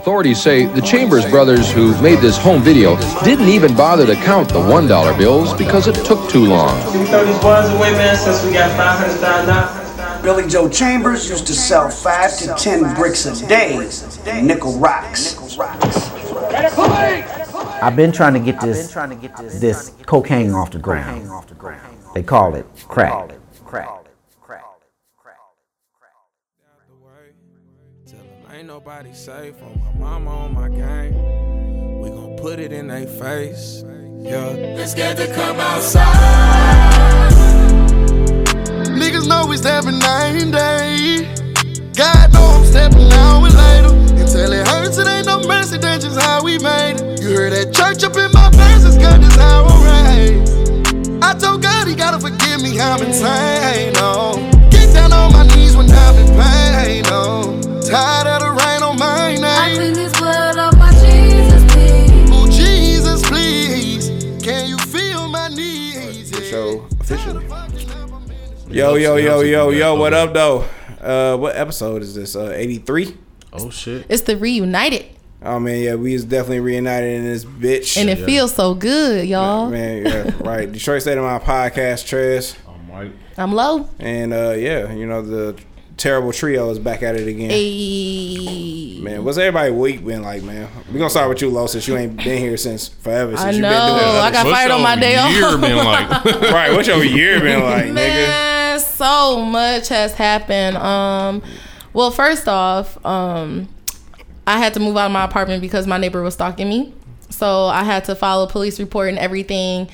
Authorities say the Chambers brothers who made this home video didn't even bother to count the $1 bills because it took too long. Can we throw these boys away, man, since we got $500,000? Billy Joe Chambers used to sell five to ten bricks a day in nickel rocks. I've been trying to get this this cocaine off the ground. They call it crack. Ain't nobody safe on my mama on my game. We gon' put it in their face. Yeah. They scared to come outside. Niggas know we stepping night and day. God know I'm stepping out with later. Until it hurts, it ain't no mercy, that's just how we made it. You heard that church up in my verses, God, this how I'm raised. I told God he gotta forgive me, I'm insane, oh. Get down on my knees when I'm in pain, oh. Tired of officially. Yo, yo, yo, yo, yo, what up, though? Uh, what episode is this? Uh, 83? Oh, shit. It's the reunited. Oh, man, yeah, we is definitely reunited in this bitch. And it feels so good, y'all. Man, yeah, right. Detroit State of My podcast, Trez. I'm Mike. I'm low. And, uh, yeah, you know, the terrible trio is back at it again. Hey. Man, what's everybody week been like, man? We gonna start with you, Lo, since you ain't been here since forever. Since I you know. been doing I got What's fired on my your day off. year been like? right. What's your year been like, nigga? So much has happened. Um, well, first off, um, I had to move out of my apartment because my neighbor was stalking me. So I had to file a police report and everything.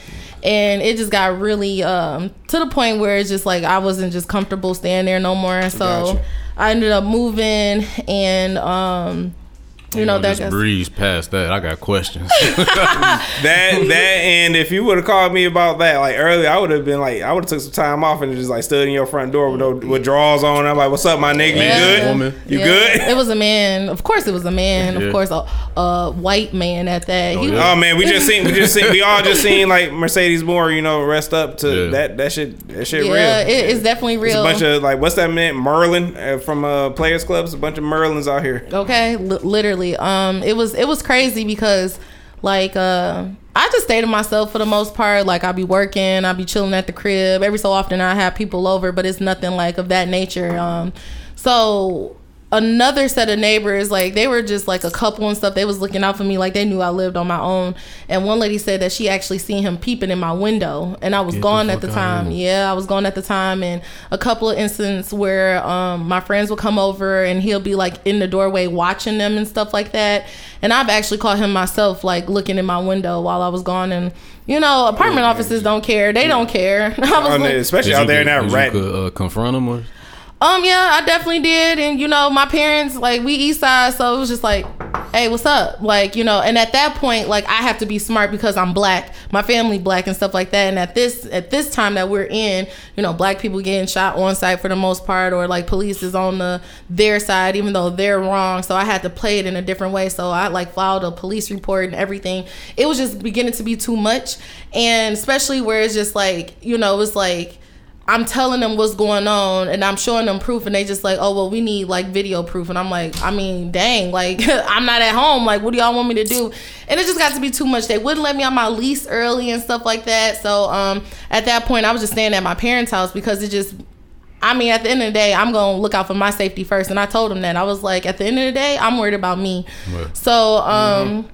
And it just got really um, to the point where it's just like I wasn't just comfortable staying there no more. So Gotcha. I ended up moving and um, you know that just got breeze past that. I got questions. That that and if you would have called me about that like earlier, I would have been like, I would have took some time off and just like stood in your front door with no, with drawers on. I'm like, what's up, my nigga? Yeah. You good? Woman. You Yeah, good? It was a man. Of course, it was a man. Yeah. Of course, a, a white man at that. He was- Oh man, we just seen we just seen we all just seen like Mercedes Moore, you know, rest up to Yeah. that that shit that shit yeah, real. it, it's definitely It's real. a bunch of like what's that man Merlin uh, from uh, Players Clubs? A bunch of Merlins out here. okay, li- literally. Um, it was it was crazy because like uh. I just stay to myself for the most part. Like I be working, I be chilling at the crib. Every so often I have people over, but it's nothing like of that nature. Um, so another set of neighbors, like they were just like a couple and stuff. They was looking out for me, like they knew I lived on my own. And one lady said that she actually seen him peeping in my window, and I was Get the gone at the time. Yeah, I was gone at the time, and a couple of instances where um, my friends will come over and he'll be like in the doorway watching them and stuff like that. And I've actually caught him myself like looking in my window while I was gone. And you know, apartment offices don't care. They don't care. I was I mean, like, especially out there in get- that did rat. You could, uh, confront him or? Um, yeah, I definitely did. And you know, my parents, like we east side, so it was just like, hey, what's up? Like, you know, and at that point, like I have to be smart because I'm black, my family black and stuff like that. And at this at this time that we're in, you know, black people getting shot on site for the most part, or like police is on the their side, even though they're wrong. So I had to play it in a different way. So I like filed a police report and everything. It was just beginning to be too much. And especially where it's just like, you know, it's like I'm telling them what's going on and I'm showing them proof and they just like, oh well we need like video proof and I'm like, I mean, dang, like I'm not at home. Like what do y'all want me to do? And it just got to be too much. They wouldn't let me on my lease early and stuff like that. So um at that point I was just staying at my parents' house because it just I mean, at the end of the day, I'm gonna look out for my safety first, and I told them that I was like, at the end of the day, I'm worried about me. Right. So, um,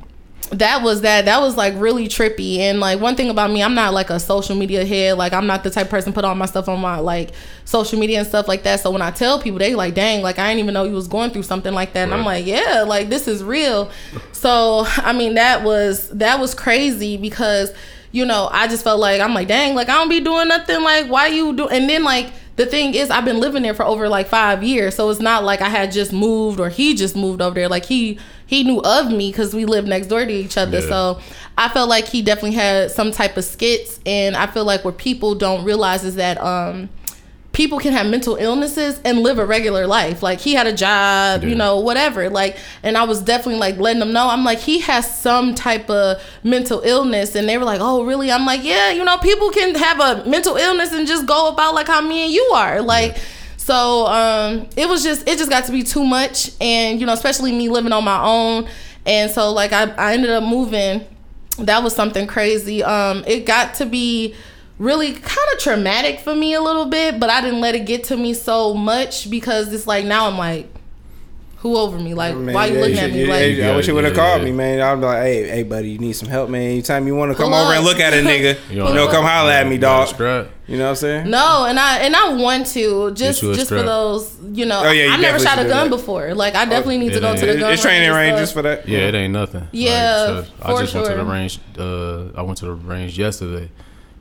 that was that. That was like really trippy. And like one thing about me, I'm not like a social media head. Like I'm not the type of person put all my stuff on my like social media and stuff like that. So when I tell people, they like, dang, like I didn't even know you was going through something like that. And I'm like, yeah, like this is real. So I mean, that was that was crazy because you know I just felt like I'm like, dang, like I don't be doing nothing. Like why you do? And then like the thing is i've been living there for over like five years so it's not like i had just moved or he just moved over there like he he knew of me because we lived next door to each other Yeah. so i felt like he definitely had some type of skits and i feel like what people don't realize is that um people can have mental illnesses and live a regular life. Like he had a job, you know, whatever. Like, and I was definitely like letting them know. I'm like, he has some type of mental illness, and they were like, oh, really? I'm like, yeah, you know, people can have a mental illness and just go about like how me and you are, like. So um, it was just it just got to be too much, and you know, especially me living on my own, and so like I, I ended up moving. That was something crazy. Um, it got to be really kind of traumatic for me a little bit, but I didn't let it get to me so much because it's like now I'm like, who over me? Like, Man, why you yeah, looking should- at me? yeah, Like, I wish you would have Yeah, called yeah. me, man. I'd be like, hey, hey, buddy, you need some help, man. Anytime you want to come Pull over and look at a nigga, you You know, know, come holler at me, You got a dog. strap? You know what I'm saying? No, and I and I want to just you a just for those, you know. Oh, yeah, you I never shot a gun that. before. Like I definitely need to go to the It- gun. It's training range and ranges for that. Yeah, it ain't nothing. Yeah, so I for just went to the range. Uh, I went to the range yesterday.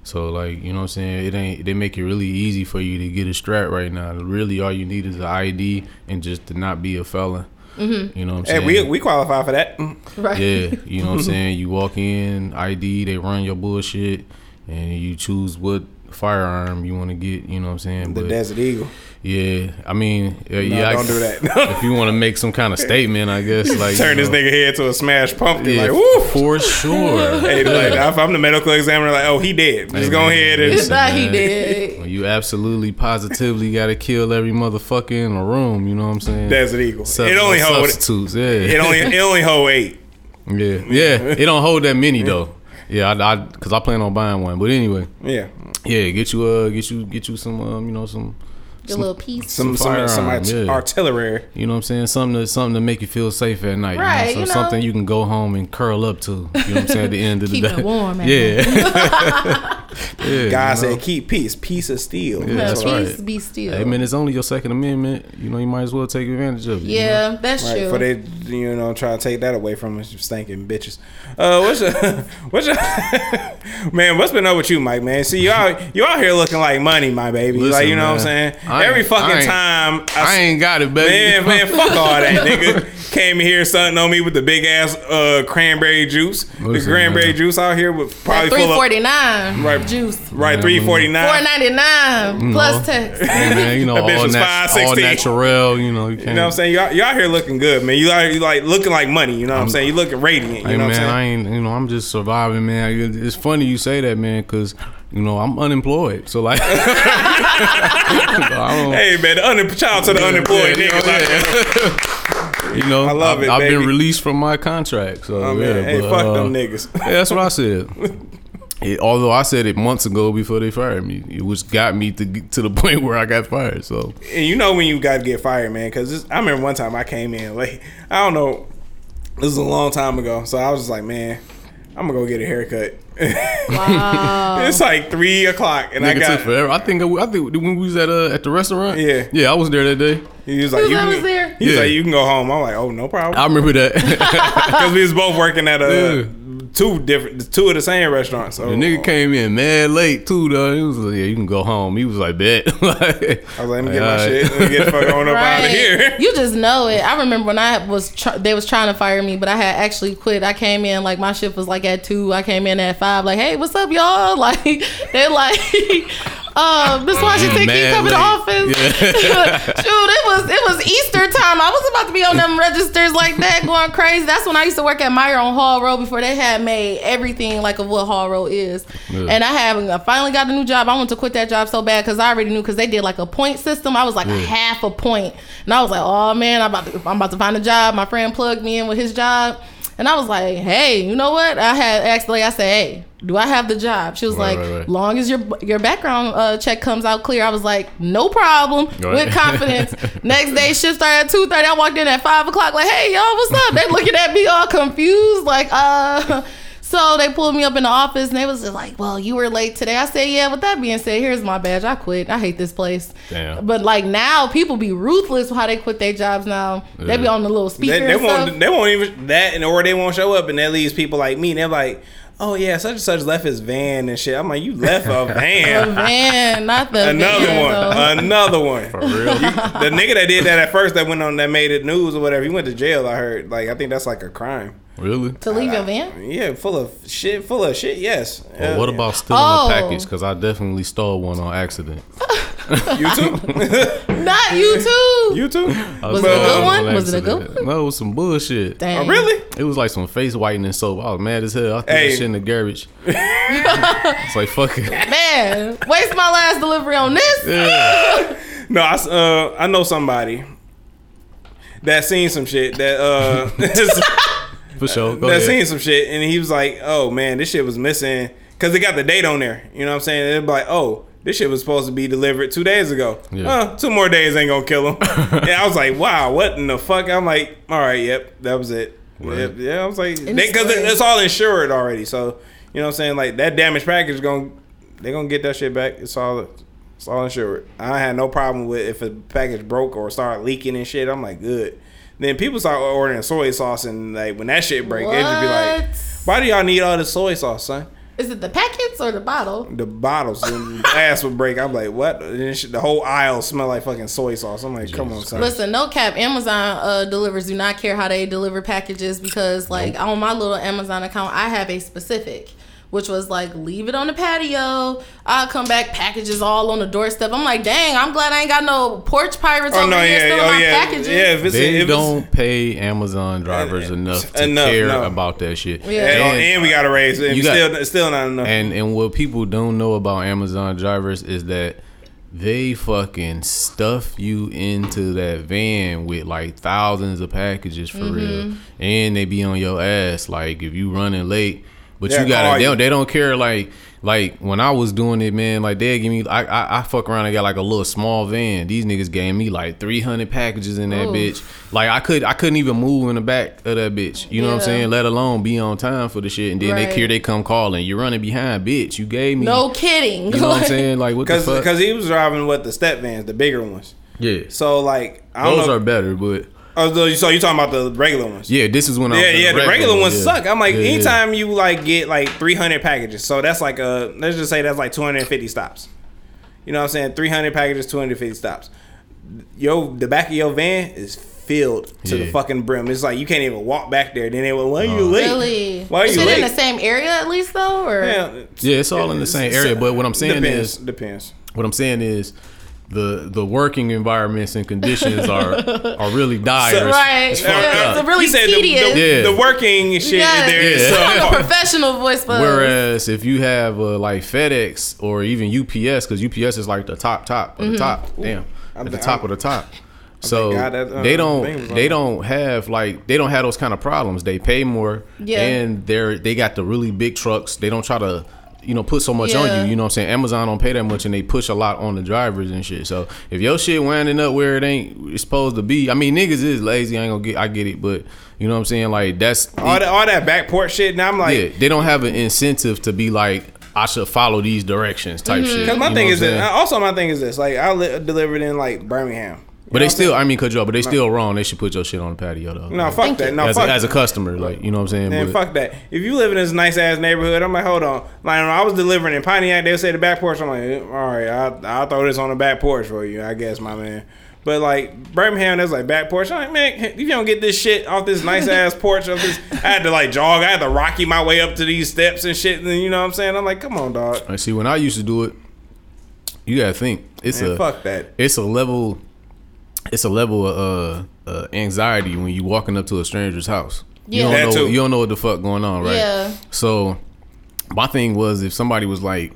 So like you know what I'm saying, it ain't they make it really easy for you to get a strap right now. Really, all you need is an ID and just to not be a felon. Mm-hmm. You know what I'm Hey, saying? we we qualify for that. Right. yeah, you know what I'm saying. You walk in, ID, they run your bullshit, and you choose what firearm you want to get. You know what I'm saying? The Desert Eagle. Yeah, I mean, uh, yeah, I- don't do that. if you want to make some kind of statement, I guess like Turn this know, nigga head to a smashed pumpkin. yeah, like, woo. for sure. Hey, like, if I'm the medical examiner, like, oh, he dead. Just Hey, go man, ahead and. It's not he man. did. You absolutely positively got to kill every motherfucker in the room, you know what I'm saying? Desert Eagle. Sub- it only no hold. substitutes. Yeah, It only it only hold eight. yeah, yeah. It don't hold that many though. Yeah, I, I, cause I plan on buying one. But anyway, Yeah. yeah, get you uh, get you get you some um, you know some Your little piece. Some some, some, firearm, art- yeah. artillery. You know what I'm saying? Something to something to make you feel safe at night. Right, You know? So you know. something you can go home and curl up to. You know what I'm saying? At the end of the Keep it day. warm at Yeah. yeah. God you know? said, keep peace. Peace of steel. Yeah, that's peace right. be still. Hey man, it's only your Second Amendment. You know, you might as well take advantage of it. you know? yeah, that's Right, true. for they, you know, try to take that away from us, you stinking bitches. Uh, what's your, what's your, man? What's been up with you, Mike? Man, see you all, you out here looking like money, my baby. like you know what I'm saying? I Every fucking I time, I ain't got it, baby. Man, man, fuck all that, nigga. Came in here stunting on me with the big ass uh, cranberry juice. the cranberry man. juice out here with probably Three full of forty nine Right. juice. right Yeah, three forty Four nine. ninety nine plus tax. Hey, man, you know, That bitch all, was nat- all 5.16. natural. You know, you can't. You know what I'm saying? Y'all, you out here looking good, man. You out here like looking like money. You know what I'm, saying? You looking radiant. You Hey know man, what I'm I ain't. You know, I'm just surviving, man. It's funny you say that, man, because you know I'm unemployed. So like, I don't, Hey man, the un- child to the unemployed Yeah, niggas. out there. you know, I love it, I've been released from my contract. So Oh, yeah, man. Hey, but, fuck uh, them niggas. Yeah, that's what I said. It- although I said it months ago before they fired me, it was got me to to the point where I got fired. So And you know when you got to get fired, man. Because I remember one time I came in late. I don't know. This was a long time ago. So I was just like, man, I'm gonna go get a haircut. Wow. it's like three o'clock, and I got. took forever. I think I think when we was at uh, at the restaurant. Yeah. yeah, I was there that day. He was like, Who's you that can, there? He was Yeah. like, you can go home. I'm like, oh, no problem. I remember that. Because we was both working at a. Yeah. Two different, two of the same restaurants. So The nigga uh, came in mad late too, though. He was like, "Yeah, you can go home." He was like, "Bet." I was like, let me get my Alright. shit. Let me get the fuck on up out of here. You just know it. I remember when I was tr- they was trying to fire me, but I had actually quit. I came in like my shift was like at two. I came in at five. Like, hey, what's up, y'all? Like they're like, um, Miss Washington, keep Mad coming to office. Shoot, it was it was Easter time. I was about to be on them registers like that, going crazy. That's when I used to work at Meijer on Hall Road before they had made everything like of what Hall Road is. Yeah. And I had I finally got a new job. I wanted to quit that job so bad because I already knew because they did like a point system. I was like a half a point, and I was like, oh man, I'm about to I'm about to find a job. My friend plugged me in with his job. And I was like, "Hey, you know what?" I had asked the lady. I said, "Hey, do I have the job?" She was Right, like, right, right. "Long as your your background uh, check comes out clear." I was like, "No problem," with confidence. Next day, shift started at two thirty. I walked in at five o'clock. Like, "Hey, y'all, what's up?" They looking at me all confused. Like, uh. So they pulled me up in the office and they was just like, "Well, you were late today." I said, "Yeah." With that being said, here's my badge. I quit. I hate this place. Damn. But like now, people be ruthless with how they quit their jobs. Now they be on the little speaker. They, they and won't. They won't even that, and or they won't show up, and that leaves people like me. And they're like, "Oh yeah, such and such left his van and shit." I'm like, "You left a The van." van, not the Another van, one, though. another one. For real. The nigga that did that at first, that went on, that made it news or whatever. He went to jail. I heard. Like, I think that's like a crime. Really? to leave your van. Yeah, full of shit. Full of shit. Yes. Well, what about stealing Oh. a package? Because I definitely stole one on accident. you too? Not you too. you too? Was it a good on one? Was it a good one? No, it was some bullshit. Dang. Oh, really? It was like some face whitening soap. I was mad as hell. I threw Hey. that shit in the garbage. it's like fuck it. Man, waste my last delivery on this. Yeah. no, I, s- uh, I know somebody that seen some shit that uh For sure. Go that ahead. seen some shit and he was like, "Oh man, this shit was missing." Cause they got the date on there. You know what I'm saying? They're like, "Oh, this shit was supposed to be delivered two days ago. Yeah. Uh, two more days ain't gonna kill him." and I was like, "Wow, what in the fuck?" I'm like, "All right, yep, that was it." Right. Yep, yeah, I was like, because it's it's all insured already. So you know what I'm saying? Like that damaged package is gonna they gonna get that shit back. It's all it's all insured. I had no problem with if a package broke or started leaking and shit. I'm like, good. Then people start ordering soy sauce and like when that shit break, it just be like, why do y'all need all this soy sauce, son? Is it the packets or the bottle? The bottles and the glass would break. I'm like, what? And the whole aisle smell like fucking soy sauce. I'm like, come on, son. Listen, no cap. Amazon uh, delivers do not care how they deliver packages because, like, on my little Amazon account, I have a specific, which was like, leave it on the patio. I'll come back, packages all on the doorstep. I'm like, dang, I'm glad I ain't got no porch pirates Oh over no, here yeah, stealing oh my yeah, packages. yeah. If it's, They if don't pay Amazon drivers enough to enough, care no. about that shit. Yeah. and, And- and we got to raise it. And You got- still, still not enough. And and what people don't know about Amazon drivers is that they fucking stuff you into that van with like thousands of packages for Mm-hmm. real, and they be on your ass like if you running late. But Yeah, you gotta oh, they you. don't, they don't care like like when I was doing it, man. Like they give me I, I I fuck around and got like a little small van. These niggas gave me like three hundred packages in that Oof. bitch. Like I could I couldn't even move in the back of that bitch. You know what I'm saying? Let alone be on time for the shit. And then Right. they here they come calling. You're running behind, bitch. You gave me No kidding. you know what I'm saying? Like what the Cause, fuck? cause he was driving with the step vans, the bigger ones. yeah, So like, I don't those know. are better, but oh, so you- so you talking about the regular ones? yeah, this is when I Yeah, was yeah, the regular ones yeah. suck. I'm like, Yeah, yeah. anytime you like get like 300 packages, so that's like a let's just say that's like 250 stops. You know what I'm saying? 300 packages, 250 stops. Yo, the back of your van is filled to the fucking brim. It's like you can't even walk back there. Then they were, why are you late? Really? Why are Is you it late? in the same area at least though, or Yeah, Yeah, it's all in the same area. But what I'm saying depends, is, depends. what I'm saying is, the the working environments and conditions are are really dire. It's- right? it's fucked Yeah, it's really He said the, tedious. the, Yeah. the working shit Yeah, there is Yeah. so a professional voice for Whereas if you have uh, like FedEx or even UPS, because UPS is like the top top Mm-hmm. the top, damn, I'm at the th- top I'm- of the top. So God that, uh, they don't they don't have like they don't have those kind of problems. They pay more, Yeah. and they're they got the really big trucks. They don't try to you know put so much on you. You know what I'm saying? Amazon don't pay that much, and they push a lot on the drivers and shit. So if your shit winding up where it ain't supposed to be, I mean niggas is lazy. I ain't gonna get I get it, but you know what I'm saying? Like that's all that all that backport shit. Now I'm like, yeah, they don't have an incentive to be like, I should follow these directions type mm-hmm. shit. Because my thing is this. Also, my thing is this. Like, I li- delivered in like Birmingham. You but they what I'm still. I mean, cut you off, but they still wrong. They should put your shit on the patio though. No, fuck that. No, as, fuck a, as a customer, like you know what I'm saying. Man, But- fuck that. If you live in this nice ass neighborhood, I'm like, hold on. Like, I was delivering in Pontiac, they'll say the back porch. I'm like, eh, all right, I'll, I'll throw this on the back porch for you, I guess, my man. But like Birmingham, that's like back porch. I'm like, man, if you don't get this shit off this nice ass porch, of this, I had to like jog. I had to rocky my way up to these steps and shit. And you know what I'm saying? I'm like, come on, dog. I see when I used to do it, you gotta think it's Man, a fuck that. It's a level, it's a level of uh, uh, anxiety when you walking up to a stranger's house. Yeah. You don't That know. too. You don't know what the fuck going on, right? Yeah. So my thing was if somebody was like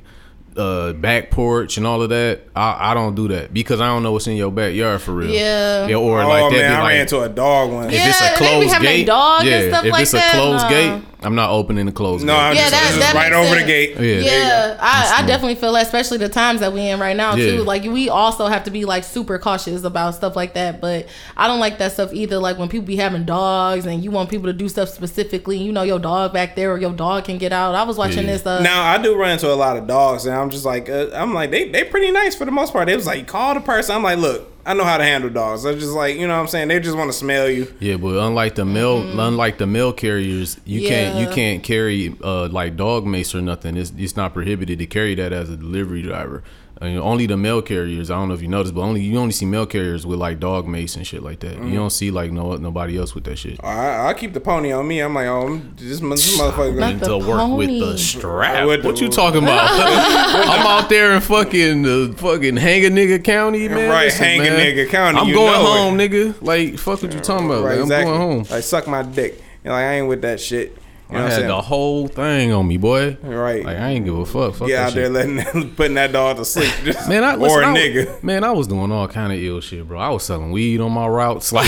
uh back porch and all of that, I, I don't do that because I don't know what's in your backyard for real. Yeah. Yeah, or oh like that. man, be I like, ran into a dog once. if it's a they be closed having a gate, dog and yeah. stuff if like it's a closed nah. gate, I'm not opening the closed No, gate. I'm Yeah, just, that- just that right makes over the gate. Yeah. There Yeah, I, I definitely feel that, especially the times that we in right now Yeah. too. Like we also have to be like super cautious about stuff like that. But I don't like that stuff either. Like when people be having dogs and you want people to do stuff specifically, you know your dog back there or your dog can get out. I was watching Yeah. this. Uh, Now I do run into a lot of dogs, and I'm just like, uh, I'm like, they they pretty nice for the most part. They was like, call the person. I'm like, look, I know how to handle dogs. They're just like, you know what I'm saying? They just want to smell you. Yeah, but unlike the mail, unlike the mail carriers, you can't you can't carry uh, like dog mace or nothing. It's it's not prohibited to carry that as a delivery driver. I mean, only the mail carriers. I don't know if you noticed, but only you only see mail carriers with like dog mace and shit like that. You mm-hmm. don't see like no nobody else with that shit. I, I keep the pony on me. I'm like, oh, I'm, this, mo- this motherfucker. Not Gonna, the to work with the pony. strap. With the- what you talking about? I'm out there in fucking the fucking hang a nigga county, man. Right, Listen, hang a man. nigga county, I'm you going know it. home, nigga. Like fuck what you talking about? right, Like, I'm going home. Like suck my dick. And like I ain't with that shit. You know I had saying? the whole thing on me, boy. Right. Like I ain't give a fuck. Fuck Get that out there letting that, putting that dog to sleep. Just, Man, I, or listen, a I was- nigga. man, I was doing all kind of ill shit, bro. I was selling weed on my routes.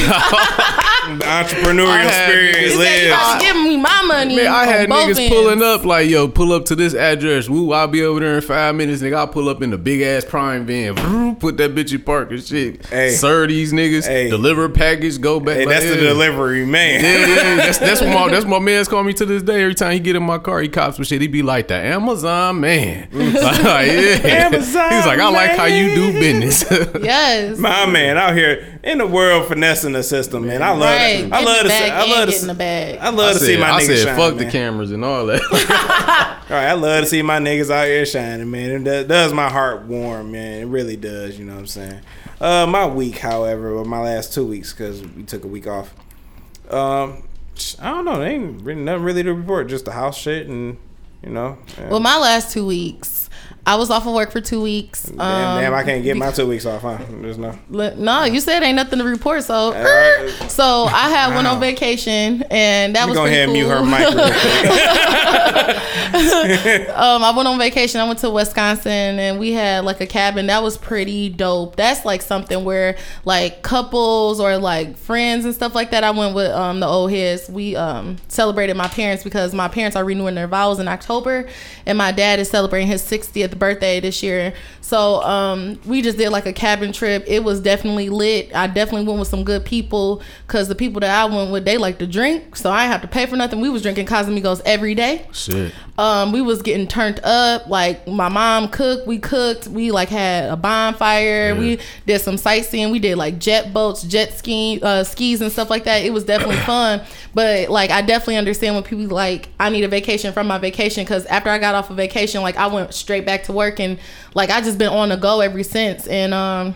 Like, The entrepreneurial I had spirit niggas- You lives. about to give me my money. man, I had niggas ends. pulling up like, yo, pull up to this address. Woo, I'll be over there in five minutes. Nigga, I'll pull up in the big ass prime van. Vroom, Put that bitch in park and shit. Hey. Serve these niggas. Hey. Deliver package. Go back. Hey, like, that's the delivery man. Yeah, yeah, that's that's what my that's what my man's call me to this day. Every time he get in my car, he cops with shit. He be like the Amazon man. like, yeah. Amazon He's like, I like how you do business. Yes. My man out here in the world finessing the system, man. I love Right. it. I love to the see. bag I love to see. the bag. I love I to see my I said, shine. fuck man. the cameras and all that. All right, I love to see my niggas out here shining, man. It does, does my heart warm, man. It really does. You know what I'm saying? Uh, my week, however, or my last two weeks, because we took a week off. Um, I don't know. There ain't nothing really to report. Just the house shit, and you know. yeah. Well, my last two weeks, I was off of work for two weeks. damn, Um, damn, I can't get my two weeks off, huh? There's no. No, you said ain't nothing to report, so Uh, so I had went on vacation, and that Let me was go ahead and mute her mic. um, I went on vacation. I went to Wisconsin, and we had like a cabin that was pretty dope. That's like something where like couples or like friends and stuff like that. I went with um, the old heads. We um, celebrated my parents because my parents are renewing their vows in October, and my dad is celebrating his 60th birthday this year. So um, we just did like a cabin trip. It was definitely lit. I definitely went with some good people because the people that I went with they like to drink, so I didn't have to pay for nothing. We was drinking Casamigos every day. shit. Um, we was getting turned up. Like my mom cooked, we cooked. We like had a bonfire. Yeah. We did some sightseeing. We did like jet boats, jet ski, uh, skis and stuff like that. It was definitely fun. But like I definitely understand when people like I need a vacation from my vacation because after I got off of vacation, like I went straight back to work and like I just been on the go ever since. And um,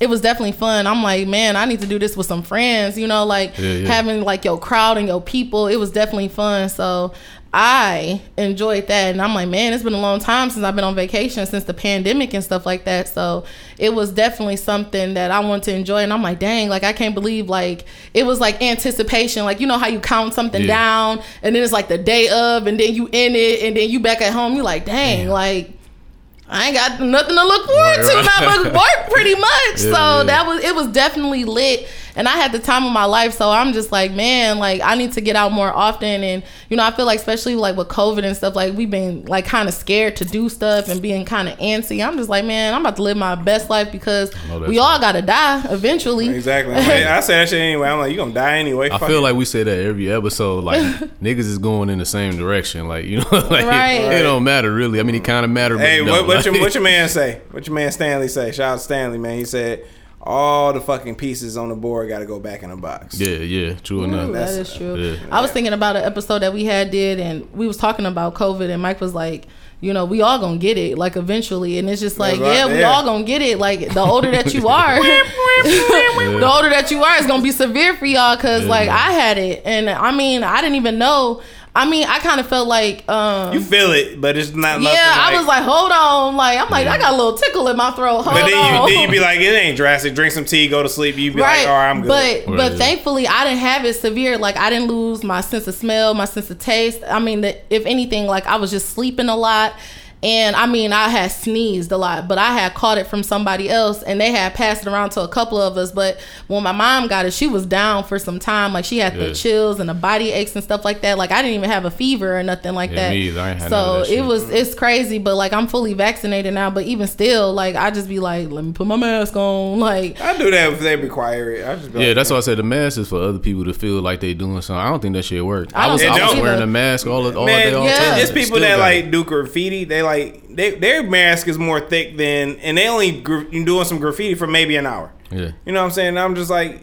it was definitely fun. I'm like, man, I need to do this with some friends. You know, like Yeah, yeah. having like your crowd and your people. It was definitely fun. So I enjoyed that, and I'm like, man, it's been a long time since I've been on vacation since the pandemic and stuff like that. So it was definitely something that I want to enjoy, and I'm like, dang, like I can't believe like it was like anticipation, like you know how you count something Yeah. down, and then it's like the day of, and then you in it, and then you back at home, You're like, dang, like. I ain't got nothing to look forward to. Right, Not right. much work, pretty much. Yeah, so yeah. that was it was definitely lit, and I had the time of my life. So I'm just like, man, like I need to get out more often, and you know, I feel like especially like with COVID and stuff, like we've been like kind of scared to do stuff and being kind of antsy. I'm just like, man, I'm about to live my best life because we all right. gotta die eventually. exactly. I'm like, I say that shit anyway. I'm like, you gonna die anyway. I feel it. like we say that every episode. Like niggas is going in the same direction. Like you know, like Right. it don't matter really. I mean, it kind of matter. Hey, it what, don't. What your what your man say? What your man Stanley say? Shout out Stanley, man. He said all the fucking pieces on the board got to go back in a box. Yeah, yeah, true Ooh, enough. that That's- true. yeah. I was thinking about an episode that we had did, and we was talking about COVID, and Mike was like, you know, we all gonna get it, like eventually, and it's just like, right, yeah, we yeah. all gonna get it. Like the older that you are, the older that you are, it's gonna be severe for y'all. Cause like I had it, and I mean, I didn't even know. I mean, I kind of felt like, um, You feel it, but it's not. yeah, nothing I was like, hold on, like I'm like, Yeah. I got a little tickle in my throat. Hold But then on. you, then you be like, it ain't drastic. Drink some tea, go to sleep. You be like, all right, I'm good. But Right. but thankfully I didn't have it severe. Like I didn't lose my sense of smell, my sense of taste. I mean, the, if anything, like I was just sleeping a lot. And I mean, I had sneezed a lot, but I had caught it from somebody else, and they had passed it around to a couple of us. But when my mom got it, she was down for some time. Like she had Yeah. the chills and the body aches and stuff like that. Like I didn't even have a fever or nothing like Yeah, that. me either. I ain't had none so of that it was it's crazy, but like I'm fully vaccinated now. But even still, like I just be like, let me put my mask on. Like I do that if they require it. I just be Yeah, like, that's why I said the mask is for other people to feel like they doing something. I don't think that shit worked. I I, was, I was wearing a mask all, all Man, day, all yeah. time. There's people Still that like it. do graffiti. They like they their mask is more thick than, and they only gr- doing some graffiti for maybe an hour. Yeah. You know what I'm saying? I'm just like,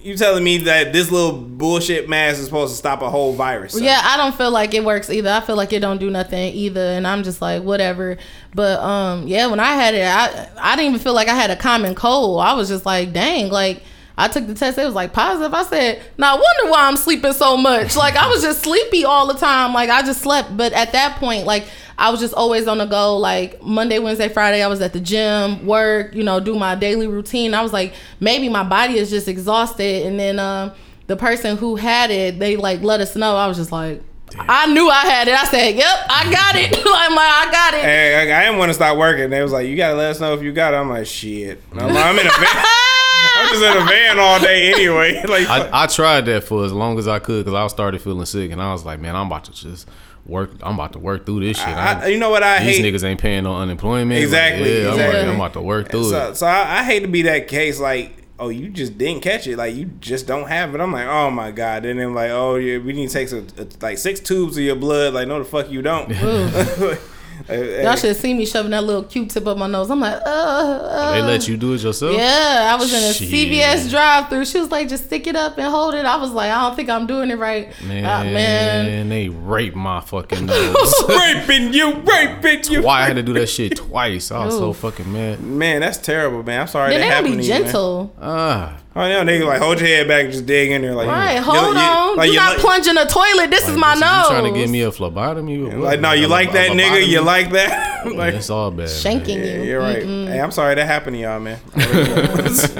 you telling me that this little bullshit mask is supposed to stop a whole virus? son. Yeah, I don't feel like it works either. I feel like it don't do nothing either, and I'm just like whatever. But um, yeah, when I had it, I I didn't even feel like I had a common cold. I was just like, dang, like. I took the test. It was like positive. I said, "Now I wonder why I'm sleeping so much." Like I was just sleepy all the time. Like I just slept. But at that point, like I was just always on the go. Like Monday, Wednesday, Friday, I was at the gym, work, you know, do my daily routine. I was like, maybe my body is just exhausted. And then um, the person who had it, they like let us know. I was just like, I knew I had it. I said, "Yep, I got it." I'm like, I got it. Hey, I, I didn't want to stop working. They was like, "You gotta let us know if you got it." I'm like, "Shit." I'm, I'm in a. I'm just in a van all day anyway. Like, I, I tried that for as long as I could because I started feeling sick, and I was like, man, I'm about to just work. I'm about to work through this shit. I- you know what I these hate? niggas ain't paying no unemployment. Like, Exactly, yeah, I'm, exactly. I'm about to work through so, it. so I, I hate to be that case. Like, oh, you just didn't catch it. Like, you just don't have it. I'm like, oh my god. And then they're like, oh yeah, we need to take some, uh, like six tubes of your blood. Like, no, the fuck you don't. Y'all should have seen me shoving that little Q-tip up my nose. I'm like, uh, uh. they let you do it yourself. Yeah, I was in a Shit. CVS drive-through. She was like, "Just stick it up and hold it." I was like, "I don't think I'm doing it right." Man, Ah, man. they rape my fucking nose. raping you, raping you. Why I had to do that shit twice? I was so fucking mad. Man, that's terrible, man. I'm sorry Then that they happened gotta be you, gentle. Ah, Oh yeah, they like hold your head back and just dig in there, like Right, you- hold you- on. like, you you not like- plunging a toilet. This is my you nose. trying to get me a phlebotomy? or what? Like, no, you A- like a that nigga? You like that? Yeah, like, it's all bad. Shanking yeah, you. you're right. Mm-mm. Hey, I'm sorry that happened to y'all, man.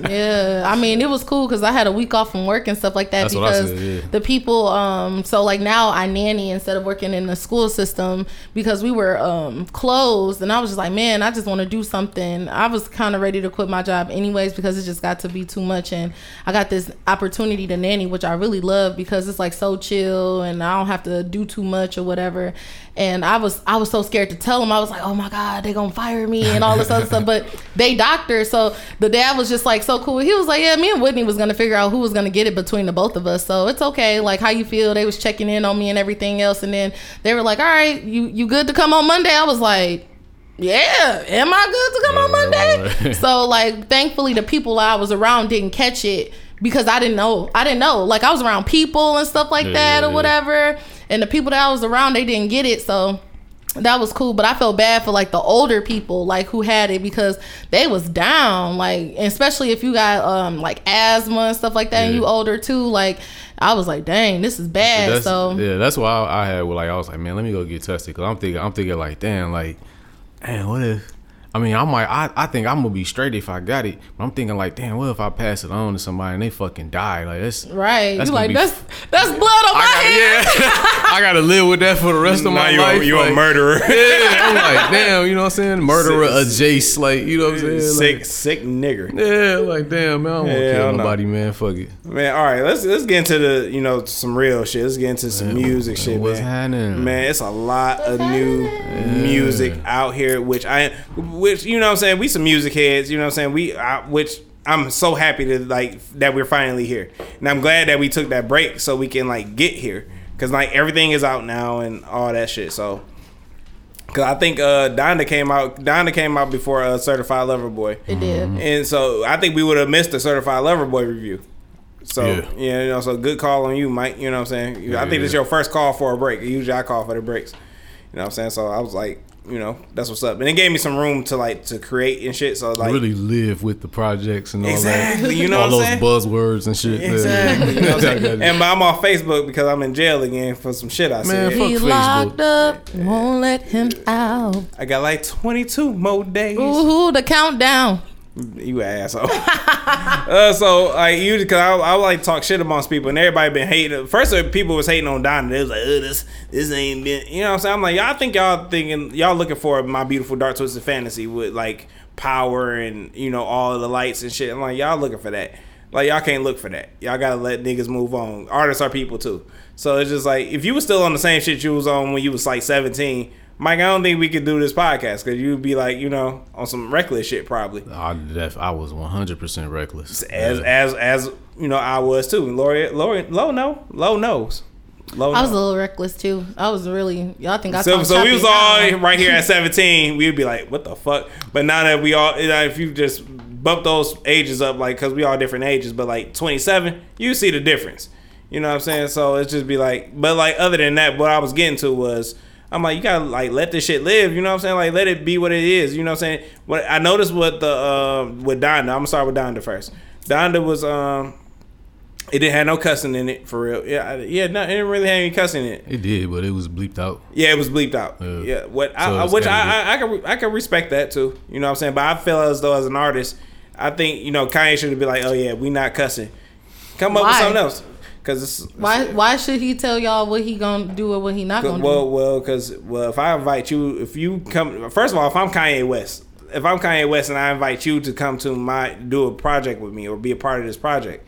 yeah, I mean, it was cool because I had a week off from work and stuff like that That's what I because said, yeah. the people. Um, so like now I nanny instead of working in the school system because we were um closed, and I was just like, man, I just want to do something. I was kind of ready to quit my job anyways because it just got to be too much, and I got this opportunity to nanny, which I really love because it's like so chill and I don't have to do too much or whatever. And I was I was so scared to tell them. I was like, oh my god, they gonna fire me and all this other stuff. But they doctors, so the dad was just like so cool. He was like, yeah, me and Whitney was gonna figure out who was gonna get it between the both of us. So it's okay. Like how you feel? They was checking in on me and everything else. And then they were like, all right, you you good to come on Monday? I was like. Yeah, am I good to come on Monday? so like thankfully the people I was around didn't catch it because I didn't know. I didn't know. Like I was around people and stuff like Yeah, that yeah, or yeah. whatever. And the people that I was around, they didn't get it. So that was cool. But I felt bad for like the older people, like who had it because they was down. Like especially if you got um like asthma and stuff like that and you older too, like I was like, dang, this is bad. That's, so yeah, that's why I, I had like I was like, man, let me go get tested because I'm thinking I'm thinking like, damn, like, man, what if? I mean, I might, I, I think I'm gonna be straight if I got it. But I'm thinking like, damn, what if I pass it on to somebody and they fucking die? Like that's right. That's you gonna like be- that's that's blood on my I hands. gotta, yeah, I gotta live with that for the rest of Now my you life. you a like, murderer. Yeah, I'm like, damn, you know what I'm saying? Murderer adjacent, like, you know what I'm saying? sick, Like, sick nigger. yeah, like, damn, man, I don't want to Yeah, kill don't know. nobody, man. Fuck it. Man, all right, let's let's get into the you know some real shit. Let's get into some Man, music man, shit, what's man. happening? Man, it's a lot of new music out here, which I, which you know what I'm saying. We some music heads, you know what I'm saying. We, I, which I'm so happy to like that we're finally here, and I'm glad that we took that break so we can like get here, cause like everything is out now and all that shit. So. Cause I think uh Donda came out. Donda came out before uh, Certified Lover Boy. It did. And so I think we would have missed the Certified Lover Boy review. So Yeah. yeah, you know, so good call on you, Mike. You know what I'm saying? Yeah, I think this is yeah. your first call for a break. Usually I call for the breaks. You know what I'm saying? So I was like, you know, that's what's up. And it gave me some room to like to create and shit. So like really live with the projects and all Exactly, that. you know all what those I'm buzzwords and shit. Yeah. You know what I'm I saying? got you. and I'm on Facebook because I'm in jail again for some shit I Man, said. fuck He's Facebook. locked up, won't let him out. I got like 22 more days. Ooh, the countdown. You asshole. uh, so like you, cause I, I like talk shit amongst people, and everybody been hating. First, uh, people was hating on Donda. They was like, "Oh, this, this ain't been." You know what I'm saying? I'm like, y'all think y'all thinking y'all looking for my beautiful dark twisted fantasy with like power and you know all the lights and shit. I'm like, y'all looking for that. Like y'all can't look for that. Y'all gotta let niggas move on. Artists are people too. So it's just like if you was still on the same shit you was on when you was like 17, Mike, I don't think we could do this podcast because you'd be like, you know, on some reckless shit probably. I, def- I was 100% reckless. As Yeah. as as you know, I was too. Lori, Lori, low no, low knows. Low I was a little reckless too. I was really y'all think I So, talk so we was all now. right here at 17. We'd be like, what the fuck? But now that we all, if you just bump those ages up, like, cause we all different ages, but like 27, you see the difference. You know what I'm saying? So it's just be like, but like other than that, what I was getting to was, I'm like, you gotta like let this shit live. You know what I'm saying? Like let it be what it is. You know what I'm saying? What I noticed with the uh, with Donda. I'm gonna start with Donda first. Donda was um, it didn't have no cussing in it for real. Yeah, I- yeah, no, it didn't really have any cussing in it. It did, but it was bleeped out. Yeah, it was bleeped out. Yeah. Yeah, what So I, I, which I, I I can re- I can respect that too. You know what I'm saying? But I feel as though as an artist, I think you know Kanye should be like, oh yeah, we not cussing. Come up with something else. Cause it's Why why should he tell y'all what he gonna do or what he not gonna well, do? well, well, because well, if I invite you, if you come, first of all, if I'm Kanye West, if I'm Kanye West and I invite you to come to my do a project with me or be a part of this project,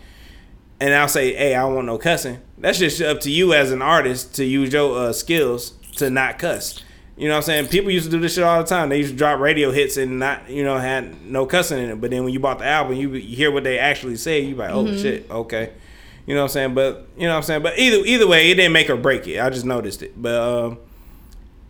and I'll say, hey, I don't want no cussing. That's just up to you as an artist to use your uh, skills to not cuss. You know what I'm saying? People used to do this shit all the time. They used to drop radio hits and not, you know, had no cussing in it. But then when you bought the album, you, you hear what they actually say. You like, oh Mhm. shit, okay. You know what I'm saying? But you know what I'm saying? But either either way, it didn't make or break it. I just noticed it. But um,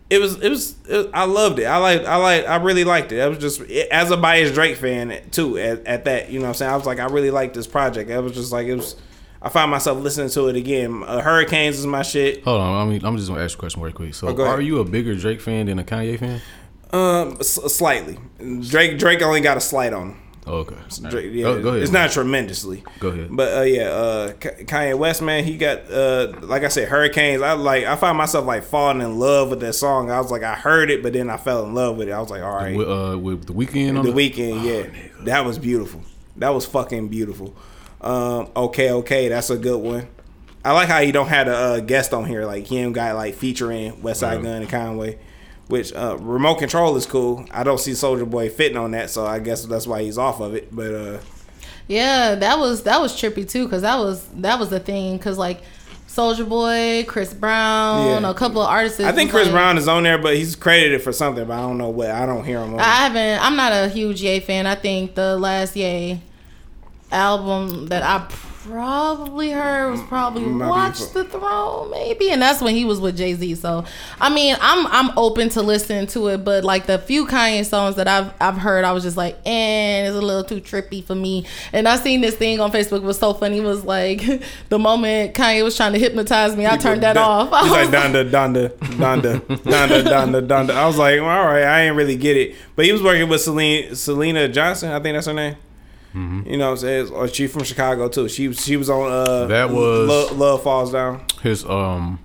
it was it was it, I loved it. I like I like I really liked it. I was just as a biased Drake fan too. At, at that, you know what I'm saying? I was like I really liked this project. I was just like it was. I found myself listening to it again. Uh, Hurricanes is my shit. Hold on, I mean, I'm just gonna ask you a question real quick. So, Oh, are you a bigger Drake fan than a Kanye fan? Um, s- slightly. Drake Drake only got a slight on. him. Oh, okay. Drake, yeah, Go- go ahead, it's not tremendously. Go ahead. But uh, yeah, uh, Kanye West, man, he got uh, like I said, Hurricanes. I like, I found myself like falling in love with that song. I was like, I heard it, but then I fell in love with it. I was like, all right, With, uh, with the Weeknd on the it? Weeknd, yeah, that was beautiful. That was fucking beautiful. Um, okay, okay, that's a good one. I like how you don't have a uh, guest on here, like him got like featuring West Side Yeah. Gunn and Conway, which uh, remote control is cool. I don't see Soulja Boy fitting on that, so I guess that's why he's off of it. But uh, Yeah, that was that was trippy too, cause that was that was the thing, cause like Soulja Boy, Chris Brown, Yeah. a couple of artists. I think Chris like- Brown is on there, but he's credited for something, but I don't know what. I don't hear him on. I haven't. I'm not a huge Ye fan. I think the last Ye album that I probably heard was probably Might Watch the Throne, maybe, and that's when he was with Jay Z. So, I mean, I'm I'm open to listening to it, but like the few Kanye songs that I've I've heard, I was just like, eh, it's a little too trippy for me. And I seen this thing on Facebook it was so funny. It was like the moment Kanye was trying to hypnotize me, I turned that off. I was like Donda, Donda, Donda, Donda, Donda, Donda. I was like, all right, I ain't really get it. But he was working with Syleena, Syleena Johnson. I think that's her name. Mm-hmm. You know what I'm saying? Or she from Chicago too. She she was on uh That was- Love, Love Falls Down. His um,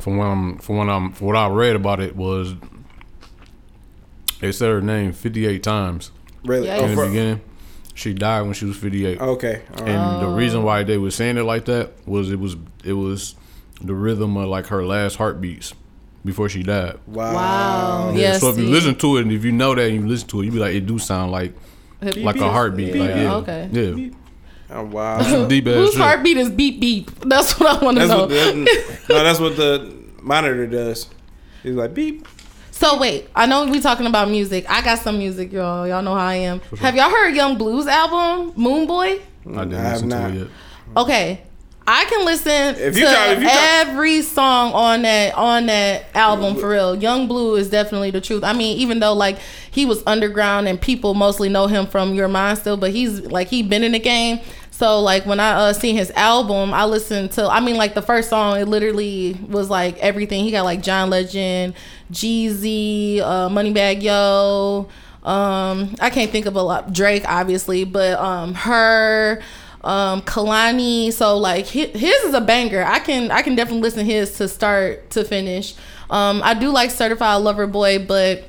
from what I'm from what I'm from what I read about it was they said her name 58 times. Really? Yeah, Oh, in the beginning. She died when she was 58. Okay. all right. And the Oh. reason why they were saying it like that was it was it was the rhythm of like her last heartbeats before she died. Wow. Wow. Yeah. so if you see. listen to it and if you know that and you listen to it, you be like, it do sound like like a heartbeat. Like, yeah. Okay. Yeah. Oh, wow. Deep ass Whose shit. heartbeat is beep beep? That's what I want to That's know. what the, no, that's what the monitor does. He's like beep. So wait, I know we talking about music. I got some music, y'all. Y'all know how I am. Have y'all heard Yung Bleu's album, Moon Boy? I didn't I have listen to not. it yet. Okay. I can listen If you to try- if you try- every song on that on that album for real. Yung Bleu is definitely the truth. I mean, even though like he was underground and people mostly know him from Your Mind still, but he's like he been in the game. So like when I uh seen his album, I listened to I mean like the first song it literally was like everything. He got like John Legend, Jeezy, uh Moneybagg Yo, um I can't think of a lot Drake obviously, but um her um Kehlani so like hi- his is a banger i can i can definitely listen to his to start to finish um i do like certified lover boy but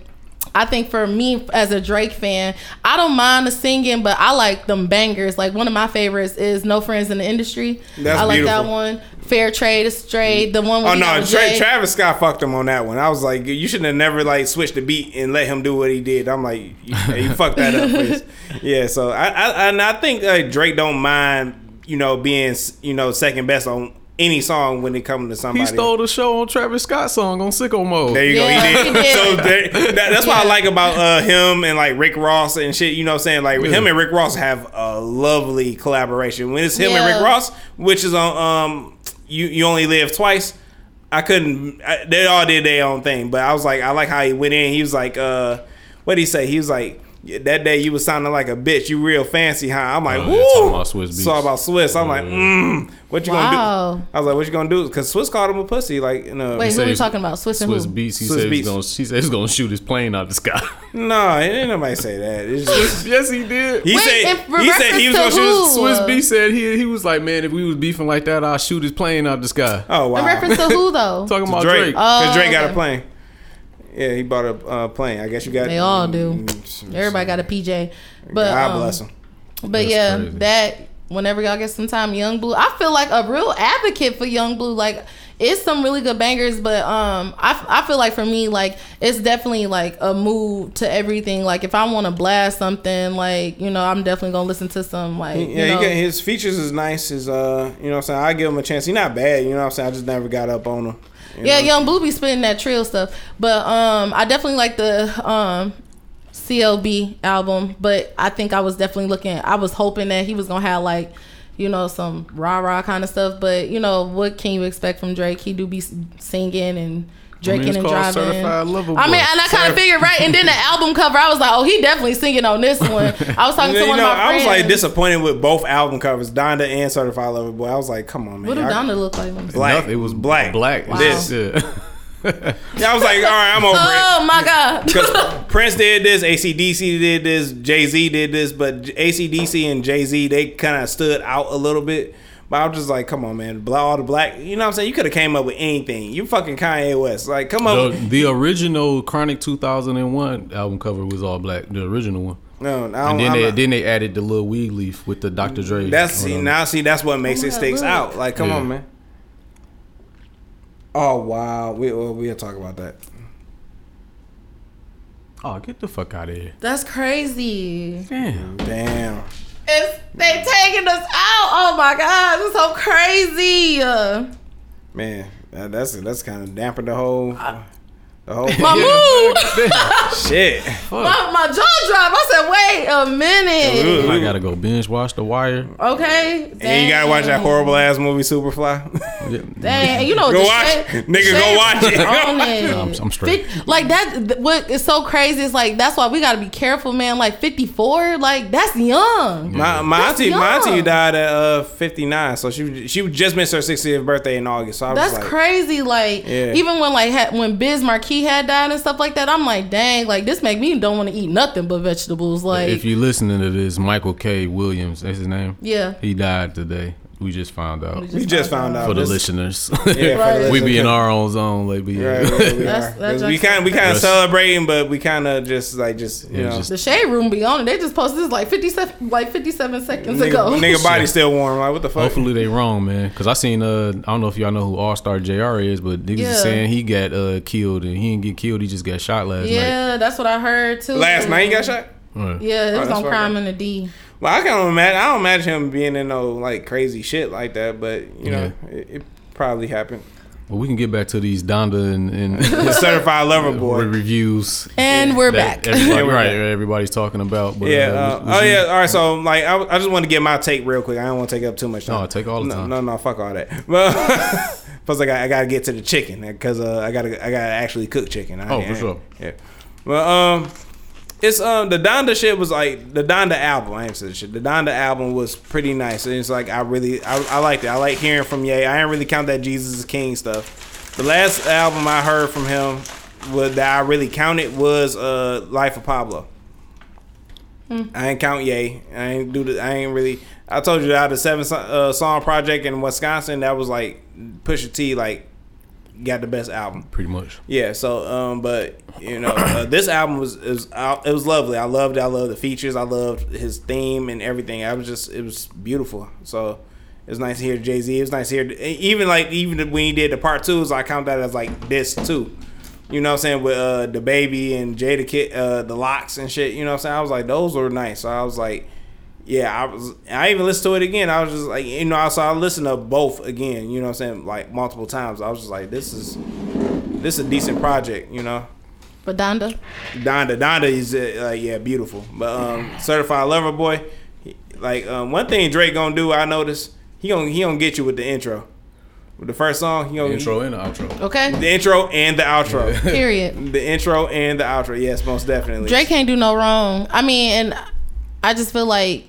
I think for me as a Drake fan, I don't mind the singing, but I like them bangers. Like one of my favorites is No Friends in the Industry. That's I like beautiful. that one. Fair Trade is straight. The one with Oh no, with Tra- Travis Scott fucked him on that one. I was like, you shouldn't have never like switched the beat and let him do what he did. I'm like, you, you fucked that up. Chris. Yeah, so I, I and I think uh, Drake don't mind you know being you know second best on any song when it comes to somebody. He stole the show on Travis Scott's song on Sicko Mode. There you Yeah, go. He did. he did. So there, that, that's what I like about uh, him and like Rick Ross and shit. You know what I'm saying? Like Yeah. him and Rick Ross have a lovely collaboration. When it's him and Rick Ross, which is on um you you only live twice. I couldn't. I, they all did their own thing, but I was like, I like how he went in. He was like, uh, what did he say? He was like. "Yeah, That day you was sounding like a bitch. You real fancy, huh? I'm like, Oh, woo. yeah, about Swizz It's Beatz. all about Swizz. I'm like, mm, what you Wow. gonna do? I was like, what you gonna do? Because Swizz called him a pussy. Like, in a, Wait, who said we he's- talking about? Swizz and Swizz who? Beatz. He Swizz said Beatz. he's gonna. He said he's gonna shoot his plane out the sky. no, ain't nobody say that. It's just, yes, he did. He Wait, said he said he was reference gonna to shoot. who? Swizz B said he he was like, man, if we was beefing like that, I'll shoot his plane out the sky. Oh wow, In reference to who though? Talking about Drake, Drake. because Oh, Drake got a plane. Yeah, he bought a uh, plane. I guess you got. They all do. Mm, Everybody got a PJ. But God um, bless him. But That's yeah, crazy. that whenever y'all get some time, Yung Bleu. I feel like a real advocate for Yung Bleu. Like it's some really good bangers, but um, I, I feel like for me, like it's definitely like a move to everything. Like if I want to blast something, like you know, I'm definitely gonna listen to some like Yeah, you know, he got, his features is nice. His uh, you know what I'm saying. I give him a chance. He's not bad. You know what I'm saying. I just never got up on him. You yeah, know? Yung Bleu be spitting that trill stuff, but um, I definitely like the um. CLB album, but I think I was definitely looking. I was hoping that he was gonna have like, you know, some rah rah kind of stuff. But you know, what can you expect from Drake? He do be singing and drinking it's and driving. Certified I mean, and I kind of figured right. And then the album cover, I was like, oh, he definitely singing on this one. I was talking You to one know, of my friends. I was like disappointed with both album covers, Donda and Certified Lover Boy. I was like, come on, man. what did Y'all- Donda look like? Black. It was black. Black. Wow. This. Yeah. Yeah, I was like, all right, I'm over it. Oh my god! Because Prince did this, ACDC did this, Jay Z did this, but ACDC and Jay Z they kind of stood out a little bit. But I was just like, come on, man, Bla- all the black. You know what I'm saying? You could have came up with anything. You fucking Kanye West, like, come up. the, the original Chronic 2001 album cover was all black. The original one. no, no, And then I'm they not- then they added the little weed leaf with the Dr. Dre. That's see now see that's what makes Oh it my sticks God, out. Like, come Yeah. on, man. Oh wow, we well, we'll talk about that. Oh, get the fuck out of here. That's crazy. Damn. Damn. It's they taking us out. Oh my god, this is so crazy. Uh, Man, that's that's kind of dampened the whole the whole my mood, shit. my, my jaw dropped. I said, wait a minute. I gotta go binge watch The Wire. Okay. And you gotta watch that horrible ass movie Superfly. Dang, you know Go the watch shade- it. Nigga, go watch it. on it. I'm- I'm straight. Like that, what is so crazy is like that's why we gotta be careful, man. Like 54, like that's young. My my That's auntie my auntie died at uh 59, so she she just missed her 60th birthday in August. So I was That's like, crazy. Like Yeah. even when like had, when Biz Markie had died and stuff like that, I'm like, dang, like this make me don't want to eat nothing but vegetables. Like if you listening to this, Michael K. Williams, that's his name. Yeah. He died today. We just found out. We just found out For the This- listeners. Yeah, Right. we be in our own zone, like we. Right, right, we That's- are. that's 'Cause we kind we kind of celebrating, but we kind of just like just you Yeah, know. just- the shade room be on it. They just posted this like 57 like 57 seconds Nigga, ago. nigga body still warm. Like what the fuck? Hopefully they wrong, man. Cause I seen uh I don't know if y'all know who All Star Jr. is, but niggas Yeah. is saying he got uh killed and he didn't get killed. He just got shot last night. yeah, that's what I heard too. Last night he got shot. Yeah, it Oh, was that's on Crime up. in the D. Well, I can't imagine. I don't imagine him being in no like crazy shit like that. But you know, it, it probably happened. Well, we can get back to these Donda and, and Certified lover boy. reviews. And we're back. Everybody, Yeah, we're right, back. everybody's talking about. But, Yeah. uh, Uh, was- was oh you- yeah. All right. So like, I, I just want to get my take real quick. I don't want to take up too much time. No, take all the no, time. No, no, fuck all that. Well, plus I got I got to get to the chicken because uh, I got to I got to actually cook chicken. I, Oh, for I- sure. Yeah. Well, um, it's um the Donda shit was like the Donda album. I ain't said shit. The Donda album was pretty nice. And it's like I really I, I liked it. I like hearing from Ye. I didn't really count that Jesus is King stuff. The last album I heard from him was that I really counted was uh Life of Pablo. I ain't count Ye. I ain't do the. I ain't really. I told you out of the seven uh, song project in Wisconsin, that was like Pusha T. Like got the best album. Pretty much. Yeah. So, um, but you know, uh, this album was is it was lovely. I loved it. I loved the features. I loved his theme and everything. I was just it was beautiful. So. It was nice to hear Jay Z. It was nice to hear even like even when he did the part twos, I count that as like this too. You know what I'm saying with uh the baby and Jadakiss, uh the locks and shit. You know what I'm saying. I was like those were nice. So I was like, yeah, I was. I even listened to it again. I was just like, you know, so I listened to both again. You know what I'm saying, like multiple times. I was just like, this is this is a decent project. You know. But Donda, Donda, Donda is uh, like yeah, beautiful. But um, certified lover boy, he- like um, one thing Drake gonna do, I noticed he gonna he gonna get you with the intro, with the first song. He gonna Intro and the outro. okay? the intro and the outro. Period. the intro and the outro. Yes, most definitely. Drake can't do no wrong. I mean, and I just feel like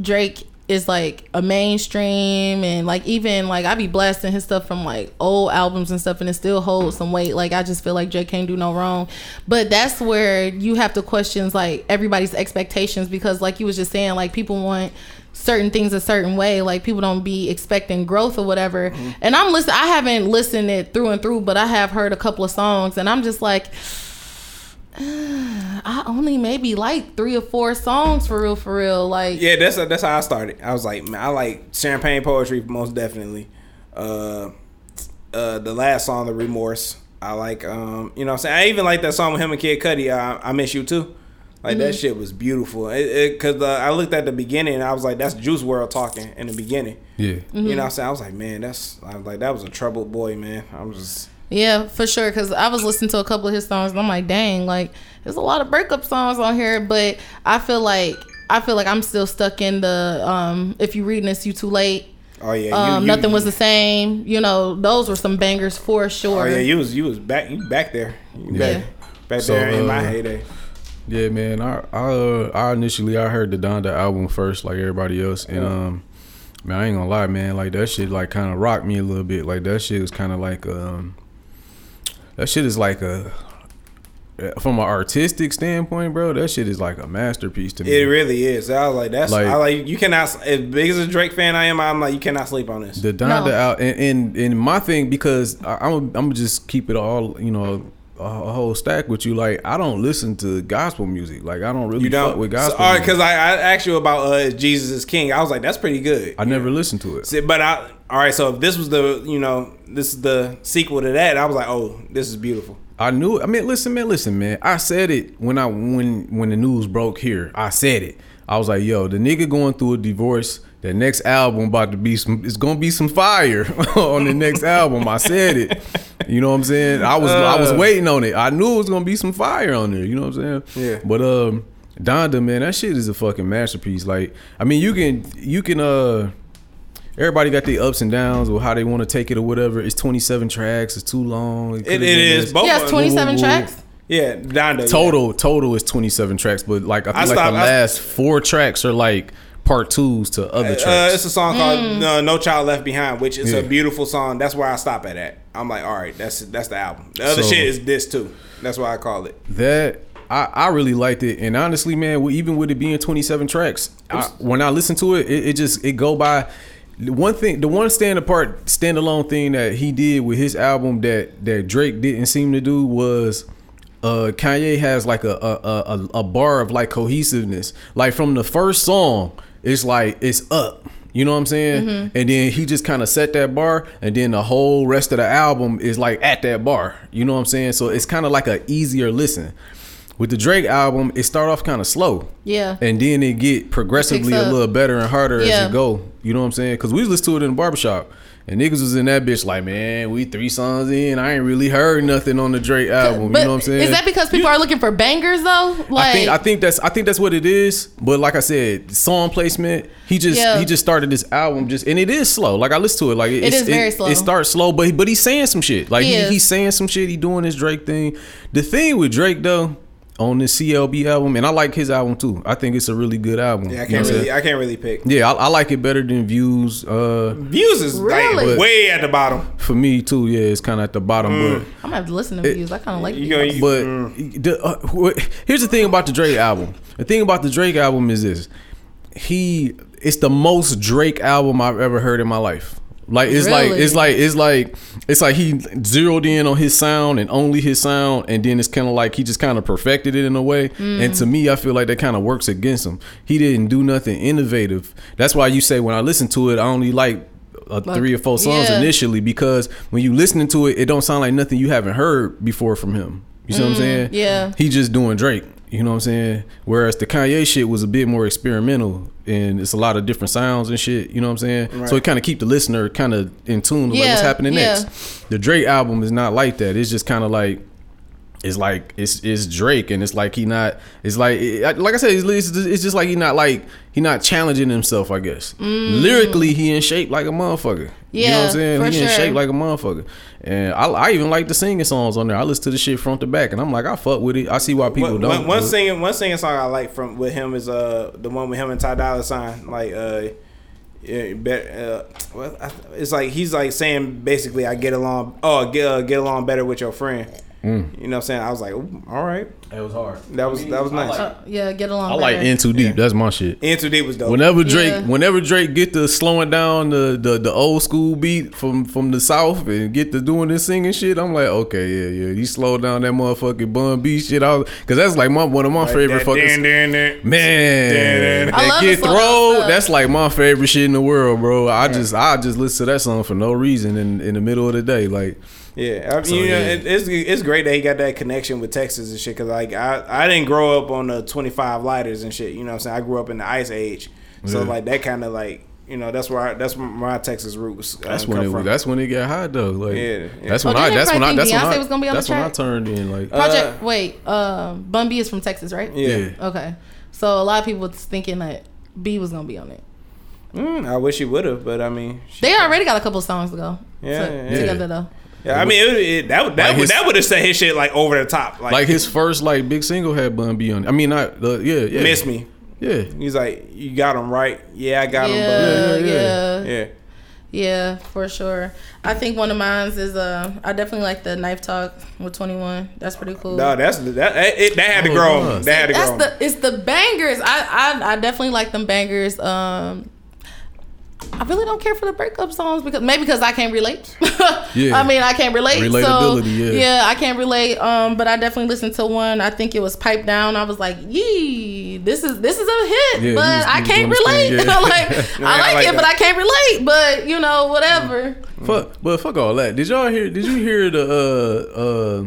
Drake is like a mainstream and like even like I be blasting his stuff from like old albums and stuff and it still holds some weight. Like I just feel like Drake can't do no wrong. But that's where you have to question like everybody's expectations because like you was just saying, like people want certain things a certain way. Like people don't be expecting growth or whatever. Mm-hmm. And I'm listening I haven't listened it through and through, but I have heard a couple of songs and I'm just like I only maybe like three or four songs for real, for real. Like Yeah, that's that's how I started. I was like, man, I like champagne poetry most definitely. Uh, uh, the last song, the remorse. I like, um, you know, what I'm saying I even like that song with him and Kid Cudi. I, I miss you too. Like that Mhm. shit was beautiful. It, it cause uh, I looked at the beginning and I was like, that's Juice WRLD talking in the beginning. Yeah. You Mm-hmm. know what I'm saying? I was like, man, that's I was like that was a troubled boy, man. I was just Yeah, for sure. Cause I was listening to a couple of his songs, and I'm like, dang, like there's a lot of breakup songs on here. But I feel like I feel like I'm still stuck in the um. If you reading this, you too late. Oh yeah, you- Um, you- nothing was the same. You know, those were some bangers for sure. Oh yeah, you was you was back you back there. You Yeah. back, back So, there in my uh, heyday. Yeah, man. I I, uh, I initially I heard the Donda album first, like everybody else, and um, man, I ain't gonna lie, man. Like that shit, like kind of rocked me a little bit. Like that shit was kind of like um, that shit is like a from an artistic standpoint, bro. That shit is like a masterpiece to me. It really is. I was like, that's Like- I like you cannot as big as a Drake fan I am. I'm like you cannot sleep on this. The Donda out and, and and my thing because I, I'm I'm gonna just keep it all you know a, a whole stack with you. Like I don't listen to gospel music. Like I don't really You fuck don't with So, gospel. all right, music. because I, I asked you about uh, Jesus is King. I was like, that's pretty good. I never listened to it. See, But I all right. So if this was the you know this is the sequel to that, I was like, oh, this is beautiful. I knew. It. I mean, listen, man, listen, man. I said it when I when when the news broke here. I said it. I was like, yo, the nigga going through a divorce. The next album about to be some. It's gonna be some fire on the next album. I said it. You know what I'm saying? I was I was Uh. waiting on it. I knew it was gonna be some fire on there. You know what I'm saying? Yeah. But um, Donda, man, that shit is a fucking masterpiece. Like, I mean, you can you can uh. Everybody got the ups and downs or how they want to take it or whatever. It's 27 tracks. It's too long. It, could've it been both. Yeah, it's 27 Woo, woo, woo. tracks. Yeah, Donda. yeah. Total total is 27 tracks, but like I feel I like stopped- the I- last four tracks are like part twos to other Uh, tracks. it's a song called uh, "No Child Left Behind," which is Yeah. a beautiful song. That's where I stop at. At I'm like, all right, that's that's the album. The other So- shit is this too. That's why I call it. that I, I really liked it, and honestly, man, even with it being 27 tracks, I, when I listen to it, it, it just it go by. The one thing, the one stand apart, standalone thing that he did with his album that that Drake didn't seem to do was. Uh, Kanye has like a a, a a- bar of like cohesiveness. Like from the first song, it's like it's up. You know what I'm saying? Mhm. And then he just kind of set that bar, and then the whole rest of the album is like at that bar. You know what I'm saying? So it's kind of like a easier listen. With the Drake album, it start off kind of slow, Yeah. and then it get progressively Picks a little better and harder Yeah. as it go. You know what I'm saying? Because we was listening to it in the barbershop, and niggas was in that bitch like, man, we three songs in, I ain't really heard nothing on the Drake album. But you know what I'm saying? is that because people are looking for bangers though? Like, I think I think that's I think that's what it is. But like I said, song placement. He just Yeah. he just started this album just and it is slow. Like I listen to it. Like It it's, is very slow. It starts slow, but he, but he's saying some shit. Like He he, he's saying some shit. He doing his Drake thing. The thing with Drake though. On this CLB album, and I like his album too. I think it's a really good album. Yeah, I can't what I'm really. I can't really pick. Yeah, I, I like it better than Views. Uh, Views is Really? like way at the bottom. for me too. Yeah, it's kind of at the bottom, Mm. but I'm gonna have to listen to views. I kind of like You views. gonna- But the, uh, wh- here's the thing about the Drake album. The thing about the Drake album is this: he it's the most Drake album I've ever heard in my life. Like it's like it's like it's like it's like he zeroed in on his sound and only his sound, and then it's kind of like he just kind of perfected it in a way. Mm. And to me, I feel like that kind of works against him. He didn't do nothing innovative. That's why you say when I listen to it, I only like. Uh, Like, three or four songs yeah. initially because when you listening to it, it don't sound like nothing you haven't heard before from him. You see what I'm saying? Mm, yeah. He just doing Drake. You know what I'm saying? Whereas the Kanye shit was a bit more experimental and it's a lot of different sounds and shit. You know what I'm saying? Right. So it kind of keep the listener kind of in tune with like, what's happening yeah. next. The Drake album is not like that. It's just kind of like it's like it's it's Drake and it's like he not it's like like I said it's, it's just- like he not like he not challenging himself I guess lyrically he in shape like a motherfucker you know what Mm. Yeah, I'm saying for he in shape like a motherfucker and I, I even like the singing songs on there. I listen to the shit front to back and I'm like I fuck with it. I see why people One, don't. one, one singing one singing song I like from with him is uh the one with him and Ty Dolla Sign. Like uh yeah, bet, uh, well, it's like he's like saying basically I get along oh get uh, get along better with your friend Mm. You know what I'm saying? I was like, all right. It was hard. That was that was nice. Uh, yeah, get along. I like better. In Too Deep. That's my shit. In Too Deep was dope. Whenever Drake, Yeah. whenever Drake get to slowing down the, the the old school beat from from the south and get to doing this singing shit, I'm like, okay, yeah, yeah. He slowed down that motherfucking Bun B shit. I was, cause that's like my one of my favorite that fucking dan, dan, dan. man. Dan, dan. I That Get the slow down Throw, that's like my favorite shit in the world, bro. I just I just listen to that song for no reason in in the middle of the day, like. Yeah, I mean, So, you know, yeah. it, it's it's great that he got that connection with Texas and shit. Cause like I I didn't grow up on the twenty five lighters and shit. You know what I'm saying? I grew up in the ice age, so Yeah. like that kind of like you know that's where I, that's where my Texas roots. Uh, That's come when it from. that's when it got hot though. Like Yeah, yeah. that's when Oh, I that's when I everybody that's think when I was gonna be on the that's when I turned in like Project. wait, um, Bun B is from Texas, right? yeah. yeah. Okay. So a lot of people was thinking that B was gonna be on it. Mm, I wish he would have, but I mean, They already got a couple songs to go. Yeah, to- yeah. together though. Yeah, I mean, it, it, that would- that Like would his- that would have set his shit like over the top. Like, like his first like big single had Bun B on. it. I mean, not the yeah yeah miss me. yeah. He's like, you got him right. Yeah, I got him. Yeah, But yeah, yeah, yeah, yeah, for sure. I think one of mine is uh, I definitely like the knife talk with Twenty One. That's pretty cool. no, that's that. It, that had to Oh, grow. wow. on me. That had to grow. That's on the it's the bangers. I, I I definitely like them bangers. Um, I really don't care for the breakup songs because maybe because I can't relate. Yeah. I mean I can't relate. so Relatability, yeah. I can't relate. Um, but I definitely listened to one. I think it was Pipe Down. I was like, yee, this is this is a hit, Yeah, but was- I can't relate. yeah. like Yeah, I I like, like it, but. I can't relate. But you know whatever. Fuck, but fuck all that. Did y'all hear? Did you hear the uh uh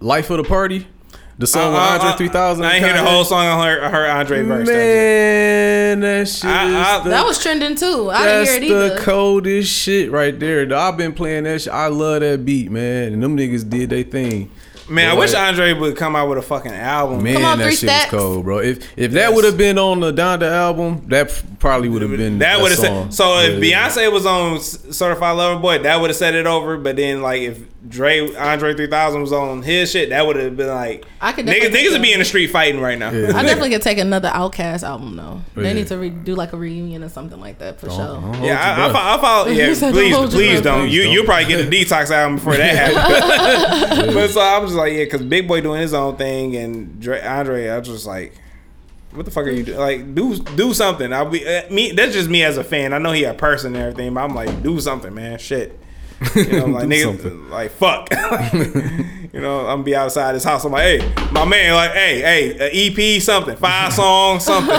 Life of the Party? The song Uh, uh, with Andre uh, 3000. I and ain't hear the whole song. I heard, I heard Andre verse. Man, that shit I- I- the, That was trending too. I didn't hear it either. That's the coldest shit right there. I've been playing that shit. I love that beat, man. And them niggas did their thing. Man, I wish like, Andre would come out with a fucking album. Man, Come on, that shit Stacks. was cold, bro. If if that Yes. would have been on the Donda album, that probably would have been that would have song. said. So if Yeah. Beyonce was on Certified Lover Boy, that would have set it over. But then like if Dre Andre 3000 was on his shit, that would have been like I could niggas niggas would take be in the street fighting right now. Yeah. I definitely could take another OutKast album though. They Yeah. need to re- do like a reunion or something like that for Don't- sure. don't Yeah, your I, I, I follow. Yeah, please, "Don't hold your please don't. Please You don't. probably get a detox album before that happens. but so I was just like, yeah, because Big Boi doing his own thing and Dre, Andre, I was just like, what the fuck are you doing? Like, do do something. I'll be uh, me. That's just me as a fan. I know he a person and everything, but I'm like, do something, man. Shit. You know, like niggas, something. like fuck. you know, I'm gonna be outside this house. I'm like, hey, my man, like, hey, hey, a EP, something, five songs, something.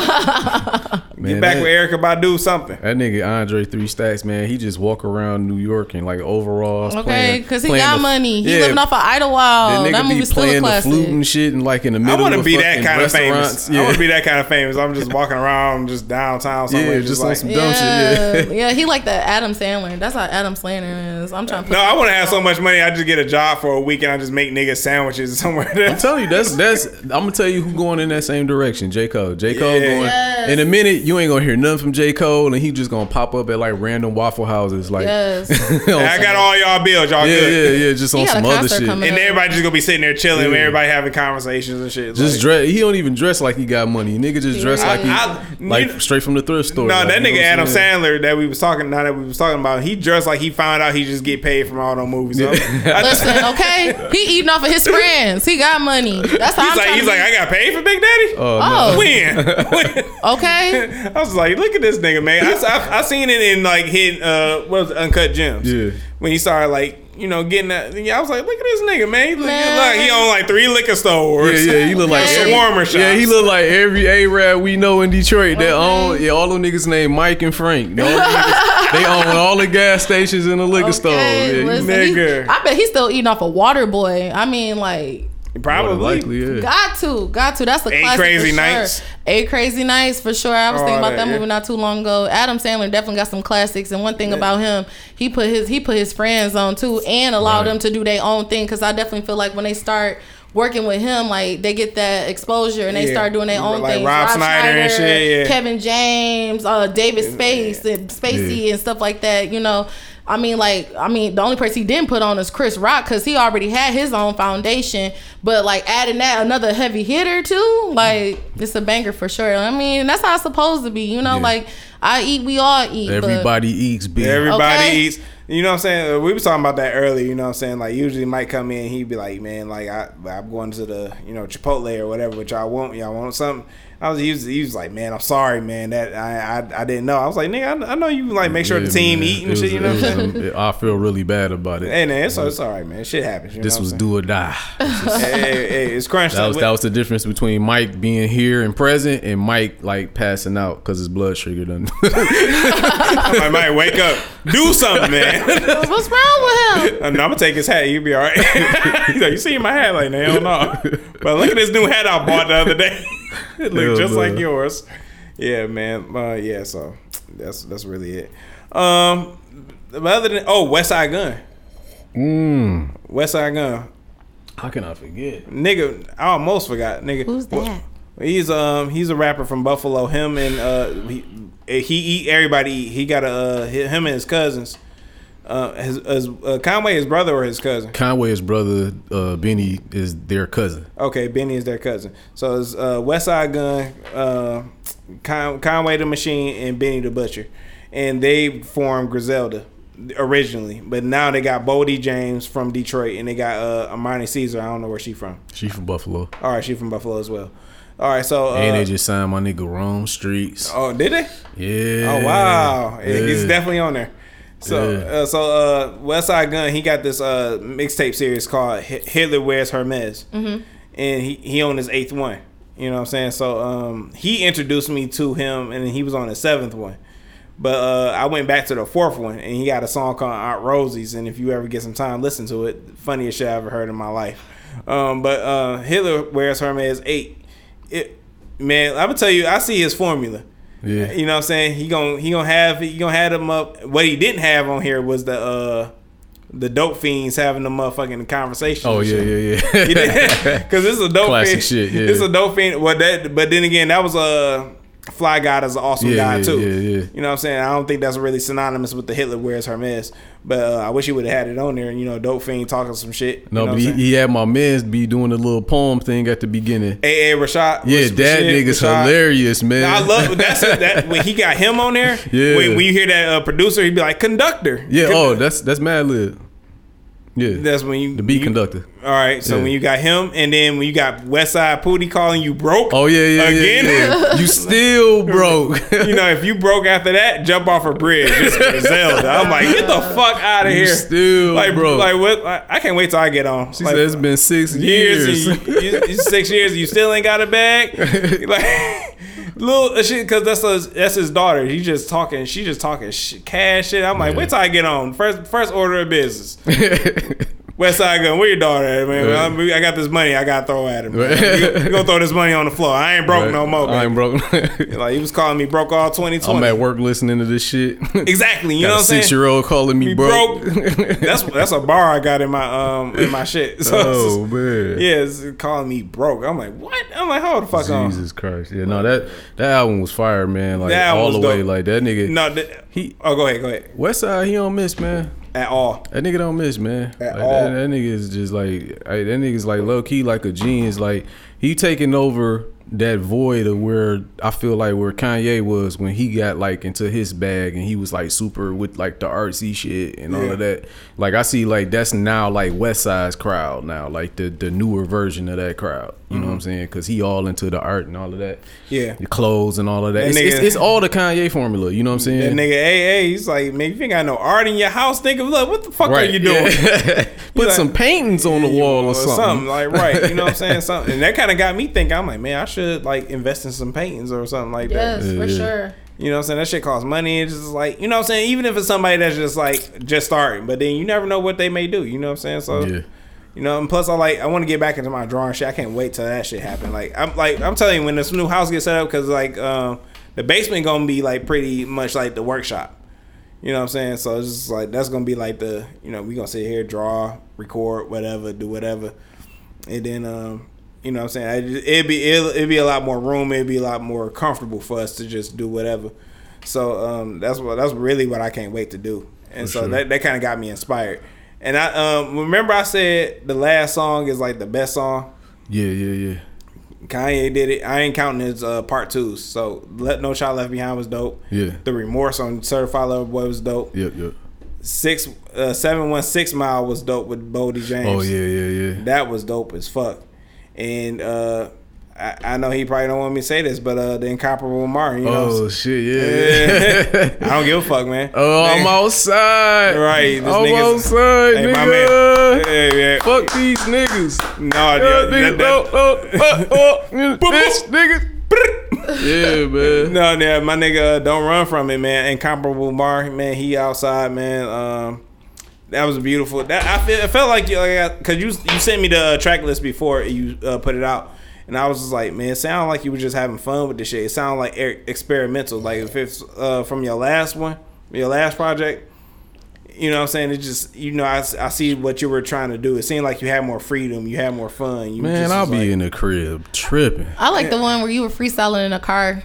Man, Get back that- with Erykah Badu, something. That nigga Andre Three Stacks, man, he just walk around New York and like overalls. Okay, because he got the- money. He yeah, living off of Idlewild. That That nigga be movie's still a playing the classic. flute and shit and like in the middle. I middle. want to be that kind of famous. restaurants. I Yeah, want to be that kind of famous. I'm just walking around just downtown somewhere. yeah, just on like, some dumb Yeah, shit. Yeah. yeah, he like that Adam Sandler. That's how Adam Sandler is. I'm trying to. Put No, I want to have so much money. I just get a job for a week and I just make niggas sandwiches somewhere. I'm telling you, that's that's. I'm gonna tell you who going in that same direction. J Cole. J Cole Yeah. going Yes. in a minute. You ain't gonna hear nothing from J Cole, and he just gonna pop up at like random Waffle Houses. Like, Yes. on I got all y'all bills. Y'all yeah, good. yeah, yeah, just He on some other shit. And up. everybody just gonna be sitting there chilling. Yeah. Everybody having conversations and shit. Just like- dress. He don't even dress like he got money. Nigga just dress Yeah. like he I- like you- straight from the thrift store. No, like, that nigga Adam saying? Sandler that we was talking now that we was talking about, he dressed like he found out he just get paid from all those movies. So, Listen, okay, he eating off of his friends. He got money. That's how he's I'm like he's to like I got paid for Big Daddy. Oh, Oh, when? when? okay. I was like, look at this nigga, man. I, I, I seen it in like hit uh what was it, Uncut Gems. Yeah. When he started like you know getting that, yeah, I was like, look at this nigga, man. He look, Man. like he own like three liquor stores. Yeah, yeah, he look like Okay. every, Shawarma shops. Yeah, he look like every Arab we know in Detroit that own. Yeah, all them niggas named Mike and Frank. They own, niggas- they own all the gas stations and the liquor stores. Yeah, listen, nigga. he- I bet he's still eating off a water boy. I mean, like, Probably. likely. Yeah. got to, got to. That's the Eight classic Crazy for Nights. Sure. Eight crazy nights for sure. I was Oh, thinking about that, that yeah. movie not too long ago. Adam Sandler definitely got some classics, and one thing about him, he put his he put his friends on too, and allowed Right. them to do their own thing. Because I definitely feel like when they start. Working with him, like they get that exposure and they Yeah. start doing their own Like things. Rob Schneider and shit, yeah. Kevin James, uh, David Space, and Spacey, and stuff like that. You know, I mean, like, I mean, the only person he didn't put on is Chris Rock because he already had his own foundation. But like adding that another heavy hitter too, like it's a banger for sure. I mean, that's how it's supposed to be. You know, Yeah. like I eat. We all eat. but- Everybody eats beef. Everybody Okay. eats. You know what I'm saying? Uh, we was talking about that earlier. You know what I'm saying? Like usually Mike come in, he'd be like, "Man, like I, I'm going to the you know Chipotle or whatever, which y'all want. Y'all want something." I was he was, he was like, "Man, I'm sorry, man. That I I, I didn't know." I was like, "Nigga, I, I know you like make sure Yeah, the team man. eat and was- shit." You know what I'm saying? I feel really bad about it. Hey, man, it's, it's all right, man. Shit happens. You This know was do or die. I'm hey, hey, hey, it's crunch That was that was the difference between Mike being here and present and Mike like passing out because his blood sugar done. I might wake up, do something, man. What's wrong with him? I'm gonna take his hat. You'll be all right. He's like, you see my hat? Like, hell no. But look at this new hat I bought the other day. it looks Hell just no. like yours. Yeah, man. Uh, yeah, so that's that's really it. Um, but other than oh, Westside Gunn, mm. Westside Gunn, How can I forget? nigga. I almost forgot, nigga. Who's that? He's um he's a rapper from Buffalo. Him and uh he he eat everybody eat. He got a uh, him and his cousins. Uh, his, his uh, Conway, his brother or his cousin? Conway's brother, uh, Benny, is their cousin. Okay, Benny is their cousin. So it's uh, Westside Gunn, uh, Con- Conway the Machine, and Benny the Butcher, and they formed Griselda originally, but now they got Boldy James from Detroit, and they got uh, Armani Caesar. I don't know where she from. She from Buffalo. All right, she from Buffalo as well. All right, so uh, and they just signed my nigga Rome Streetz. oh, did they? Yeah. Oh wow, It- it's definitely on there. So Yeah. uh, so uh, Westside Gunn, he got this uh, mixtape series called Hitler Wears Hermes, Mhm. and he he on his eighth one. You know what I'm saying? So um, he introduced me to him, and he was on the seventh one. But uh, I went back to the fourth one, and he got a song called Aunt Rosie's. And if you ever get some time, listen to it. Funniest shit I ever heard in my life. Um, but uh, Hitler Wears Hermes eight. It man, I'm gonna tell you, I see his formula. Yeah. You know what I'm saying? He gon' he gonna have he gonna have them up. What he didn't have on here was the uh the dope fiends having the motherfucking conversation. Oh yeah, yeah, yeah. Because this is a dope Classic fiend. shit, yeah. This is a dope fiend. Well, that but then again, that was a Fly God is an awesome Yeah, guy yeah, too. yeah. You know what I'm saying? I don't think that's really synonymous with the Hitler wears Hermes. But uh, I wish he would have had it on there. You know, dope fiend talking some shit. No, you know but he, he had my mans be doing the little poem thing at the beginning. AA Rashid. Yeah, that nigga's Rashad. hilarious, man. I love that's it, that when he got him on there. Yeah. When, when you hear that uh, producer, he'd be like conductor. Yeah. Con- Oh, that's that's Madlib. Yeah. That's when you the beat you- conductor. All right, so Yeah. when you got him, and then when you got Westside Pootie calling you broke. Oh yeah, yeah, again. yeah, yeah. You still broke. you know, if you broke after that, jump off a bridge. It's Griselda. I'm like, get the fuck out of You here. still like, broke. Like what? I I can't wait till I get on. She like, said it's been six years. years. you, you- six years. You still ain't got a bag. like little uh, shit, because that's his, that's his daughter. He just talking. She just talking shit, cash shit. I'm like, wait till I get on. First first order of business. Westside Gunn, where your daughter at, man? Right. I'm- I got this money I got to throw at him. Right. We gonna throw this money on the floor. I ain't broke Right. no more. I ain't broke. like he was calling me broke all 2020. I'm at work listening to this shit. Exactly. You Got know a I'm saying? six year old calling me Be broke. that's that's a bar I got in my um in my shit. So oh just- man. yeah, it's calling me broke. I'm like, what? I'm like, hold the fuck on. Jesus Christ. Yeah, no, that that album was fire, man. Like That all the way. Like that nigga. No, th- he. Oh, go ahead, go ahead. Westside, he don't miss, man. At all. That nigga don't miss, man. At like, all. That, that nigga is just like that nigga's like low key like a genius. Like he taking over that void of where I feel like where Kanye was when he got like into his bag and he was like super with like the artsy shit and all of that. Like I see like that's now like West Side's crowd now, like the the newer version of that crowd. You know what I'm Mhm. saying? Because he all into the art and all of that. Yeah. the clothes and all of that. That It's, it's, nigga- it's all the Kanye formula. You know what I'm saying? That nigga, hey, hey, he's like, man, if you ain't got no art in your house, nigga, look, what the fuck are you doing? yeah. Put some paintings on the wall or something. like right, you know what I'm saying? Something, and that kind of got me thinking. I'm like, man, I should like invest in some paintings or something like that. Yes, for sure. You know what I'm saying? That shit costs money. It's just like, you know what I'm saying? Even if it's somebody that's just like just starting, but then you never know what they may do. You know what I'm saying? So, Yeah. you know, and plus I like I want to get back into my drawing shit. I can't wait till that shit happen. Like I'm like I'm telling you when this new house gets set up because like um, the basement gonna be like pretty much like the workshop. You know what I'm saying? So it's just like that's gonna be like the you know we gonna sit here draw, record, whatever, do whatever, and then um you know what I'm saying just, it'd be it'll, it'd be a lot more room. It'd be a lot more comfortable for us to just do whatever. So um that's what that's really what I can't wait to do. And For so sure. that that kind of got me inspired. And I um remember I said the last song is like the best song. Yeah, yeah, yeah. Kanye did it. I ain't counting his uh, part twos. So let no child left behind was dope. Yeah. The remorse on Certified Lover Boy was dope. Yep, yep. Six uh, seven one six mile was dope with Boldy James. Oh yeah, yeah, yeah. That was dope as fuck. And uh, I, I know he probably don't want me to say this, but uh, the incomparable Mar, you know. Oh shit, yeah. I don't give a fuck, man. Oh, I'm outside. Right, this I'm outside, Hey, my nigga. man. Hey, yeah. Fuck these niggas. No, Yeah, yeah, niggas, that- that- oh, oh, oh, bitch, niggas. Yeah, man. No, yeah, my nigga, uh, don't run from it, man. Incomparable Mar, man. He outside, man. Um, that was beautiful. That I feel, it felt like you, like, cause you you sent me the uh, track list before you uh, put it out, and I was just like, man, it sounded like you were just having fun with this shit. It sounded like er- experimental. Like if it's uh, from your last one, your last project. You know what I'm saying? It just, you know, I, I see what you were trying to do. It seemed like you had more freedom, you had more fun. You Man, just I'll be like- in the crib tripping. I like the one where you were freestyling in a car.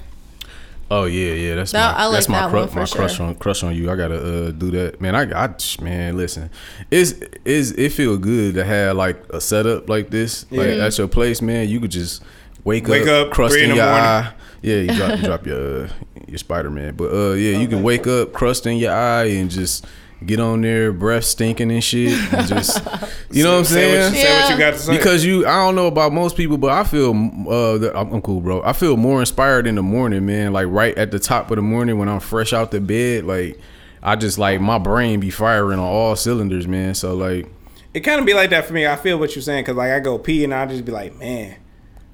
Oh yeah, yeah. That's That- my I like that's my that cru- one for my crush on crush on you. I gotta uh, do that, man. I, I man, listen, it's is it feel good to have like a setup like this, like Yeah. at your place, man. You could just wake, Wake up, up, crust in in the your morning. eye. Yeah, you drop you drop your uh, your Spider Man, but uh, yeah, you can wake up, crust in your eye, and just. Get on there, breath stinking and shit. And just, you know what I'm Say what saying? you- say what you got to say. Because you, I don't know about most people, but I feel, uh, that- I'm, I'm cool, bro. I feel more inspired in the morning, man. Like right at the top of the morning when I'm fresh out the bed, like I just like my brain be firing on all cylinders, man. So like, it kind of be like that for me. I feel what you're saying because like I go pee and I just be like, man,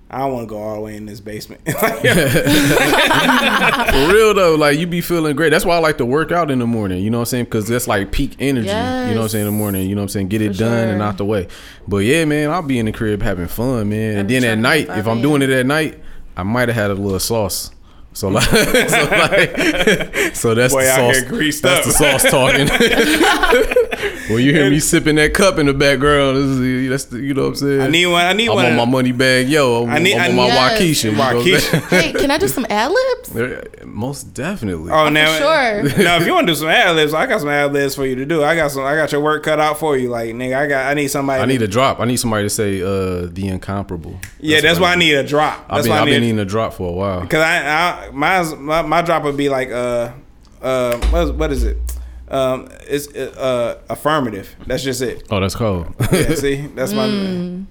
I don't want to go all the way in this basement. for real though, like you be feeling great. That's why I like to work out in the morning. You know what I'm saying? Because that's like peak energy. You know what I'm saying? In the morning, you know what I'm saying? Get it For done and out the way. But yeah, man, I'll be in the crib having fun, man. And then at night, if I'm doing it at night, I might have had a little sauce. So like, so, like, so that's Boy the sauce. that's up. the sauce talking. when you hear me sipping that cup in the background, this is, that's the, you know what I'm saying. I need one. I need I'm one. on my Moneybagg Yo. I'm, I need- I'm I on my need- Yes. Wockesha. you know what I'm Wockesha. saying? Hey, can I do some ad libs? Most definitely. Oh, now, sure. now if you want to do some ad libs, I got some ad libs for you to do. I got some. I got your work cut out for you. Like nigga, I got. I need somebody. I to- need a drop. I need somebody to say uh the incomparable. Yeah, that's, why I need a drop. I've been, why I I've been need. needing a drop for a while. Cause I, I mine's, my my drop would be like uh uh what is, what is it? Um, it's uh affirmative. That's just it. Oh, that's cold. Yeah, see, that's my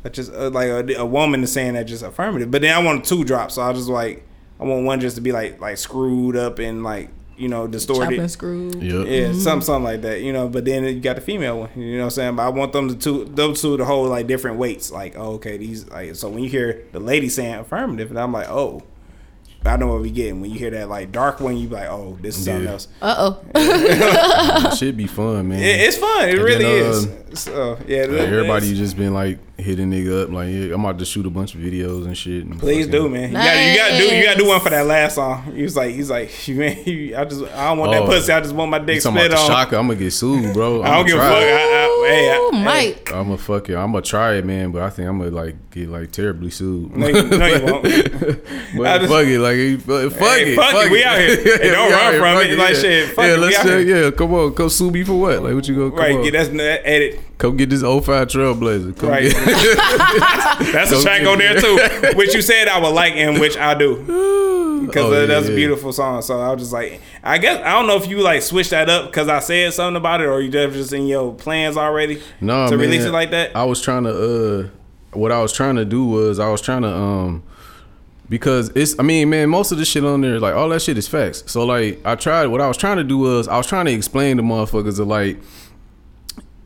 that's just uh, like a, a woman is saying that just affirmative. But then I want two drops, so I just like I want one just to be like like screwed up and like you know distorted. Chopping screw. yep. Yeah, something something like that, you know. But then you got the female one, you know what I'm saying? But I want them to two those two to hold like different weights. Like, oh, okay, these like so when you hear the lady saying affirmative, and I'm like, oh, I don't know what we getting. When you hear that like dark one, you be like, oh, this is something else. Uh oh. It should be fun, man. It, it's fun. It And really then, is. um, So yeah, Like, everybody just been like hitting nigga up, like yeah, I'm about to shoot a bunch of videos and shit. And Please fucking- do, man. You gotta, you gotta do, you gotta do one for that last song. He was like, he's like, man, I just, I don't want that Oh. pussy. I just want my dick talking split about the on. shocker? I'm gonna get sued, bro. I don't give a fuck. I, I, hey, I, Ooh, Mike. I'm gonna fuck it. I'm gonna try it, man. But I think I'm gonna like get like terribly sued. No, you- no, you won't. but I just- fuck it, like hey, fuck Hey, it, fuck it, we out here. Hey, don't run here, from fuck it. Like, shit, fuck yeah, it, let's say, yeah, come on, come sue me for what? Like, what you go? Come right, get that's that edit. Come get this 05 Trailblazer. Come Right. That's a track on there too, which you said I would like and which I do. Because Oh, yeah, that's a beautiful song. So I was just like, I guess I don't know if you like switched that up because I said something about it, or you just just in your plans already no, to man, release it like that. I was trying to uh what I was trying to do was I was trying to um because it's I mean, man, most of the shit on there, like all that shit is facts. So like I tried what I was trying to do was I was trying to explain to motherfuckers that like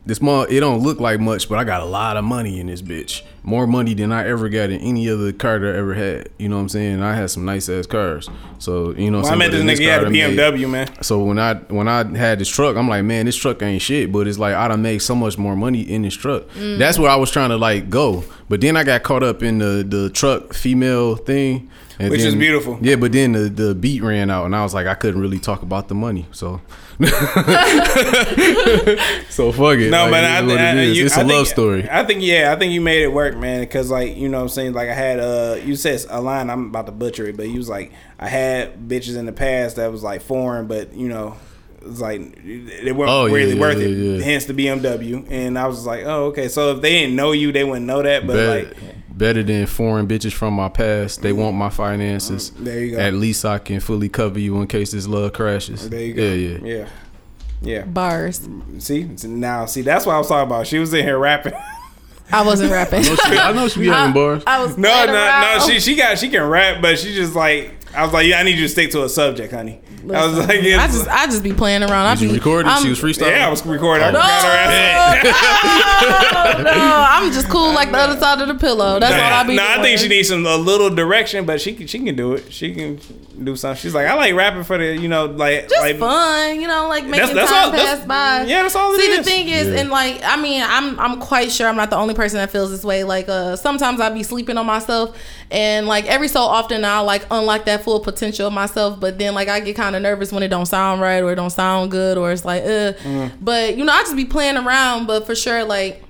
this month it don't look like much, but I got a lot of money in this bitch. More money than I ever got in any other car that I ever had. You know what I'm saying? I had some nice ass cars. So you know Well, I met this saying? But in nigga he had car a I made- BMW, man. so when I when I had this truck, I'm like, man, this truck ain't shit. But it's like I done make so much more money in this truck. Mm. That's where I was trying to like go. But then I got caught up in the the truck female thing. And Which then- is beautiful. Yeah, but then the, the beat ran out and I was like, I couldn't really talk about the money. So So fuck it. No, Like, but I, is what it I, you, it's I a think, love story. I think yeah, I think you made it work, man. Because like you know, what I'm saying like I had uh, you said a line. I'm about to butcher it, but you was like I had bitches in the past that was like foreign, but you know. It's like they weren't Oh, really yeah, worth yeah, it. yeah. Hence the BMW, and I was like, "Oh, okay." So if they didn't know you, they wouldn't know that. But like, better than foreign bitches from my past. They want my finances. Mm, there you go. At least I can fully cover you in case this love crashes. There you go. Yeah, yeah. Yeah. Yeah. Bars. See now, see that's what I was talking about. She was in here rapping. I wasn't rapping. I know she be having bars. I was No, playing no, no. She she got she can rap, but she just like I was like, yeah, I need you to stick to a subject, honey. I was like, yeah, I just I just be playing around. I Did you be, record? I'm- She was freestyling. yeah, I was recording. I No, got her ass. no, I'm just cool like the other side of the pillow. That's all I be no, doing. I think she needs some a little direction, but she can she can do it. She can do something. She's like, I like rapping for the you know like just like fun, you know, like making that's time all- that's- pass by. yeah, that's all it See, is. the thing is, Yeah. and like, I mean, I'm I'm quite sure I'm not the only person that feels this way. Like, uh, sometimes I be sleeping on myself, and like every so often I like unlock that full potential of myself, but then like I get kind of nervous when it don't sound right or it don't sound good or it's like, uh. Mm. But you know, I just be playing around, but for sure, like.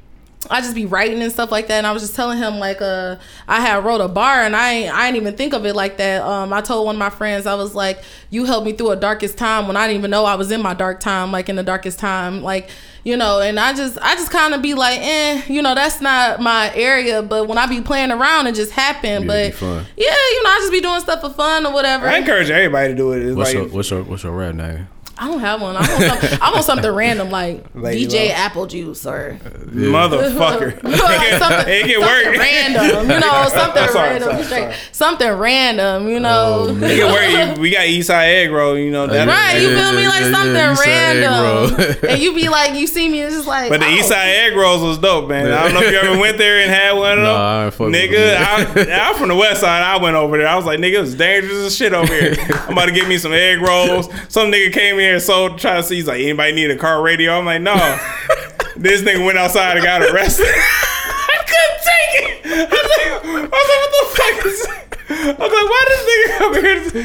I just be writing and stuff like that, and I was just telling him like uh I had wrote a bar and I ain't, I didn't even think of it like that. Um, I told one of my friends I was like, you helped me through a darkest time when I didn't even know I was in my dark time, like in the darkest time, like you know. And I just I just kind of be like, eh, you know, that's not my area. But when I be playing around, it just happen. Yeah, but yeah, you know, I just be doing stuff for fun or whatever. I encourage everybody to do it. It's What's like your what's your what's your rap name? I don't have one. I want something, I want something random like Lady DJ Love. Apple Juice or motherfucker. it can work. random, you know, something Sorry, random, sorry, straight- sorry. something random, you know. Oh, It can work. We got Eastside egg roll. You know that. Right, you feel me? Like something yeah, you said egg random, and you be like, you see me, it's just like. But the oh. Eastside egg rolls was dope, man. I don't know if you ever went there and had one of them. Nah, I ain't fuck with nigga. I, I'm from the west side. I went over there. I was like, nigga, it's dangerous as shit over here. I'm about to get me some egg rolls. Some nigga came here and sold, try to see. He's like, anybody need a car radio? I'm like, no. this nigga went outside and got arrested. I couldn't take it. I was like, I was like what the fuck is I was like, why this nigga come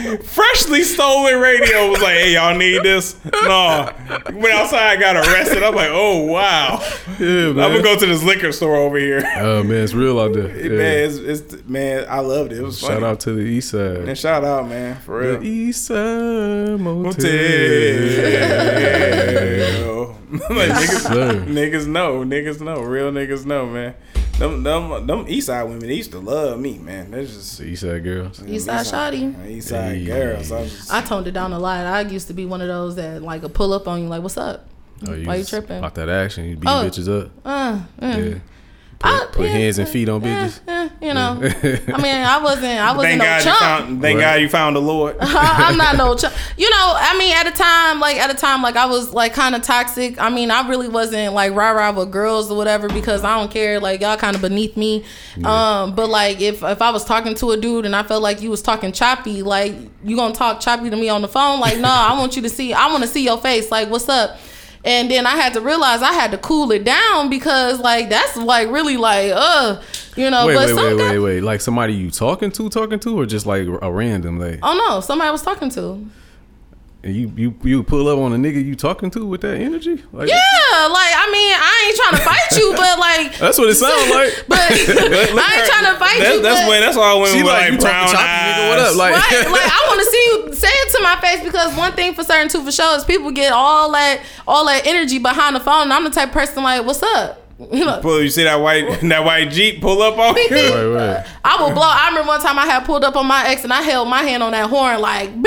here? Freshly stolen radio was like, hey, y'all need this? No. Went outside, I got arrested. I'm like, oh, wow. Yeah, I'm gonna go to this liquor store over here. Oh man, it's real out there. Yeah. Man, it's, it's man, I loved it. It was Shout funny. out to the East Side. and shout out, man, for real. The East Side Motel. Motel. like, niggas, niggas know, niggas know, real niggas know, man. Them, them, them East Side women, they used to love me, man. They're just The East Side girls. Eastside Shotty. East Side Hey. girls. I just, I toned it down a lot. I used to be one of those that like a pull up on you, like, "What's up? Oh, Why you tripping?" Off that action, you beat Oh. bitches up. Uh, uh. Yeah. Put, I- put yeah, hands and feet on bitches. eh, you know, I mean, I wasn't, I wasn't thank no God you chump. found, thank Right. God you found the Lord. I- I'm not no chump. You know, I mean, at a time, like at a time, like I was like kind of toxic. I mean, I really wasn't like rah rah with girls or whatever because I don't care. Like y'all kind of beneath me. Um, but like if if I was talking to a dude and I felt like you was talking choppy, like you gonna talk choppy to me on the phone? Like no, I want you to see. I want to see your face. Like what's up? And then I had to realize I had to cool it down because like that's like really like uh you know. Wait, but wait, wait, guys- wait, wait. Like somebody you talking to, talking to, or just like a random like? Oh no, somebody I was talking to. And you you you pull up on a nigga you talking to with that energy? Like, Yeah, like I mean, I ain't trying to fight you, but like That's what it sounds like. But I ain't trying to fight That's, you. that's but, when that's all women She with like, like, you brown choppy, eyes. nigga, what up? Like- Right, like I want to see you say it to my face because one thing for certain, two for sure, is people get all that all that energy behind the phone. And I'm the type of person like, "What's up?" You Pull, you see that white that white Jeep pull up on you? Right, right. I will blow. I remember one time I had pulled up on my ex and I held my hand on that horn like, "Beep."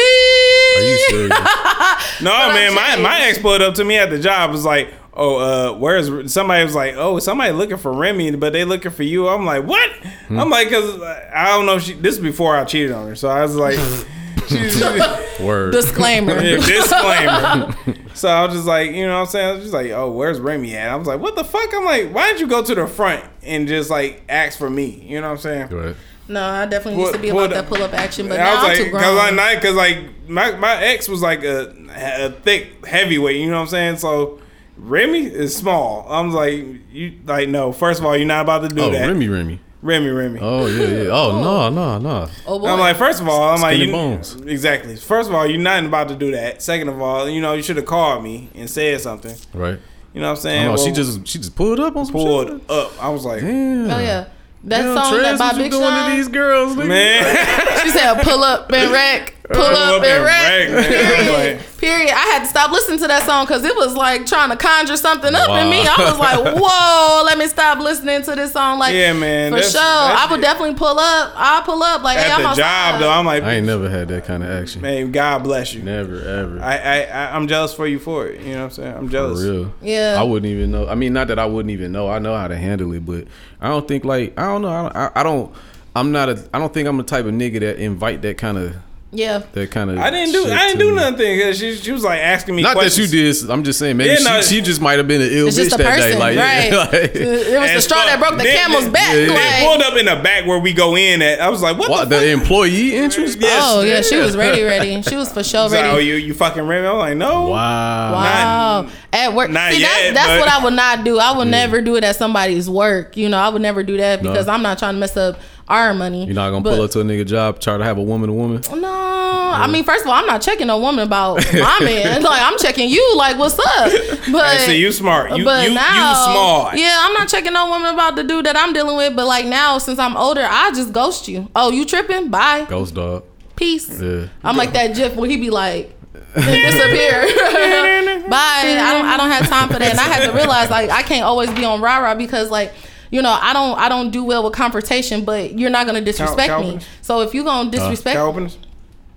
Are you serious? No, But man, I'm my saying- my ex pulled up to me at the job. Was like, oh, uh, where's somebody was like, oh, somebody looking for Remy, but they looking for you. I'm like, what? Hmm. I'm like, cause I don't know. If she, this is before I cheated on her, so I was like, she's, Word. Disclaimer. Yeah, disclaimer. so I was just like, you know what I'm saying? I was just like, oh, where's Remy at? I was like, what the fuck? I'm like, why didn't you go to the front and just like ask for me? You know what I'm saying? Right. No, I definitely used to be Pull- about that pull up action, but I now was I'm like, too cause grown. like, night, cause like my my ex was like a, a thick heavyweight. You know what I'm saying? So Remy is small. I was like, you like no. First of all, you're not about to do Oh, that. Remy, Remy. Remy, Remy. Oh yeah, yeah. Oh no, no, no. oh boy. I'm like, first of all, I'm like, Skinny you, bones. exactly. First of all, you're not about to do that. Second of all, you know, you should have called me and said something. Right. You know what I'm saying? no, she just she just pulled up on some pulled shit. up. I was like, Damn. oh yeah, that Damn, song Trez, that by what you Big doing Sean. to these girls, nigga? man. She said, "Pull up and wreck, pull up and wreck." man. I'm Period. I had to stop listening to that song because it was like trying to conjure something up in me. I was like, whoa, let me stop listening to this song. Like, Yeah, man, for that's- sure. that's I would it. definitely pull up. I'll pull up. Like, hey, At I'm the outside. job though, I'm like, I ain't never had that kind of action. man, God bless you. Never ever. I, I, I I'm jealous for you for it. You know what I'm saying? I'm For jealous. real. Yeah. I wouldn't even know. I mean, not that I wouldn't even know. I know how to handle it, but I don't think like I don't know. I don't. I, I don't I'm not a. I don't think I'm the type of nigga that invite that kind of Yeah. that kind of. I didn't do I didn't do nothing because she, she was like asking me Not questions. that you did. I'm just saying maybe Yeah, no. she, she just might have been an ill bitch just a that day. person, Like, right? yeah, like- it was the As straw that broke the Then- camel's then- back. They like, pulled up in the back where we go in at. I was like, what, what the fuck? the employee entrance? Yes. oh yeah, she was ready, ready. She was for sure He's like, ready. oh, you you fucking ready? I'm like, no. Wow. Wow. at work. not See, yet, that's, that's but- what I would not do. I would never do it at somebody's work. You know, I would never do that No. because I'm not trying to mess up our money. You're not gonna But- pull up to a nigga job, try to have a woman a woman. No, I mean, first of all, I'm not checking a woman about my man. Like, I'm checking you. Like, what's up? But I see you smart. You but you, now, you smart. Yeah, I'm not checking no woman about the dude that I'm dealing with. But like now, since I'm older, I just ghost you. Oh, you tripping? Bye. Ghost dog. Peace. Yeah. I'm like that Jeff where he be like, then disappear. Bye. I don't. I don't have time for that. And I had to realize like I can't always be on rah rah because like. You know, I don't I don't do well with confrontation, but you're not gonna disrespect cow me. So if you gonna disrespect Cow openers?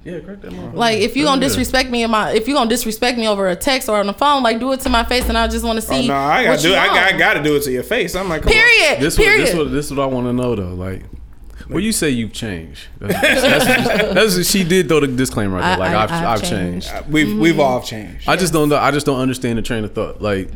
Yeah, crack that motherfucker. like if you gonna disrespect me in my if you gonna disrespect me over a text or on the phone, like do it to my face and I just wanna Oh see. no, I gotta do. you I got, I gotta do it to your face. I'm like, come on. Period. This what, this what this what I want to know though. Like, well, you say you've changed. That's, that's, that's what she did throw the disclaimer right there. I- Like I- I've, I've I've changed. changed. We've Mm-hmm. we've all changed. I just don't know. I just don't understand the train of thought. Like,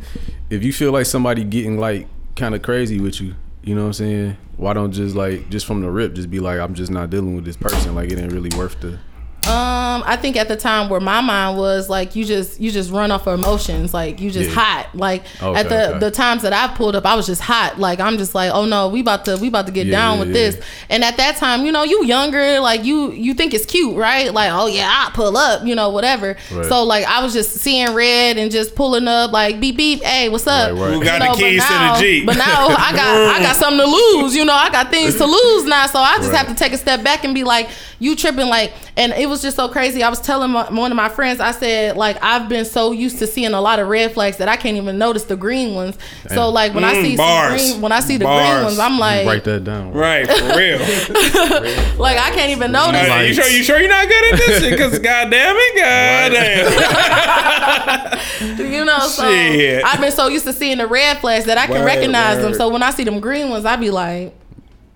if you feel like somebody getting like kind of crazy with you, you know what I'm saying? Why don't just like just from the rip, just be like, I'm just not dealing with this person. Like, it ain't really worth the. Um, I think at the time where my mind was like, you just you just run off of emotions, like you just Yeah. hot. Like Okay, at the okay. the times that I pulled up, I was just hot. Like I'm just like, oh no, we about to we about to get Yeah, down yeah, with yeah. this. And at that time, you know, you younger, like you you think it's cute, right? Like oh yeah, I pull up, you know, whatever. Right. So like I was just seeing red and just pulling up, like beep beep, hey, what's up? Right, right. Who got You the but keys to the Jeep? But now I got I got something to lose. You know, I got things to lose now. So I just Right. have to take a step back and be like, you tripping like and it was just so crazy. I was telling my, one of my friends, I said, like, I've been so used to seeing a lot of red flags that I can't even notice the green ones. So like when I Mm, see bars. green when I see the Bars. green ones, I'm like Write that down. Right, for real. like I can't even notice. Uh, you sure you sure you're not good at this? Because goddamn it, god goddamn. You know, so Shit. I've been so used to seeing the red flags that I can Word, recognize them. So when I see them green ones, i'd be like,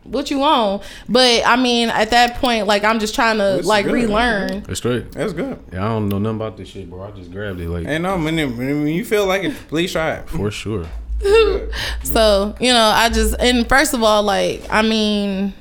"What you on?" But I mean, at that point, like I'm just trying to This like good. relearn. That's straight. That's good. Yeah, I don't know nothing about this shit, bro. I just grabbed it like Ain't no when, when you feel like it, please try it. for sure. So you know, I just and first of all, like I mean.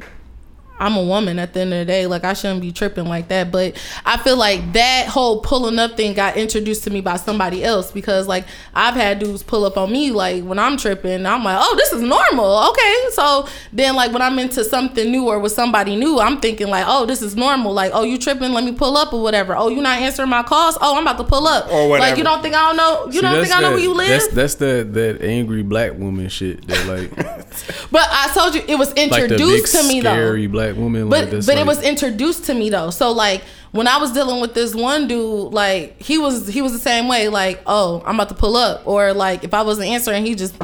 I'm a woman at the end of the day. Like I shouldn't be tripping like that. But I feel like that whole pulling up thing got introduced to me by somebody else because like I've had dudes pull up on me like when I'm tripping. I'm like, oh, this is normal. Okay. So then like when I'm into something new or with somebody new, I'm thinking like, oh, this is normal. Like, oh, you tripping? Let me pull up or whatever. Oh, you not answering my calls? Oh, I'm about to pull up. Or whatever. Like you don't think I don't know? You See, don't that's think I know that- where you live? That's that's that that angry black woman shit. That like but I told you it was like the big introduced to me though. scary black woman. but like, that's but it was introduced to me though. So like when i was dealing with this one dude like he was he was the same way. Like oh i'm about to pull up. Or like if i wasn't answering he just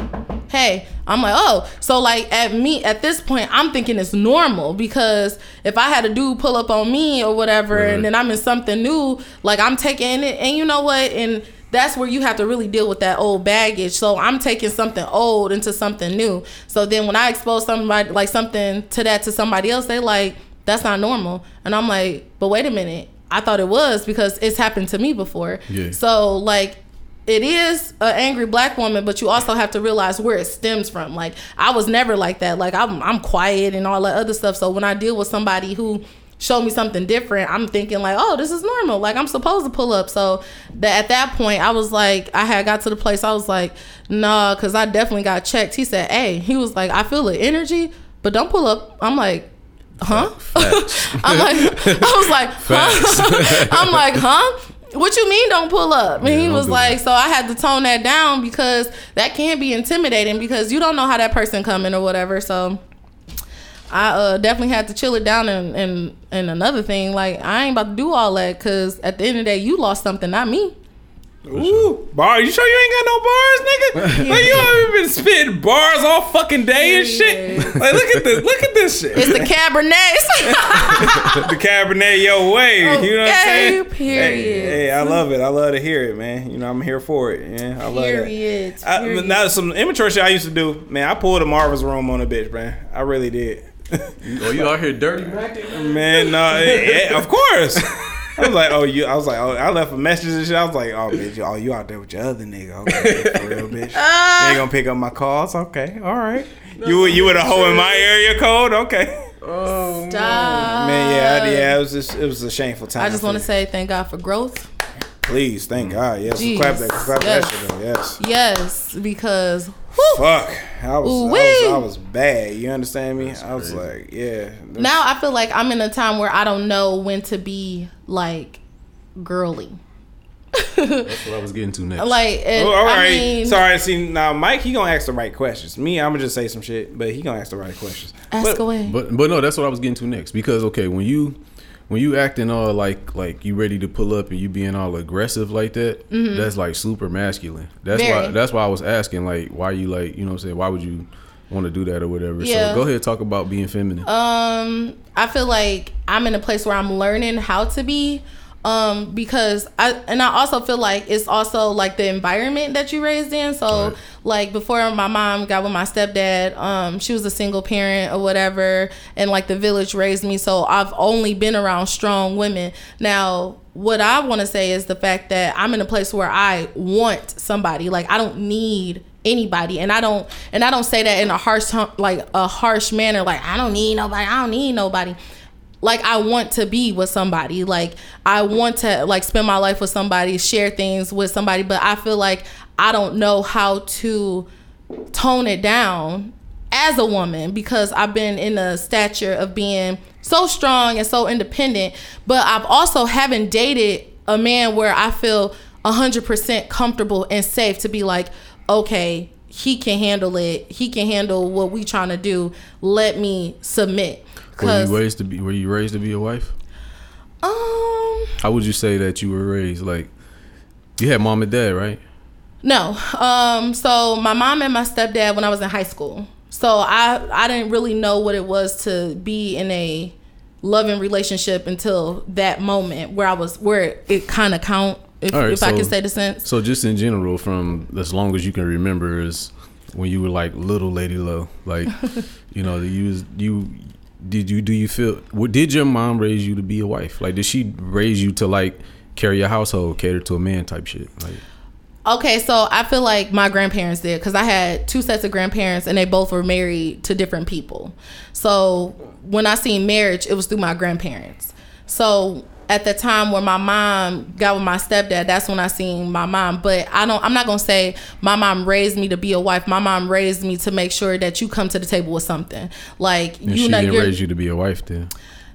hey. I'm like oh. So like at me at this point i'm thinking it's normal because if i had a dude pull up on me or whatever Right. and then i'm in something new like i'm taking it and you know what? And that's where you have to really deal with that old baggage. So I'm taking something old into something new. So then when I expose somebody like something to that to somebody else, they like that's not normal. And I'm like, but wait a minute, I thought it was because it's happened to me before. Yeah. So like. It is an angry black woman, but you also have to realize where it stems from. Like I was never like that. Like I'm, I'm quiet and all that other stuff. So when I deal with somebody who show me something different, I'm thinking like, oh, this is normal. Like I'm supposed to pull up. So that at that point, I was like, I had got to the place. I was like, nah, because I definitely got checked. He said, hey, he was like, I feel the energy, but don't pull up. I'm like, huh? I'm like, I was like, huh? I'm like, huh? What you mean don't pull up? And Yeah, he was like, so I had to tone that down because that can be intimidating because you don't know how that person coming or whatever. So I uh, definitely had to chill it down and, and and another thing, like I ain't about to do all that because at the end of the day, you lost something, not me. Ooh, bar. You sure you ain't got no bars, nigga? like you haven't been spitting bars all fucking day and shit. Like look at this, look at this shit. It's the Cabernet. the Cabernet your way. You know what I'm saying? period. Hey, hey, I love it. I love to hear it, man. You know, I'm here for it. Yeah, I love Period, it. I, period. now some immature shit I used to do, man. I pulled a Marvin's room on a bitch, man. I really did. Oh, you out here dirty? Man, no, eh, of course. I was like, oh, you. I was like, oh, I left a message and shit. I was like, oh, bitch, oh, you out there with your other nigga? Okay, for real, bitch. you ain't gonna pick up my calls? Okay, all right. you you with a hoe in my area code? Okay. Oh Stop. Man, yeah, I- yeah. It was just, it was a shameful time. I just want to say thank God for growth. please, thank God. Yes, Jeez. clap that, clap Yes. that shit. Though. Yes. Yes, because Fuck, I was, I was, I was bad. You understand me? I was like, yeah. now I feel like I'm in a time where I don't know when to be like girly. That's what I was getting to next. Like, and, Oh, all right. I mean, Sorry. See now, Mike. He gonna ask the right questions. Me, I'm gonna just say some shit, but he gonna ask the right questions. ask But- away. But but no, that's what I was getting to next. Because okay, when you when you acting all like like you ready to pull up and you being all aggressive like that, Mhm. that's like super masculine. That's why that's why I was asking like why you like you know what I'm saying why would you want to do that or whatever. Yeah. So go ahead talk about being feminine. Um, I feel like I'm in a place where I'm learning how to be. Um, because I and I also feel like it's also like the environment that you raised in. So like before my mom got with my stepdad, um, she was a single parent or whatever, and like the village raised me. So I've only been around strong women. Now, what I want to say is the fact that I'm in a place where I want somebody. Like I don't need anybody and i don't and i don't say that in a harsh like a harsh manner like i don't need nobody i don't need nobody like i want to be with somebody like i want to like spend my life with somebody share things with somebody but i feel like i don't know how to tone it down as a woman because I've been in a stature of being so strong and so independent, but I've also haven't dated a man where I feel 100% comfortable and safe to be like, okay, he can handle it. He can handle what we trying to do. Let me submit. Were you raised to be were you raised to be a wife? um How would you say that you were raised? Like you had mom and dad, right? No. Um. So my mom and my stepdad when I was in high school. So I I didn't really know what it was to be in a loving relationship until that moment where I was where it kind of count if, right, if I can say the sense. So just in general, from as long as you can remember, is when you were like little lady low, like you know, you was you did you do you feel? Did your mom raise you to be a wife? Like, did she raise you to like carry a household, cater to a man type shit? Like, Okay, so I feel like my grandparents did because I had two sets of grandparents and they both were married to different people. So when I seen marriage, it was through my grandparents. So at the time where my mom got with my stepdad, that's when I seen my mom. But I don't. I'm not gonna say my mom raised me to be a wife. My mom raised me to make sure that you come to the table with something. Like and you she know, didn't raise you to be a wife, then.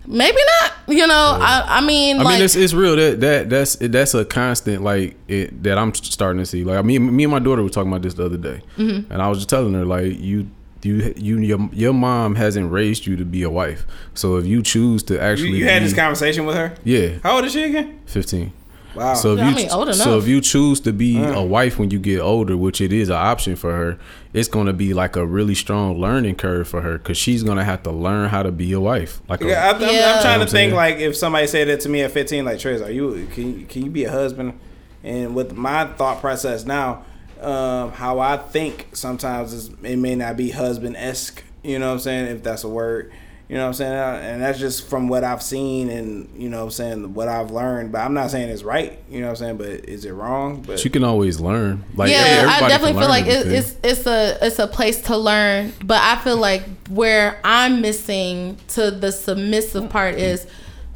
maybe not. You know, I, I mean, I like mean, it's, it's real. That that that's that's a constant like it, that I'm starting to see. Like me, me and my daughter were talking about this the other day, Mhm. and I was just telling her like you. You, you, your, your mom hasn't raised you to be a wife. So if you choose to actually, you had be- this conversation with her. yeah, How old is she again? fifteen. Wow. So if Yeah, I you mean, old so if you choose to be Mm. a wife when you get older, which it is an option for her, it's gonna be like a really strong learning curve for her because she's gonna have to learn how to be a wife. Like, a, Yeah, I, I'm, I'm You know trying to think like if somebody said that to me at 15, like Trez, are you can you, can you be a husband? And with my thought process now, um, how I think sometimes is it may not be husband esque. You know what I'm saying? If that's a word. You know what I'm saying? Uh, And that's just from what I've seen and you know what I'm saying what I've learned. But I'm not saying it's right. You know what I'm saying? But is it wrong? But you can always learn. Like, yeah, everybody I definitely feel like it, it's it's a it's a place to learn, but I feel like where I'm missing to the submissive part is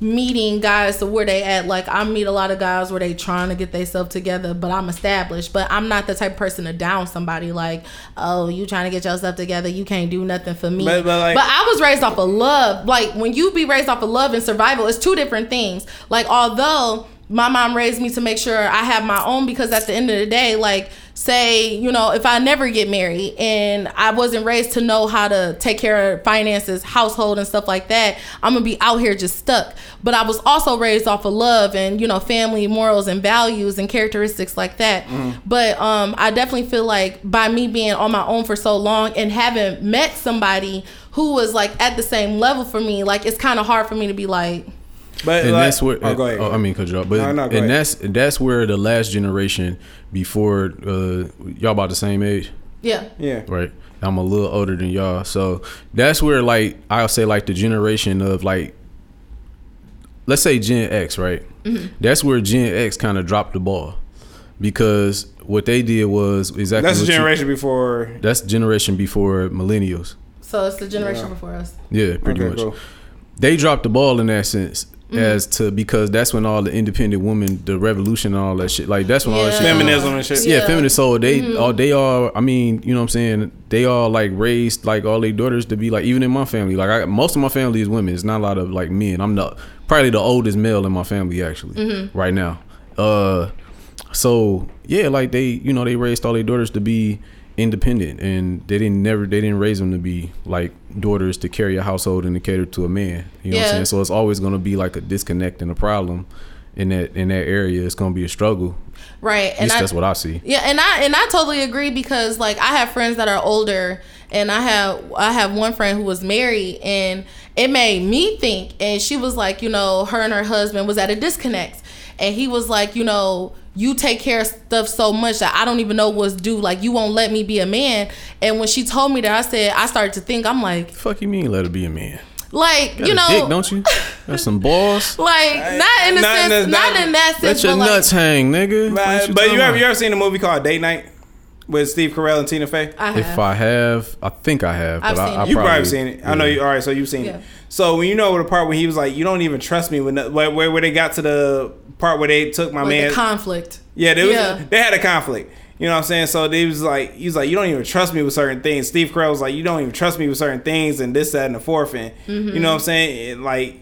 meeting guys to where they at. Like I meet a lot of guys where they trying to get themselves together, but I'm established. But I'm not the type of person to down somebody like, oh, you trying to get yourself together, you can't do nothing for me. But- but, like- but I was raised off of love. Like when you be raised off of love and survival, it's two different things. Like although my mom raised me to make sure I have my own because at the end of the day, like say, you know, if I never get married and I wasn't raised to know how to take care of finances, household and stuff like that, I'm gonna be out here just stuck. But I was also raised off of love and, you know, family morals and values and characteristics like that. Mm-hmm. But um I definitely feel like by me being on my own for so long and haven't met somebody who was like at the same level for me, like it's kind of hard for me to be like But and like- that's where Oh, go ahead. oh, I mean, cut you off, but No, no, and ahead. that's that's where the last generation before uh, y'all about the same age, yeah. yeah. right? I'm a little older than y'all, so that's where like I'll say like the generation of like, let's say Gen X, right? That's where Gen X kind of dropped the ball because what they did was exactly That's the what you- generation before. that's generation before millennials. So it's the generation before us. Yeah, pretty Okay, much. cool. They dropped the ball in that sense. Mm-hmm. As to because that's when all the independent women, the revolution and all that shit, like that's when all that Yeah. shit. Feminism and shit. Yeah, Yeah. Feminist. So they all they are. I mean, you know what I'm saying? They all like raised like all their daughters to be like. Even in my family, like I, most of my family is women. It's not a lot of like men. I'm the probably the oldest male in my family actually Mm-hmm. right now. Uh, so yeah, like they you know they raised all their daughters to be independent and they didn't never they didn't raise them to be like daughters to carry a household and to cater to a man. You know what I'm saying? So it's always gonna be like a disconnect and a problem in that in that area. It's gonna be a struggle. Right. At And least I, that's what I see. Yeah, and I and I totally agree because like I have friends that are older and I have I have one friend who was married and it made me think and she was like, you know, her and her husband was at a disconnect and he was like, you know, you take care of stuff so much that I don't even know what's due. Like you won't let me be a man. And when she told me that, I said I started to think. I'm like, Fuck you mean let her be a man? like Got you know, dick, don't you? That's some balls. like not in the Not in sense, not, not- in that sense. Let your but like, nuts hang, nigga. What But, you but you ever you ever seen a movie called Date Night with Steve Carell and Tina Fey? I have. If I have, I think I have. I've but I, seen I it. You probably, probably seen it. I know yeah. you. All right, so you've seen Yeah. it. So when you know the part where he was like, "You don't even trust me," when the, where, where where they got to the part where they took my like man. the conflict. yeah, they was, Yeah. they had a conflict. You know what I'm saying? So they was like, he was like, "You don't even trust me with certain things." Steve Carell was like, "You don't even trust me with certain things," and this, that, and the fourth, and Mm-hmm. you know what I'm saying? And, like,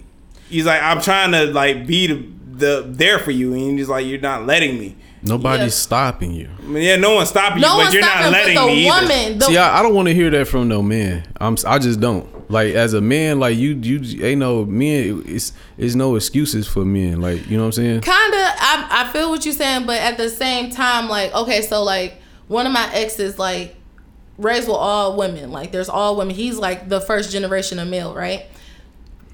he's like, "I'm trying to like be the, the there for you," and he's like, "You're not letting me." Nobody's Yeah. stopping you. I mean, yeah, no one's stopping No you, but you're not letting the me either. the See, I, I don't want to hear that from no man. I'm I just don't. Like as a man, like you you ain't no men. It's it's no excuses for men. Like you know what I'm saying? kind of I, I feel what you're saying but at the same time like okay so like one of my exes like raised with all women like there's all women he's like the first generation of male right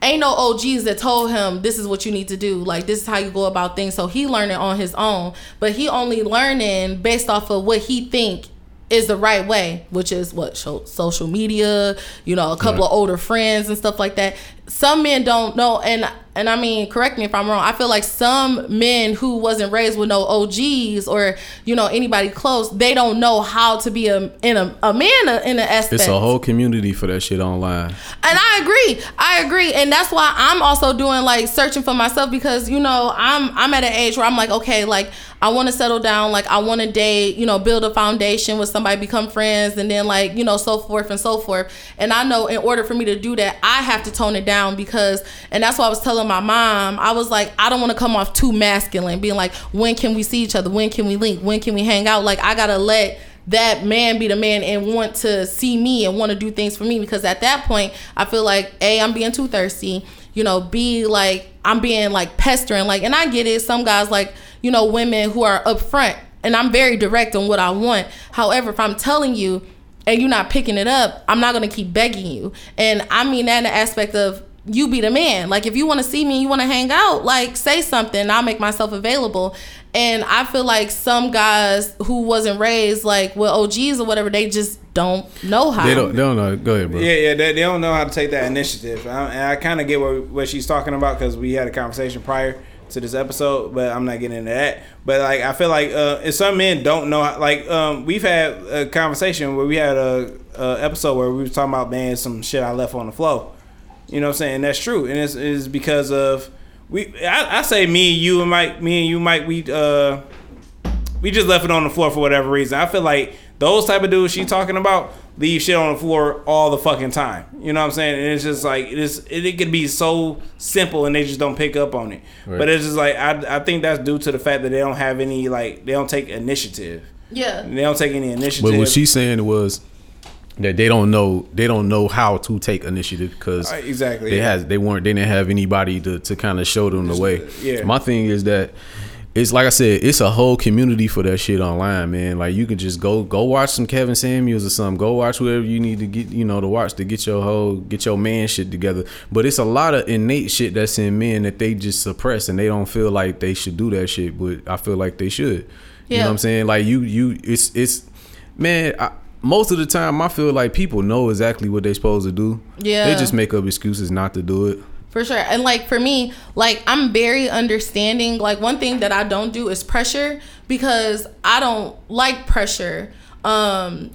ain't no OGs that told him this is what you need to do. Like this is how you go about things. So he learned it on his own but he only learning based off of what he think is the right way which is what social media you know a couple Right. of older friends and stuff like that some men don't know and and I mean correct me if I'm wrong I feel like some men who wasn't raised with no OGs or you know anybody close they don't know how to be a in a, a man in an aspect It's a whole community for that shit online. and I agree. I agree. And that's why I'm also doing like searching for myself because you know, I'm I'm at an age where I'm like, okay, like I want to settle down, like I want to date, you know, build a foundation with somebody, become friends and then like, you know, so forth and so forth. And I know in order for me to do that, I have to tone it down because and that's why I was telling my mom, I was like, I don't want to come off too masculine, being like, when can we see each other? When can we link? When can we hang out? Like I got to let that man be the man and want to see me and want to do things for me because at that point I feel like a I'm being too thirsty you know b like I'm being like pestering like and I get it some guys like you know women who are upfront and I'm very direct on what I want however if I'm telling you and you're not picking it up I'm not gonna keep begging you and I mean that in the aspect of you be the man. Like if you want to see me, you want to hang out, like say something. I'll make myself available. And I feel like some guys who wasn't raised like with OGs or whatever, they just don't know how. They don't. They don't know. Go ahead, bro. Yeah, yeah, they, they don't know how to take that initiative. I, and I kind of get what, what she's talking about because we had a conversation prior to this episode, but I'm not getting into that. But like, I feel like uh, if some men don't know, like, um, we've had a conversation where we had a, a episode where we were talking about man some shit I left on the floor. You know what I'm saying? That's true, and it's, it's because of we. I, I say me, you, and Mike. Me and you, Mike. We uh, we just left it on the floor for whatever reason. I feel like those type of dudes she talking about leave shit on the floor all the fucking time. You know what I'm saying? And it's just like it is. It, it could be so simple and they just don't pick up on it. Right. But it's just like I I think that's due to the fact that they don't have any like they don't take initiative. Yeah. They don't take any initiative. But what she's saying was that they don't know they don't know how to take initiative because Uh, exactly, they yeah. has they weren't they didn't have anybody to, to kind of show them the way. yeah. My thing is that it's like I said, it's a whole community for that shit online, man. Like you can just go go watch some Kevin Samuels or something. Go watch whatever you need to get you know to watch to get your whole get your man shit together. But it's a lot of innate shit that's in men that they just suppress and they don't feel like they should do that shit. But I feel like they should. Yeah. You know what I'm saying? Like you you it's it's man. I, most of the time, I feel like people know exactly what they're supposed to do. Yeah. they just make up excuses not to do it. For sure. And like for me, like I'm very understanding. Like one thing that I don't do is pressure because I don't like pressure. Um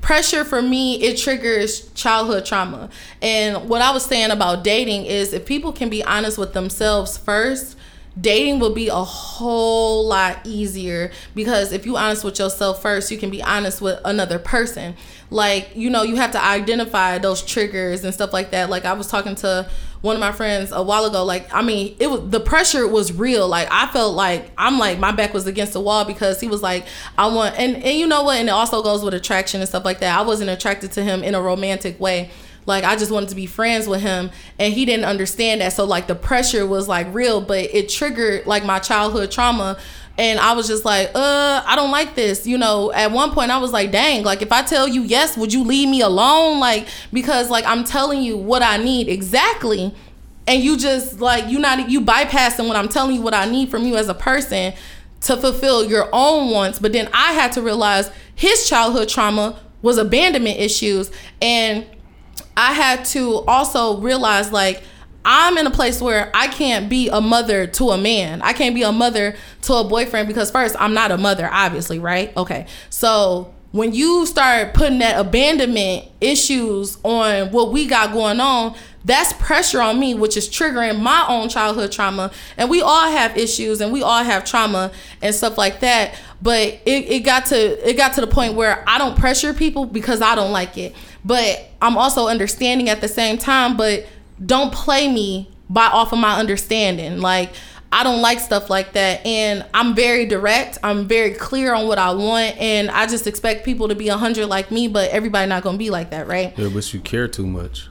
pressure for me it triggers childhood trauma. And what I was saying about dating is if people can be honest with themselves first, dating will be a whole lot easier because if you honest with yourself first you can be honest with another person like you know you have to identify those triggers and stuff like that like i was talking to one of my friends a while ago like i mean it was the pressure was real. Like i felt like i'm like my back was against the wall because he was like i want and and you know what? And it also goes with attraction and stuff like that. I wasn't attracted to him in a romantic way. Like I just wanted to be friends with him and he didn't understand that. So like the pressure was like real, but it triggered like my childhood trauma and I was just like, uh, I don't like this. You know, at one point I was like, dang, like if I tell you yes, would you leave me alone? Like because like I'm telling you what I need exactly. And you just like you not you bypassing what I'm telling you what I need from you as a person to fulfill your own wants. But then I had to realize his childhood trauma was abandonment issues and I had to also realize like I'm in a place where I can't be a mother to a man. I can't be a mother to a boyfriend because first I'm not a mother, obviously, right? Okay. So when you start putting that abandonment issues on what we got going on, that's pressure on me, which is triggering my own childhood trauma. And we all have issues and we all have trauma and stuff like that. But it, it got to it got to the point where I don't pressure people because I don't like it. But I'm also understanding at the same time, but don't play me by off of my understanding. Like I don't like stuff like that and I'm very direct. I'm very clear on what I want and I just expect people to be 100 like me, but everybody not going to be like that, right? Yeah, but you care too much.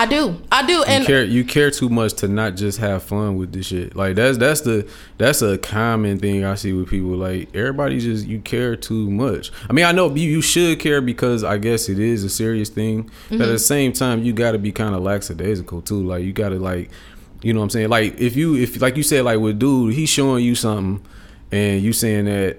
I do. I do You and care you care too much to not just have fun with this shit. Like that's that's the that's a common thing I see with people. Like everybody just you care too much. I mean I know you, you should care because I guess it is a serious thing. But at Mhm. the same time you gotta be kinda lackadaisical too. Like you gotta like you know what I'm saying? Like if you if like you said like with dude, he's showing you something and you saying that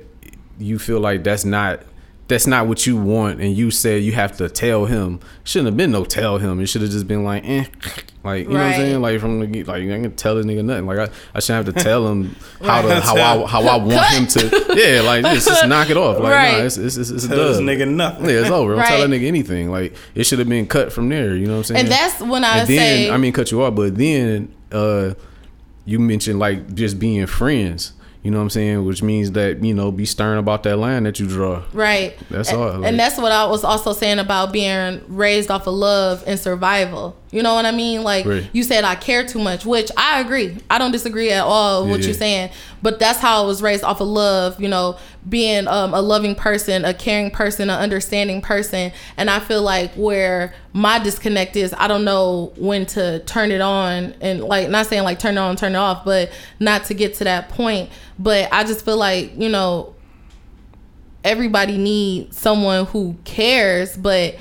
you feel like that's not that's not what you want and you said you have to tell him. Shouldn't have been no tell him. It should have just been like eh like you know what i'm saying? Like from the get- like i can tell this nigga nothing. Like i, I shouldn't have to tell him how to how i how i want him to yeah like just, just knock it off. Like Right. nah, it's it's it's, it's a Tell this nigga nothing. yeah it's over. Don't tell Right. that nigga anything. Like it should have been cut from there you know what i'm saying? And that's when I and then say- i mean cut you off but then uh you mentioned like just being friends you know what i'm saying which means that you know be stern about that line that you draw Right. That's and, all, like- and that's what I was also saying about being raised off of love and survival. You know what I mean? Like Right. you said I care too much, which I agree. I don't disagree at all with what you're saying. But that's how I was raised off of love, you know, being um, a loving person, a caring person, an understanding person. And I feel like where my disconnect is, I don't know when to turn it on and like not saying like turn it on, turn it off, but not to get to that point. But I just feel like, you know, everybody needs someone who cares but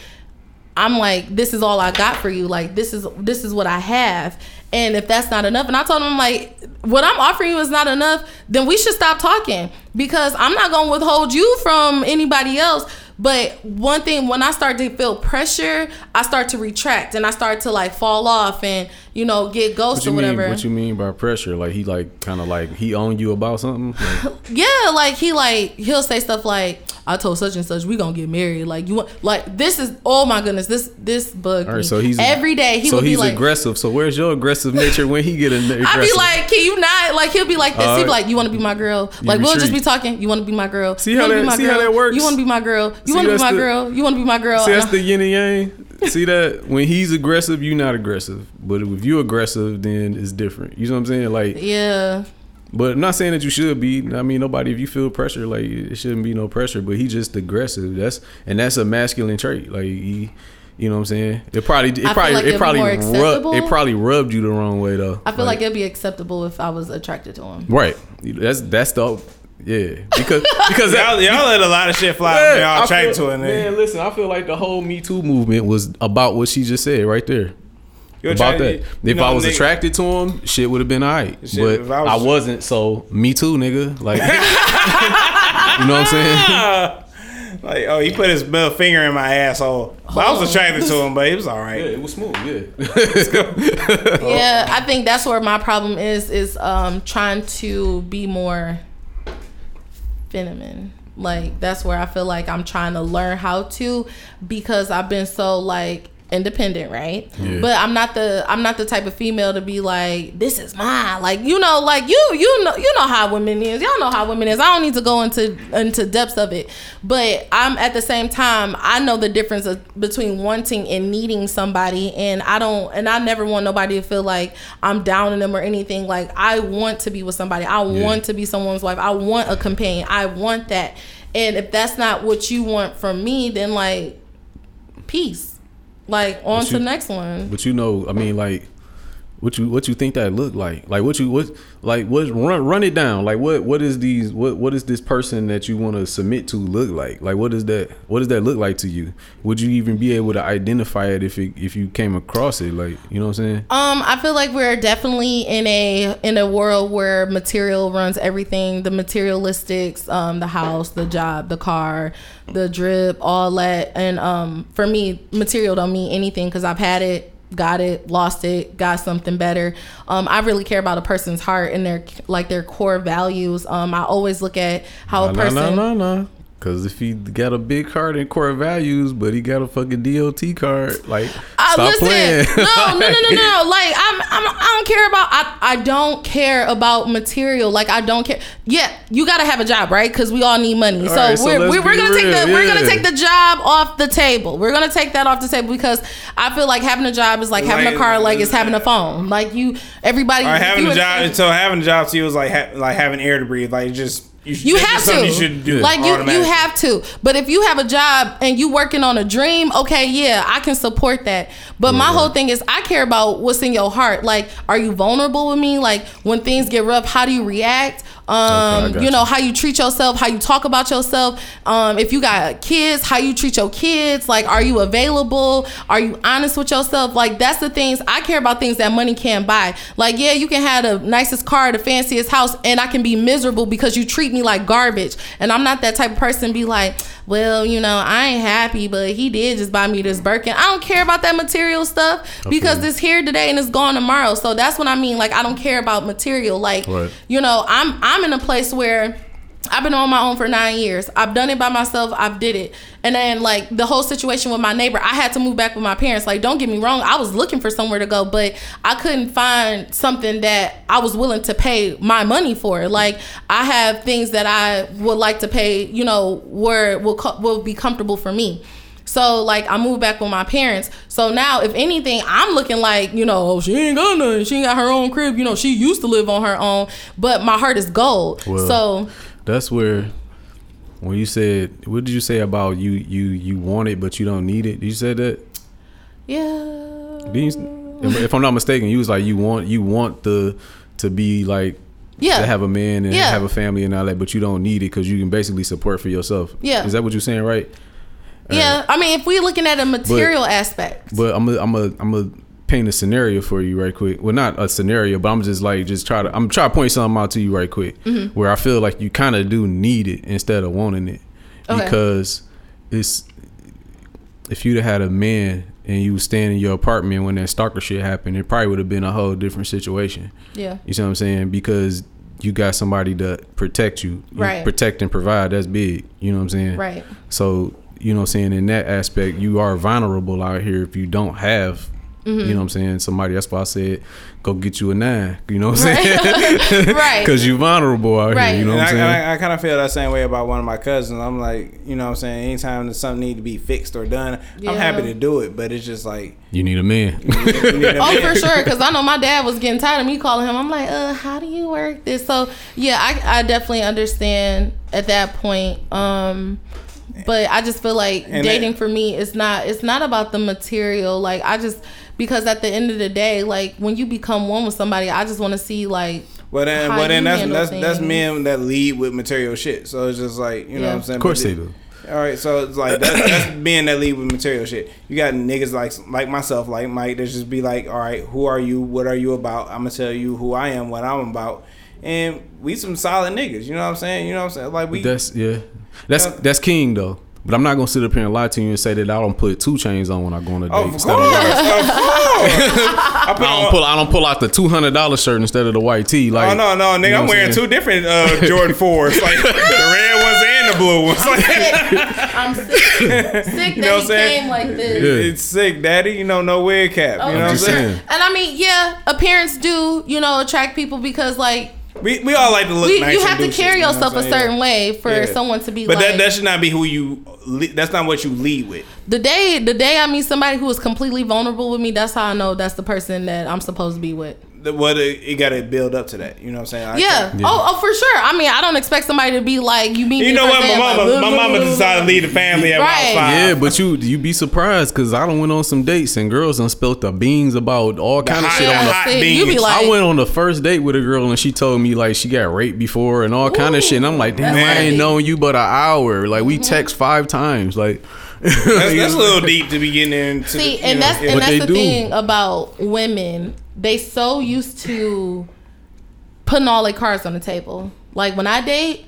i'm like this is all i got for you. Like this is this is what i have. And if that's not enough and i told him like what i'm offering you is not enough then we should stop talking. Because i'm not to withhold you from anybody else. But one thing when i start to feel pressure i start to retract and i start to like fall off and you know get What ghost you or mean? whatever What you mean by pressure? Like he like kind of like he owned you about something? Like, Yeah, like he like he'll say stuff like, "I told such and such we gonna get married." Like you want like this is oh my goodness this this bug. all right, so he's every day he so would be he's like. aggressive. So where's your aggressive nature when he get in there? I'd be like, can you not? Like he'll be like this. He'd be like, you want to be my girl? Like we'll just be talking. You want to be my girl? See how that- be my see girl? how that works? You want to be my girl? You want to be my the- girl? You want to be my girl? See, that's the yin and yang. See that when he's aggressive, you not aggressive. But if you aggressive, then it's different. You know what I'm saying? Like yeah. But I'm not saying that you should be. I mean, nobody. If you feel pressure, like it shouldn't be no pressure. But he just aggressive. That's and that's a masculine trait. Like he, you know what I'm saying. It probably it I probably like it probably more rubbed it probably rubbed you the wrong way though. I feel like, it'd be acceptable if I was attracted to him. right. That's that's the yeah because because y'all, y'all let a lot of shit fly when y'all I attracted to it. Man, listen, I feel like the whole Me Too movement was about what she just said right there. You about that. you If know, I was nigga- attracted to him, shit would have been alright. But if I I, was- was, not so me too, nigga. Like, you know what I'm saying? like, oh, he put his middle finger in my asshole. But I was attracted to him, but it was all right. Yeah, it was smooth. Yeah. yeah, I think that's where my problem is is um trying to be more feminine. Like that's where I feel like I'm trying to learn how to because I've been so like independent, right? Yeah. But I'm not the I'm not the type of female to be like this is mine. Like you know, like you you know you know how women is. Y'all know how women is. I don't need to go into into depths of it. But I'm at the same time I know the difference of, between wanting and needing somebody and I don't and I never want nobody to feel like I'm downing them or anything. Like I want to be with somebody. I Yeah. want to be someone's wife. I want a companion. I want that. And if that's not what you want from me, then like peace. Like on But to you- the next one. But you know, I mean, like, what you what you think that look like? Like, what you what like what run run it down? Like, what what is these what what is this person that you want to submit to look like? Like, what does that what does that look like to you? Would you even be able to identify it if it if you came across it? Like, you know what I'm saying? Um, I feel like we're definitely in a in a world where material runs everything. The materialistics, um, the house, the job, the car, the drip, all that. And um, for me, material don't mean anything because I've had it, got it, lost it, got something better. Um, I really care about a person's heart and their like their core values. Um, I always look at how a person. no, no, no. Cause if he got a big card in core values, but he got a fucking DOT card, like Uh, stop listen, playing. no, no, no, no, no. Like I'm, I'm, I don't care about. I, I don't care about material. Like I don't care. Yeah, you gotta have a job, right? Because we all need money. All so right, so we're, let's we're, we're gonna take real, the we're gonna take the job off the table. We're gonna take that off the table because I feel like having a job is like having a car, like it's having a phone. Like you, everybody. Or having you a in- job, so having a job to you is like ha- like having air to breathe. Like just you, should, You have to. You should do like you, you have to. But if you have a job and you working on a dream, okay, yeah, I can support that. But my mm-hmm. whole thing is I care about what's in your heart. Like, are you vulnerable with me? Like when things get rough, how do you react? Um, got you know you. how you treat yourself, how you talk about yourself. Um, if you got kids, how you treat your kids. Like, are you available? Are you honest with yourself? Like, that's the things I care about. Things that money can't buy. Like, yeah, you can have the nicest car, the fanciest house, and I can be miserable because you treat me like garbage. And I'm not that type of person. Be like, well, you know, I ain't happy, but he did just buy me this Birkin. I don't care about that material stuff because it's here today and it's gone tomorrow. So that's what I mean. Like, I don't care about material. Like, Right. you know, I'm I'm in a place where I've been on my own for nine years. I've done it by myself. I've did it. And then like the whole situation with my neighbor, I had to move back with my parents. Like, don't get me wrong, I was looking for somewhere to go, but I couldn't find something that I was willing to pay my money for. Like, I have things that I would like to pay, you know, where will will be comfortable for me. So like I moved back with my parents. So now if anything, I'm looking like, you know, oh, she ain't got nothing. She ain't got her own crib. You know, she used to live on her own, but my heart is gold. Well, so that's where when you said what did you say about you you you want it but you don't need it? You said that? yeah. You- if, if I'm not mistaken, you was like you want you want the to be like Yeah. to have a man and Yeah. have a family and all that, but you don't need it because you can basically support for yourself. Yeah. is that what you're saying, right? Yeah, I mean, if we're looking at a material aspect, But I'm a, I'm a, I'm a paint a scenario for you right quick. Well, not a scenario, but I'm just like just try to I'm trying to point something out to you right quick Mhm. where I feel like you kind of do need it instead of wanting it Okay. because it's if you'd have had a man and you was staying in your apartment when that stalker shit happened, it probably would have been a whole different situation. Yeah. You see what I'm saying? Because you got somebody to protect you. You Right. Protect and provide, that's big. You know what I'm saying? Right. So, you know what I'm saying, in that aspect, you are vulnerable out here if you don't have You know what I'm saying? Somebody. That's why I said, go get you a nine. You know what I'm saying? Right. Because you're vulnerable out Right. here. You know And what I'm I, saying? I, I kind of feel that same way about one of my cousins. I'm like, you know what I'm saying? Anytime that something need to be fixed or done, Yeah. I'm happy to do it. But it's just like, you need a man. you need a Oh, man. for sure. Because I know my dad was getting tired of me calling him. I'm like, uh, how do you work this? So yeah, I, I definitely understand at that point. Um, but I just feel like And dating that- for me is not. It's not about the material. Like I just because at the end of the day, like when you become one with somebody, I just want to see like. Well then, how well then you that's handle that's that's things. men that lead with material shit. So it's just like you know what I'm saying. Of course But they do. All right, so it's like that's, that's men that lead with material shit. You got niggas like like myself, like Mike, that just be like, all right, who are you? What are you about? I'm gonna tell you who I am, what I'm about, and we some solid niggas. You know what I'm saying? You know what I'm saying? Like we. That's yeah. That's Yeah. that's king though. But I'm not gonna sit up here and lie to you and say that I don't put two chains on when I go on a date. Oh, of instead course, of- of course. I put I don't on- pull. I don't pull out the two hundred dollar shirt instead of the white tee. Like, oh no, no, you nigga, know I'm what wearing two different uh, Jordan fours, like the red ones and the blue ones. Like, I'm sick, sick You that know what I'm he saying? came like this. Yeah. it's sick, daddy. You know, no wig cap. Oh, you know what I'm saying? saying. And I mean, yeah, appearance do you know attract people because like We, we all like to look we, nice. you have to shit, carry you know yourself a certain way for Yeah. someone to be But like. that that should not be who you. That's not what you lead with. the day the day I meet somebody who is completely vulnerable with me, that's how I know that's the person that I'm supposed to be with. The, what it, it got to build up to that. You know what I'm saying? I Yeah. can't- Oh, oh, for sure. I mean, I don't expect somebody to be like you meet. me You know what? My day, mama, like, my mama decided to lead the family at Right. five. Yeah, but you you be surprised because I don't went on some dates and girls done spilt the beans about all kind of hot- shit on the. hot See, you be beans. like, I went on the first date with a girl and she told me like she got raped before and all kind of shit. And I'm like, damn, I Man. ain't known you but an hour. Like we mm-hmm. text five times. Like That's, that's a little deep to be getting into. See, you and know, that's yeah. and that's the do. thing about women. They so used to putting all their cards on the table. Like when I date,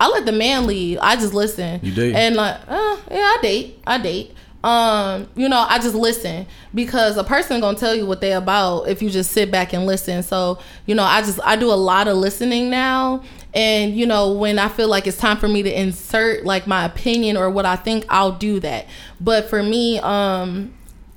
I let the man lead. I just listen. You date? And like, uh, yeah, I date. I date. Um, you know, I just listen because a person gonna tell you what they about if you just sit back and listen. So, you know, I just I do a lot of listening now. And you know, when I feel like it's time for me to insert like my opinion or what I think, I'll do that. But for me, um,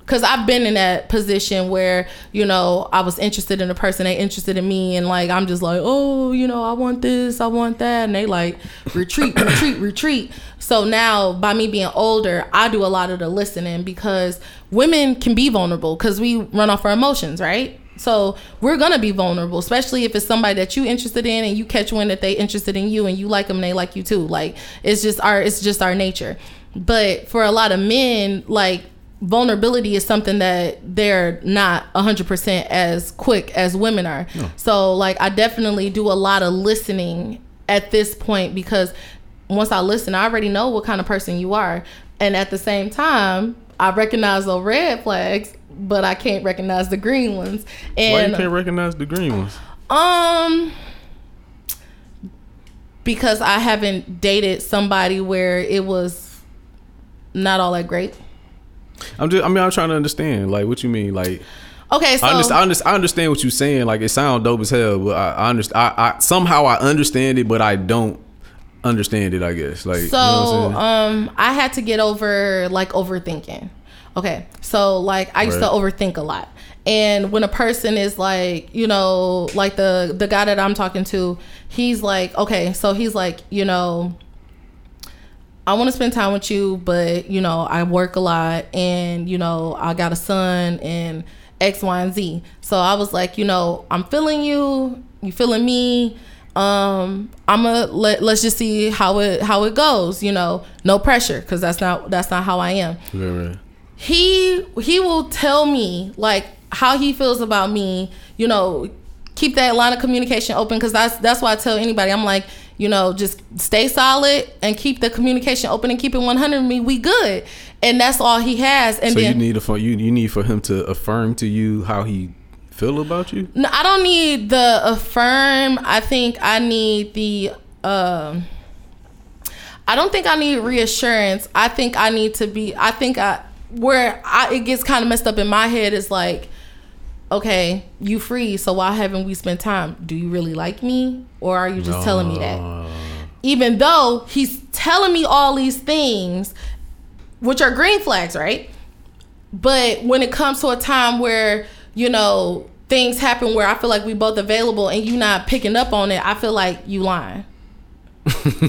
because I've been in that position where you know I was interested in a person, they interested in me, and like I'm just like, oh, you know, I want this, I want that, and they like retreat, retreat, retreat. So now, by me being older, I do a lot of the listening because women can be vulnerable because we run off our emotions, right? So we're gonna be vulnerable, especially if it's somebody that you interested in and you catch wind that they interested in you and you like them, and they like you too. Like it's just our it's just our nature. But for a lot of men, like vulnerability is something that they're not 100% as quick as women are. So like I definitely do a lot of listening at this point because once I listen, I already know what kind of person you are. And at the same time, I recognize the red flags, but I can't recognize the green ones. why you can't recognize the green ones? um because I haven't dated somebody where it was not all that great. I'm just. I mean, I'm trying to understand. Like, what you mean? Like, Okay, so I, understand, I, understand, I understand what you're saying. Like, it sounds dope as hell, but I, I understand. I, I somehow I understand it, but I don't understand it. I guess. Like, So you know what I'm saying? um I had to get over like overthinking. Okay. So like I used to overthink a lot. And when a person is like, you know, like the the guy that I'm talking to, he's like, okay, so he's like, you know, I want to spend time with you, but you know, I work a lot and you know, I got a son and X, Y, and Z. So I was like, you know, I'm feeling you, you feeling me. Um, I'm gonna let let's just see how it how it goes, you know, no pressure, because that's not that's not how I am Right, right. he he will tell me like how he feels about me you know keep that line of communication open because that's that's why i tell anybody i'm like you know just stay solid and keep the communication open and keep it 100 with me we good and that's all he has and so then you need for you you need for him to affirm to you how he feel about you. No, I don't need the affirm. I think I need the. Um, I don't think I need reassurance. I think I need to be. I think I where I it gets kind of messed up in my head is like, okay, you free. So why haven't we spent time? Do you really like me, or are you just telling me that? Even though he's telling me all these things, which are green flags, right? but when it comes to a time where you know things happen where I feel like we both available and you not picking up on it, I feel like you lying. what?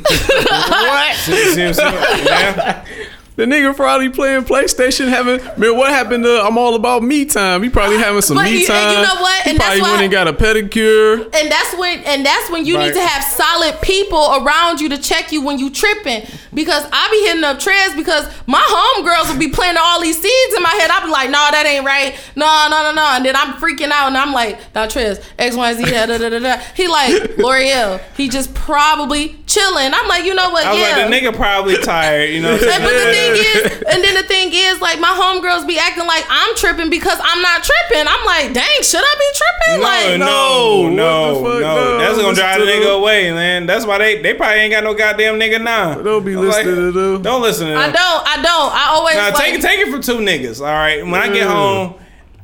The nigga probably playing PlayStation, having man. What happened to? I'm all about me time. He probably having some But me you- and time. you know what? He And that's probably why- went and got a pedicure. And that's when and that's when you Right. need to have solid people around you to check you when you tripping. Because I be hitting up Trez because my homegirls will be planting all these seeds in my head. I'll be like, no, that ain't right. No, no, no, no. And then I'm freaking out and I'm like, now Trez, X, Y, Z, da, da, da, da, da. He like, L'Oreal, he just probably chilling. I'm like, you know what? I was yeah. like, the nigga probably tired, you know. What I'm And, but the thing is, and then the thing is, like my homegirls be acting like I'm tripping because I'm not tripping. I'm like, dang, should I be tripping? like, no, no, what the fuck? no, No, That's gonna drive to the nigga them. away, man. That's why they they probably ain't got no goddamn nigga now. Don't be listening to them. Don't listen to them. I don't, I don't. I always Now like, take it, take it from two niggas. All right. When I get Mm. home,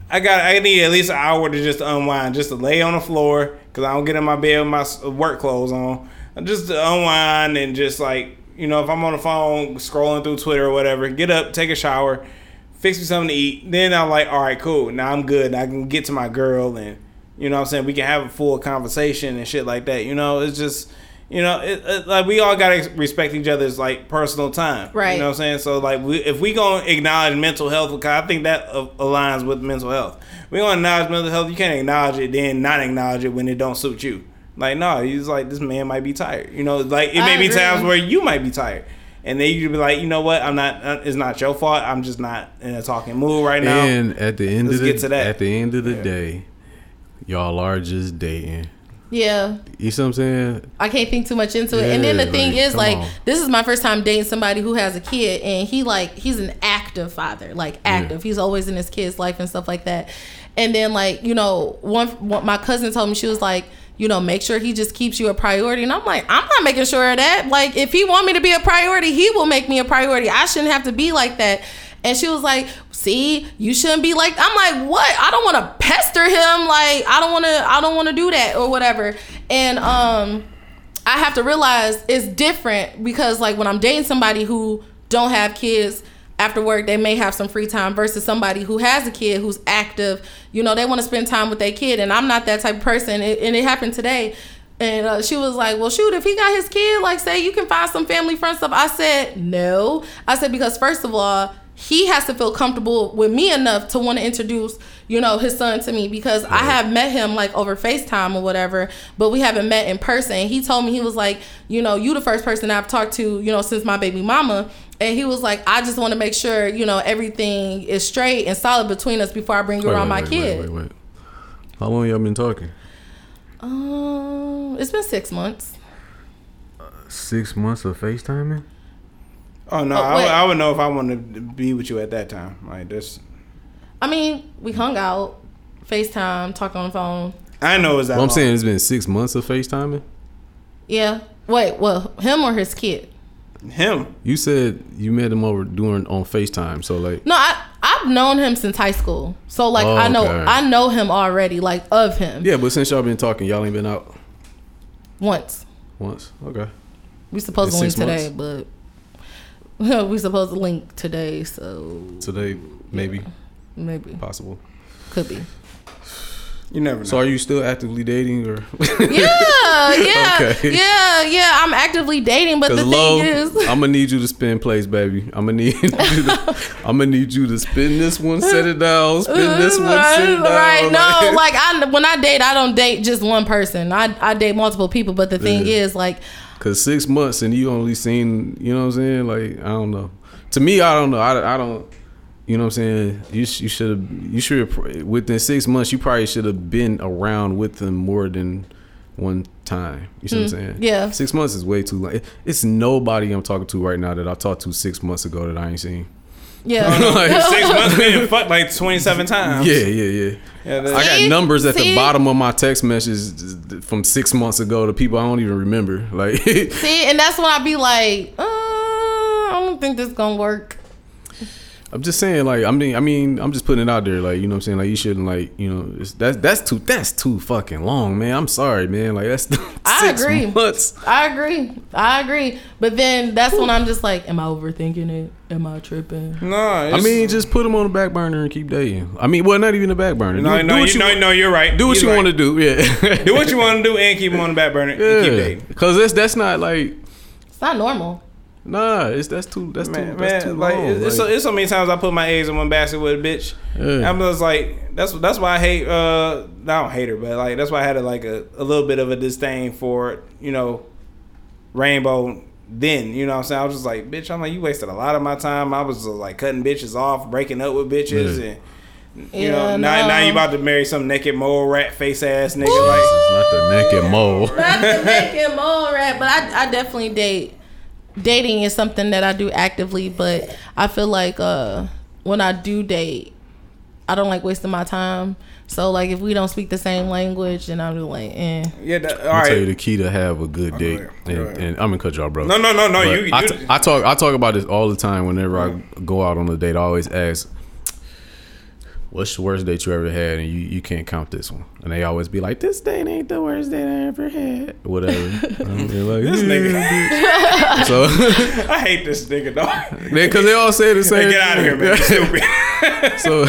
I got I need at least an hour to just unwind, just to lay on the floor because I don't get in my bed with my work clothes on, just to unwind and just like you know if I'm on the phone scrolling through Twitter or whatever, get up, take a shower, fix me something to eat. Then I'm like, all right, cool. Now I'm good. I can get to my girl and you know what I'm saying we can have a full conversation and shit like that. You know, it's just. You know, it, it, like we all gotta respect each other's like personal time, Right. You know what I'm saying? So like, we, if we gonna acknowledge mental health, because I think that uh, aligns with mental health. We gonna acknowledge mental health. You can't acknowledge it, then not acknowledge it when it don't suit you. Like, no, he's like this man might be tired. You know, like it I may be agree. times where you might be tired, and then you'd be like, you know what? I'm not. uh, It's not your fault. I'm just not in a talking mood right now. And at the end Let's of the get to that. at the end of the day, y'all are just dating. yeah. You see what I'm saying? I can't think too much into it. and then the thing like, is, like, on. this is my first time dating somebody who has a kid, and he like he's an active father, like active. He's always in his kid's life and stuff like that. And then like you know, one, one my cousin told me she was like. You know, make sure he just keeps you a priority. And I'm like, I'm not making sure of that. Like, if he want me to be a priority, he will make me a priority. I shouldn't have to be like that. And she was like, "See, you shouldn't be like." I'm like, "What? I don't want to pester him. Like, I don't want to. I don't want to do that or whatever." And um, I have to realize it's different because like when I'm dating somebody who don't have kids after work, they may have some free time versus somebody who has a kid who's active. You know, they want to spend time with their kid, and I'm not that type of person. It, and it happened today. And uh, she was like, "Well, shoot, if he got his kid, like, say you can find some family friend stuff." I said, "No." I said because first of all, he has to feel comfortable with me enough to want to introduce, you know, his son to me because I have met him like over FaceTime or whatever, but we haven't met in person. He told me he was like, you know, you the first person I've talked to, you know, since my baby mama. And he was like, I just want to make sure, you know, everything is straight and solid between us before I bring you Wait, around wait, my wait, kid. Wait, wait, wait. How long y'all been talking? Um, it's been six months. Six months of FaceTiming? Oh no, Oh, I, wait. would- I would know if I wanted to be with you at that time. Like this, I mean, we hung out, FaceTime, talked on the phone. I know it's that. Well, I'm long. saying it's been six months of FaceTiming. Yeah. Wait, well, him or his kid? Him. You said you met him over doing on FaceTime. So like, No, I I've known him since high school. So like Oh, I know okay. I know him already, like of him. yeah, but since y'all been talking, y'all ain't been out Once. once. Okay. We supposed In to link six today, but we supposed to link today, so Today, maybe, maybe possible. could be. You never know. So are you still actively dating or? Yeah, yeah, Okay. yeah, yeah. I'm actively dating, but the Cause thing low, is, I'm gonna need you to spin plays, baby. I'm gonna need you to, I'm gonna need you to spin this one, set it down, spin this one, sit it down. right? No, like I when I date, I don't date just one person. I I date multiple people, but the thing Yeah. is, like, Cause six months and you only seen, you know what I'm saying? Like I don't know. To me, I don't know. I, I don't. You know what I'm saying? You you should have you should within six months you probably should have been around with them more than one time. You see what I'm Mm, saying? yeah. Six months is way too long. It's nobody I'm talking to right now that I talked to six months ago that I ain't seen. yeah. Like- Six months being fucked like twenty seven times. Yeah, yeah, yeah. Yeah, that- I got numbers at See? the bottom of my text messages from six months ago to people I don't even remember. Like, See, and that's when I'd be like, uh, I don't think this gonna work. I'm just saying, like, I mean, I mean, I'm just putting it out there, like, you know what I'm saying, like, you shouldn't, like, you know, it's, that's that's too that's too fucking long, man. I'm sorry, man. Like, that's I six agree. months. I agree. I agree. But then that's when I'm just like, am I overthinking it? Am I tripping? No, I mean, just put them on the back burner and keep dating. I mean, well, not even the back burner. No, do, no, do what you, no, no, you're right. Do what He's you right. want to do. Yeah. do what you want to do and keep them on the back burner. And keep dating. Because that's that's not like It's not normal. Nah. It's that's too that's Man, too that's man, too like long. it's, it's so, it's so many times I put my eggs in one basket with a bitch. Yeah. I'm just like that's that's why I hate. uh I don't hate her, but like that's why I had a, like a, a little bit of a disdain for you know Rainbow. Then you know what I'm saying I was just like bitch. I'm like you wasted a lot of my time. I was just, like cutting bitches off, breaking up with bitches, Yeah. and you know Yeah, now now no. you about to marry some naked mole rat face ass nigga. it's Like not the naked mole. Not to make it more rat, but I, I definitely date. Dating is something that I do actively, but I feel like uh, when I do date, I don't like wasting my time. So like if we don't speak the same language, then I'm just like, eh. yeah, that, all I'll tell you the key to have a good date, ahead. and, Go ahead. and I'm gonna cut y'all, bro. No, no, no, no. You, I, you t- I talk I talk about this all the time whenever I go out on a date. I always ask, "What's the worst date you ever had?" And you, you can't count this one. And they always be like, "This date ain't the worst date I ever had." Whatever. And they're like, this nigga. So, I hate this nigga dog. because they all say the same. Hey, get out of here, man. Stupid. so,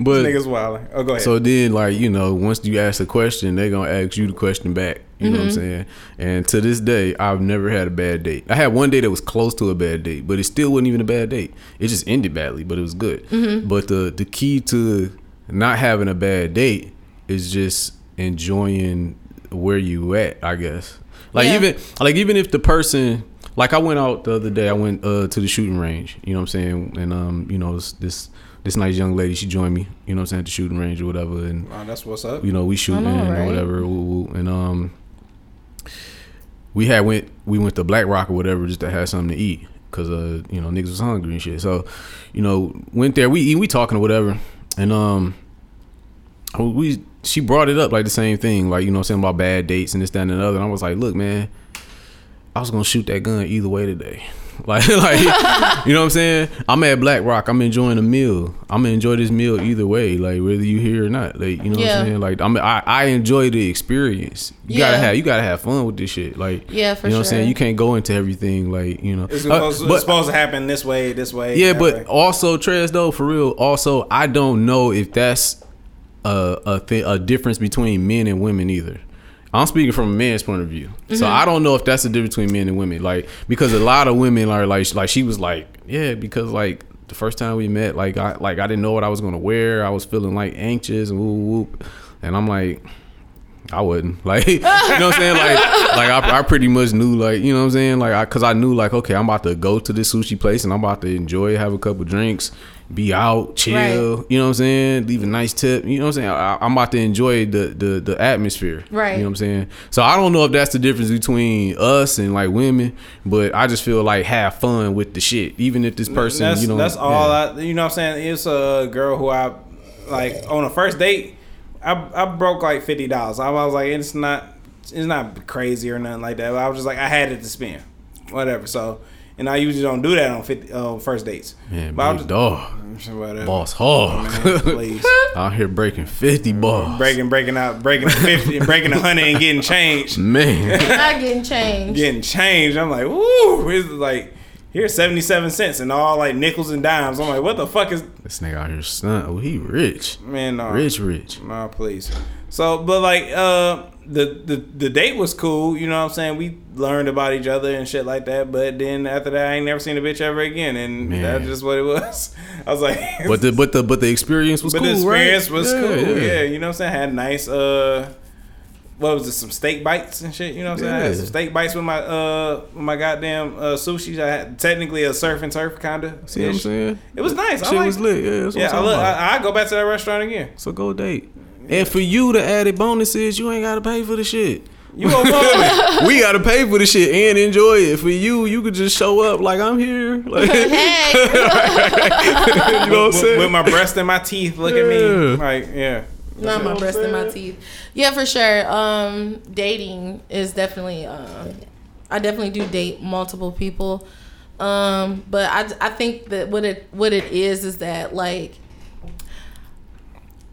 but Niggas wilding. Oh, go ahead. So then, like you know, once you ask a question, they gonna ask you the question back. You know what I'm Mhm. saying? And to this day, I've never had a bad date. I had one date that was close to a bad date, but it still wasn't even a bad date. It just ended badly, but it was good. Mhm. But the the key to not having a bad date is just enjoying where you at. I guess. Like Yeah. even like even if the person like I went out the other day, I went uh, to the shooting range. You know what I'm saying? And um, you know this this this nice young lady, she joined me. You know what I'm saying at the shooting range or whatever. And Wow, that's what's up. you know we shooting I know, or whatever. Woo, woo. And um, we had went we went to Black Rock or whatever just to have something to eat because uh you know niggas was hungry and shit. So you know went there. We eat, we talking or whatever, and um we she brought it up like the same thing like you know saying about bad dates and this that and the other. And I was like, look man, I was gonna shoot that gun either way today. Like, like you know what I'm saying? I'm at Black Rock. I'm enjoying a meal. I'm gonna enjoy this meal either way, like whether you here or not. Like, you know what I'm saying? Like, I'm I, I enjoy the experience. You gotta have you gotta have fun with this shit. Like, Yeah, for you know what I'm saying? You can't go into everything like you know. It's Uh, supposed, but- it's supposed to happen this way, this way. yeah, but way. also Trez though, for real. Also, I don't know if that's a a thing, a difference between men and women either. I'm speaking from a man's point of view, so Mhm. I don't know if that's the difference between men and women. Like because a lot of women are like like she was like yeah because like the first time we met like I like I didn't know what I was gonna wear. I was feeling like anxious and whoop whoop, and I'm like. I wouldn't like, you know what I'm saying? Like, like I, I pretty much knew, like, you know what I'm saying? Like, I, cause I knew, like, okay, I'm about to go to this sushi place and I'm about to enjoy, have a couple drinks, be out, chill. Right. You know what I'm saying? Leave a nice tip. You know what I'm saying? I, I'm about to enjoy the the the atmosphere. Right. You know what I'm saying? So I don't know if that's the difference between us and like women, but I just feel like have fun with the shit, even if this person, that's, you know, that's all yeah. I. You know what I'm saying? It's a girl who I like on a first date. I I broke like fifty dollars. I was like, it's not it's not crazy or nothing like that. But I was just like, I had it to spend, whatever. So. And I usually don't do that on 50, uh, first dates. Man, But big just- dog. Whatever. Boss hog. Man, please. Out here breaking 50 balls. breaking, breaking out, breaking fifty, breaking a hundred, and getting changed. Man. Not getting changed. getting changed. I'm like, woo! It's like here's seventy seven cents and all like nickels and dimes. I'm like, what the fuck is This nigga out here stunt. Oh, he rich. man? No, Rich, rich. No, please. So, but like, uh, the the the date was cool. You know what I'm saying? We learned about each other and shit like that. But then after that, I ain't never seen a bitch ever again, and Man. that's just what it was. I was like, But the but the but the experience was but cool, the experience right? was Yeah, cool. yeah. Yeah. you know what I'm saying? I had nice uh what was it, some steak bites and shit, you know what I'm saying? I had some steak bites with my uh with my goddamn uh sushi. I had technically a surf and turf kinda. See what I'm saying? It was nice. I Shit like was lit. Yeah, yeah, I, look. I, I go back to that restaurant again. So go date. And for you, the added bonus is you ain't gotta pay for the shit. You a woman. we gotta pay for the shit and enjoy it. For you, you could just show up like I'm here. Like, you know what I'm saying? with my breast and my teeth. Look at me. Like, yeah. Not my breast and my teeth. Yeah, for sure. Um, dating is definitely. Uh, I definitely do date multiple people. Um, but I I think that what it what it is is that like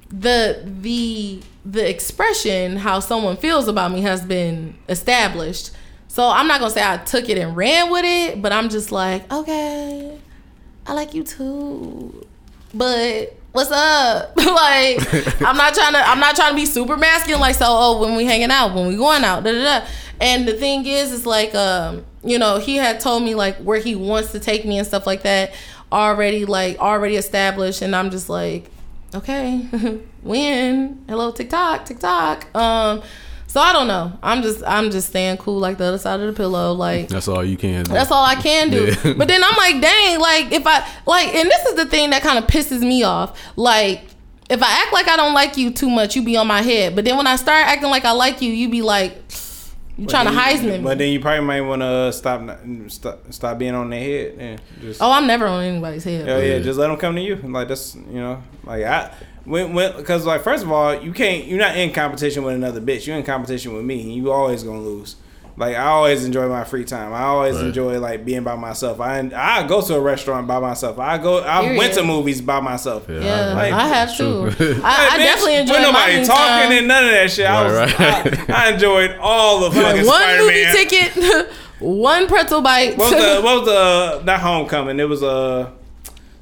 the the the expression how someone feels about me has been established. So I'm not gonna say I took it and ran with it, but I'm just like, okay, I like you too, but what's up? like I'm not trying to I'm not trying to be super masculine. Like so, oh, when we hanging out, when we going out, da da da. And the thing is, is like, um, you know, he had told me like where he wants to take me and stuff like that already, like already established, and I'm just like, okay, when? Hello, TikTok, TikTok. Um, so I don't know. I'm just I'm just staying cool like the other side of the pillow. Like That's all you can do. that's all I can do. Yeah. But then I'm like, dang, like if I like, and this is the thing that kind of pisses me off. Like if I act like I don't like you too much, you be on my head. But then when I start acting like I like you, you be like, you trying to Heisman me? But then you probably might want to stop, stop stop being on their head and just. Oh, I'm never on anybody's head. Hell yeah, just let them come to you. Like that's you know, like I when when because like first of all, you can't you're not in competition with another bitch. You're in competition with me. and You always gonna lose. Like I always enjoy my free time. I always Right. enjoy like being by myself. I I go to a restaurant by myself. I go I went to movies by myself. Yeah, Like, I have to. I, Hey, I bitch, definitely enjoy When my nobody talking time. and none of that shit. I was Right, right. I, I enjoyed all the fucking one Spider movie ticket, one pretzel bite. What was the what was the not Homecoming? It was uh,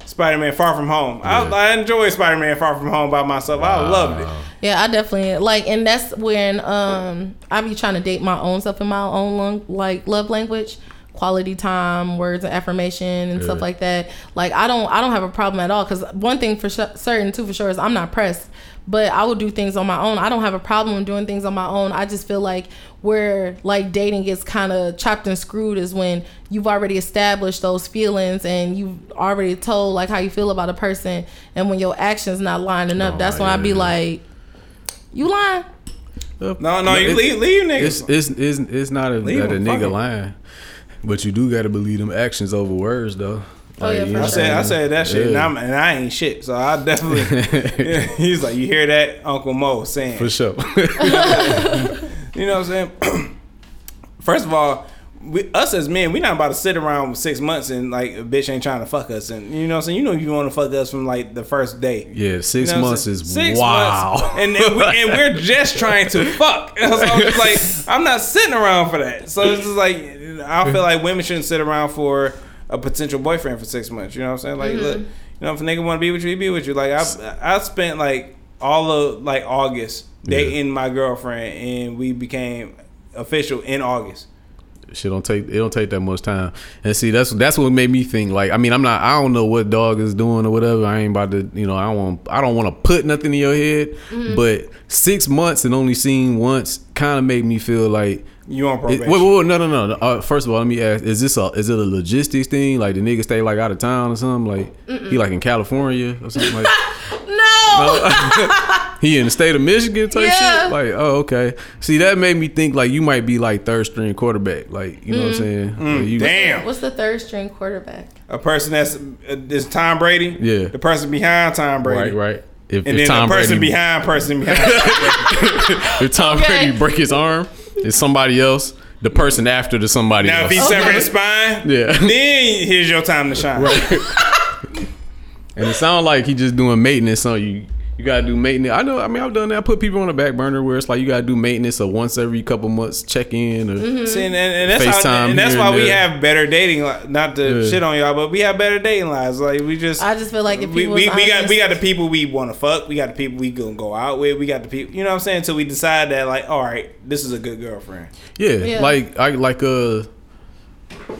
Spider Man Far From Home. I, I enjoyed Spider Man Far From Home by myself. I loved it. Yeah, I definitely like, and that's when um I be trying to date my own stuff in my own long, like love language, quality time, words of affirmation, and stuff like that. Like I don't, I don't have a problem at all. Cause one thing for sure, certain too for sure is I'm not pressed, but I will do things on my own. I don't have a problem doing things on my own. I just feel like where like dating gets kind of chopped and screwed is when you've already established those feelings and you've already told like how you feel about a person, and when your actions not lining up, Oh, that's when i'd be like. You lying? No, no, you leave, leave niggas. It's, it's, it's, it's not a, Leave that a nigga fuck 'em. lying, but you do got to believe them actions over words though. Oh, yeah, you for know I what said I said that shit, and, Yeah. I'm, and I ain't shit. So I definitely. yeah, he's like, you hear that, Uncle Mo saying. for sure. You know what I'm saying? First of all, we, us as men, we not about to sit around with six months and like a bitch ain't trying to fuck us, and you know what I'm saying. You know you want to fuck us from like the first day. yeah, six You know months saying? is Six wow. months, and and, we, and we're just trying to fuck. So I'm just like, I'm not sitting around for that. So it's just like, I feel like women shouldn't sit around for a potential boyfriend for six months. You know what I'm saying? Like, mm-hmm. look, you know, if a nigga want to be with you, he be with you. Like, I I spent like all of like August dating my girlfriend, and we became official in August. Shit don't take it don't take that much time. And see that's that's what made me think like I mean I'm not I don't know what dog is doing or whatever. I ain't about to you know I don't want I don't want to put nothing in your head. Mm-hmm. But six months and only seen once kind of made me feel like You on it, probation? wait, wait, wait, no, no, no. Uh, first of all, let me ask: Is this a is it a logistics thing? Like the nigga stay like out of town or something? Like he like in California or something? Like No. he in the state of Michigan type Yeah. shit? Like oh okay. See that made me think like you might be like third string quarterback. Like you know what I'm saying? Like, you- Damn, What's the third string quarterback? a person that's uh, is Tom Brady. Yeah. the person behind Tom Brady. Right, right. If, And if then Tom the person Brady, behind person behind. if Tom Okay. Brady break his arm, it's somebody else. The person after the somebody now, if else. he severed his spine, Yeah. then here's your time to shine. And it sounds like he just doing maintenance on you. You gotta do maintenance. I know. I mean, I've done that. I put people on the back burner where it's like you gotta do maintenance of once every couple months, check in. Or, Mm-hmm. See, and, and that's how, FaceTime and that's why and we there. have better dating. li- Not to Yeah. shit on y'all, but we have better dating lives. Like we just, I just feel like if we, we, was we got we got the people we want to fuck. We got the people we gonna go out with. We got the people. You know what I'm saying? So we decide that like, all right, this is a good girlfriend. yeah, Yeah. like I like uh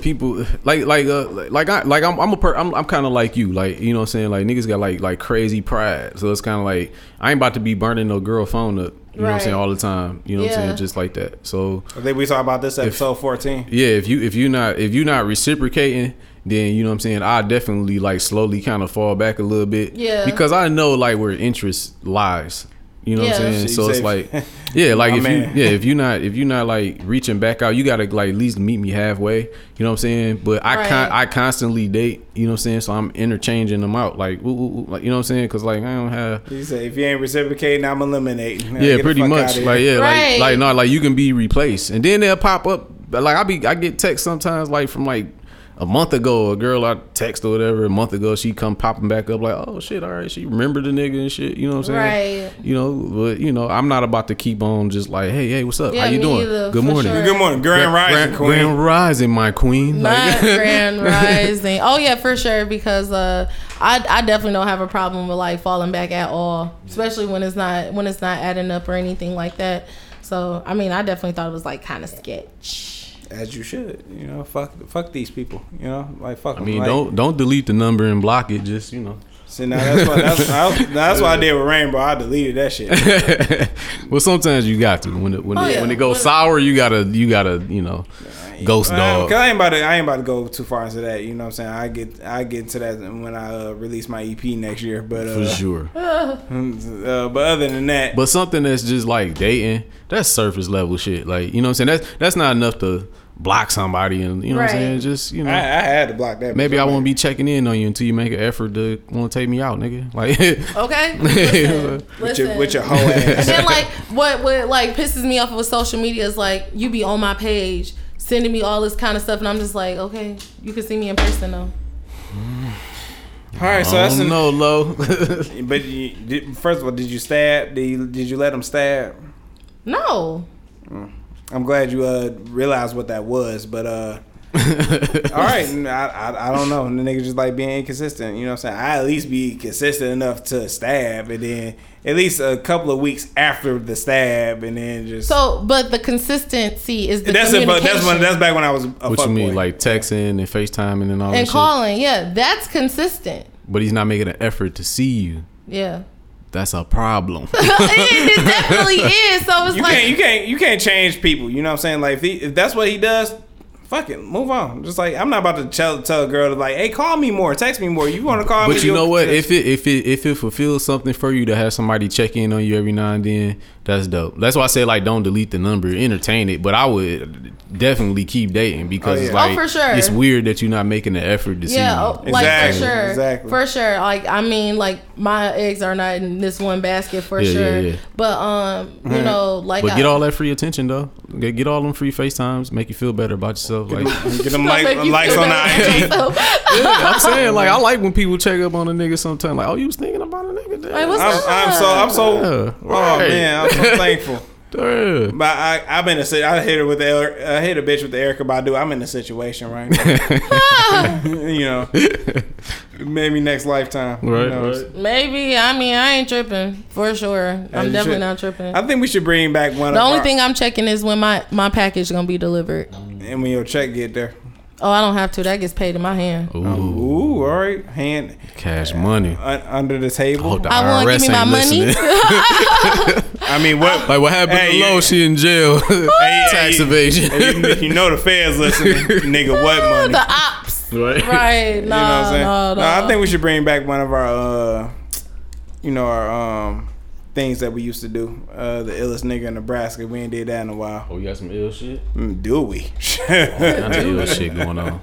people like like uh like I like I'm I'm a per I'm I'm kind of like you like you know what I'm saying? Like niggas got like like crazy pride. So it's kind of like I ain't about to be burning no girl phone up you know what I'm saying all the time you know what I'm saying? Just like that. So I think we talk about this episode 14. yeah if you if you not if you not reciprocating then you know what i'm saying i definitely like slowly kind of fall back a little bit. Yeah. because i know like where interest lies you know what i'm saying? So so it's like yeah like if man. you yeah if you're not if you're not like reaching back out you gotta like at least meet me halfway. You know what i'm saying? But i con- i constantly date you know what i'm saying? So i'm interchanging them out. Like, woo, woo, woo, like you know what i'm saying? Because like i don't have You say if you ain't reciprocating, I'm eliminating. Now, yeah, pretty much. Like yeah, Right. like like no, like you can be replaced, and then they'll pop up. Like I be, I get texts sometimes like from like a month ago, a girl I text or whatever, a month ago, she come popping back up like, oh shit, all right, she remembered the nigga and shit. You know what I'm saying? Right. You know, but you know, I'm not about to keep on just like, hey, hey, what's up? Yeah, How you doing? either, Good morning. sure. Good morning, Grand Rising Grand, Queen. Grand Rising, my queen. Not Like- grand rising. Oh yeah, for sure. Because uh, I I definitely don't have a problem with like falling back at all, especially when it's not when it's not adding up or anything like that. So I mean, I definitely thought it was like kind of sketch. As you should, you know. Fuck, fuck these people, you know. Like fuck. I mean, like, don't don't delete the number and block it. Just you know. See, now that's why that's, I, that's what I did with Rainbow. I deleted that shit. well, sometimes you got to when it when Oh, it, yeah. when it goes sour, you gotta you gotta you know, ghost Well, dog. Cause I ain't about to I ain't about to go too far into that. You know what I'm saying? I get I get into that when I uh, release my EP next year. But uh, For sure. uh, but other than that, But something that's just like dating, that's surface level shit. Like you know what I'm saying? That's that's not enough to block somebody and you know what I'm saying? Just you know. I, I had to block that. Maybe bitch. I won't be checking in on you until you make an effort to want to take me out, nigga. Like Okay. Listen, with your listen. with your whole And then like what what like pisses me off with social media is like you be on my page sending me all this kind of stuff and I'm just like okay you can see me in person though. All right, so I that's don't an, know, low. but you, did, first of all, did you stab? Did you, did you let him stab? No. I'm glad you uh realized what that was, but uh. All right, I, I I don't know. The nigga just like being inconsistent. You know what I'm saying? I at least be consistent enough to stab, and then at least a couple of weeks after the stab, and then just So but the consistency is the that's it. But communication that's when that's back when I was a what you mean, boy. like texting and FaceTiming and all that and shit? calling yeah that's consistent But he's not making an effort to see you. yeah. That's a problem. it, it definitely is. So it's you like can't you can't you can't change people. You know what I'm saying? Like if, he, if that's what he does, fuck it, move on. Just like I'm not about to tell tell a girl to like, hey, call me more, text me more. You want to call me? But you know what? If it if it if it fulfills something for you to have somebody check in on you every now and then, that's dope. That's why I say like don't delete the number, entertain it. But I would definitely keep dating because Oh, it's like Oh, for sure. it's weird that you're not making the effort to yeah, see oh, me. like Exactly, for sure, exactly. for sure. Like I mean, like my eggs are not in this one basket for Yeah, yeah, sure. yeah. But um, you know, like But I, get all that free attention though. Get, get all them free FaceTimes, make you feel better about yourself. Like get them like, Make likes on the better IG. yeah, I'm saying like I like when people check up on a nigga sometimes. Like, oh, you was thinking about a nigga. Damn. Like, what's I'm, up? I'm so I'm so Yeah, oh right. man, I'm so thankful. Yeah. But I I've been a si- I hit her with the Eric- I hit a bitch with the Erykah Badu. I'm in a situation right now. you know, maybe next lifetime. Right, right. Maybe I mean I ain't tripping for sure. As I'm definitely should. not tripping. I think we should bring back one. the of only our- thing I'm checking is when my my package gonna be delivered. And when your check get there. Oh, I don't have to. That gets paid in my hand. Ooh, Ooh, all right, hand cash money. un- under the table. Hope the I want IRS give me my money. I mean, what? Like what happened Hey, to you- Low? She in jail. Tax hey, evasion. You, you know the feds listening, nigga. What money? the ops. right. Right. No, you know what I'm saying? no, no. No, I think we should bring back one of our, uh, you know, our um things that we used to do. Uh, the illest nigga in Nebraska. We ain't did that in a while. Oh, you got some ill shit. Mm, do we? Got some ill shit going on.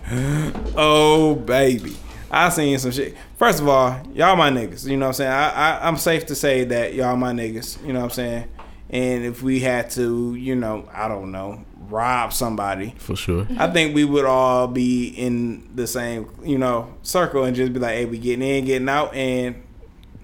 oh baby. I seen some shit. First of all, y'all my niggas. You know what I'm saying? I, I I'm safe to say that y'all my niggas. You know what I'm saying? And if we had to, you know, I don't know, rob somebody, For sure. I think we would all be in the same, you know, circle and just be like, hey, we getting in, getting out, and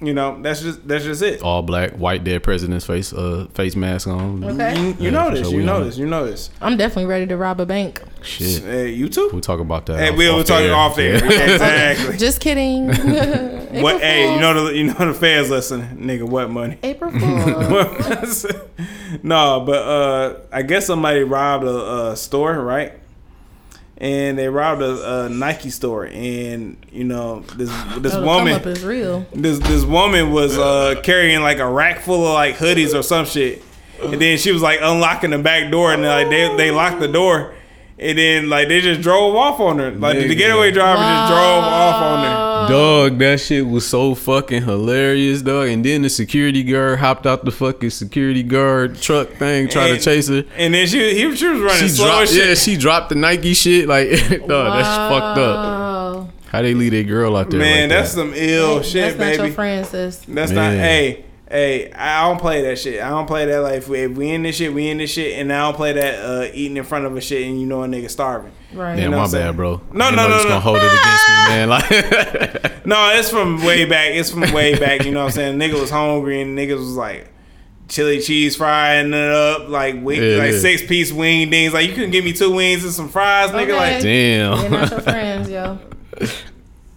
you know, that's just that's just it. All black, white dead president's face uh face mask on. Okay. You, you Yeah, know this, sure, you we know on this, you know this. I'm definitely ready to rob a bank. Shit. Hey, you too? We'll talk about that. Hey, off- we'll off talk air. off there. Yeah. exactly. Just kidding. April What? Hey, you know the you know the fans listening, nigga. What money? April Fool. no, but uh, I guess somebody robbed a, a store, right? And they robbed a, a Nike store, and you know this this Oh, the woman, come up is real. this this woman was uh, carrying like a rack full of like hoodies or some shit, and then she was like unlocking the back door, and like they they locked the door, and then like they just drove off on her, like the getaway driver just drove off on her. Dog, that shit was so fucking hilarious, dog. And then the security guard hopped out the fucking security guard truck thing, tried to chase her. And then she he, she was running She slow dropped, shit. yeah, she dropped the Nike shit. Like, dog, that's fucked up. Oh, How they leave that girl out there? Man, like that's that? some ill shit that's shit, not your baby. friend, sis. That's not. Hey, Hey, I don't play that shit. I don't play that like if we, if we in this shit, we in this shit, and I don't play that uh, eating in front of a shit and you know a nigga starving. Right. You know my what I'm saying? bad, bro. No, Ain't no, no, just no. gonna hold it against me, man. Like, No, it's from way back. It's from way back. You know what I'm saying? Nigga was hungry and niggas was like chili cheese frying it up like wing, Yeah, like yeah. six piece wing dings. Like you couldn't give me two wings and some fries, nigga. Okay. Like damn. They're not your friends, yo.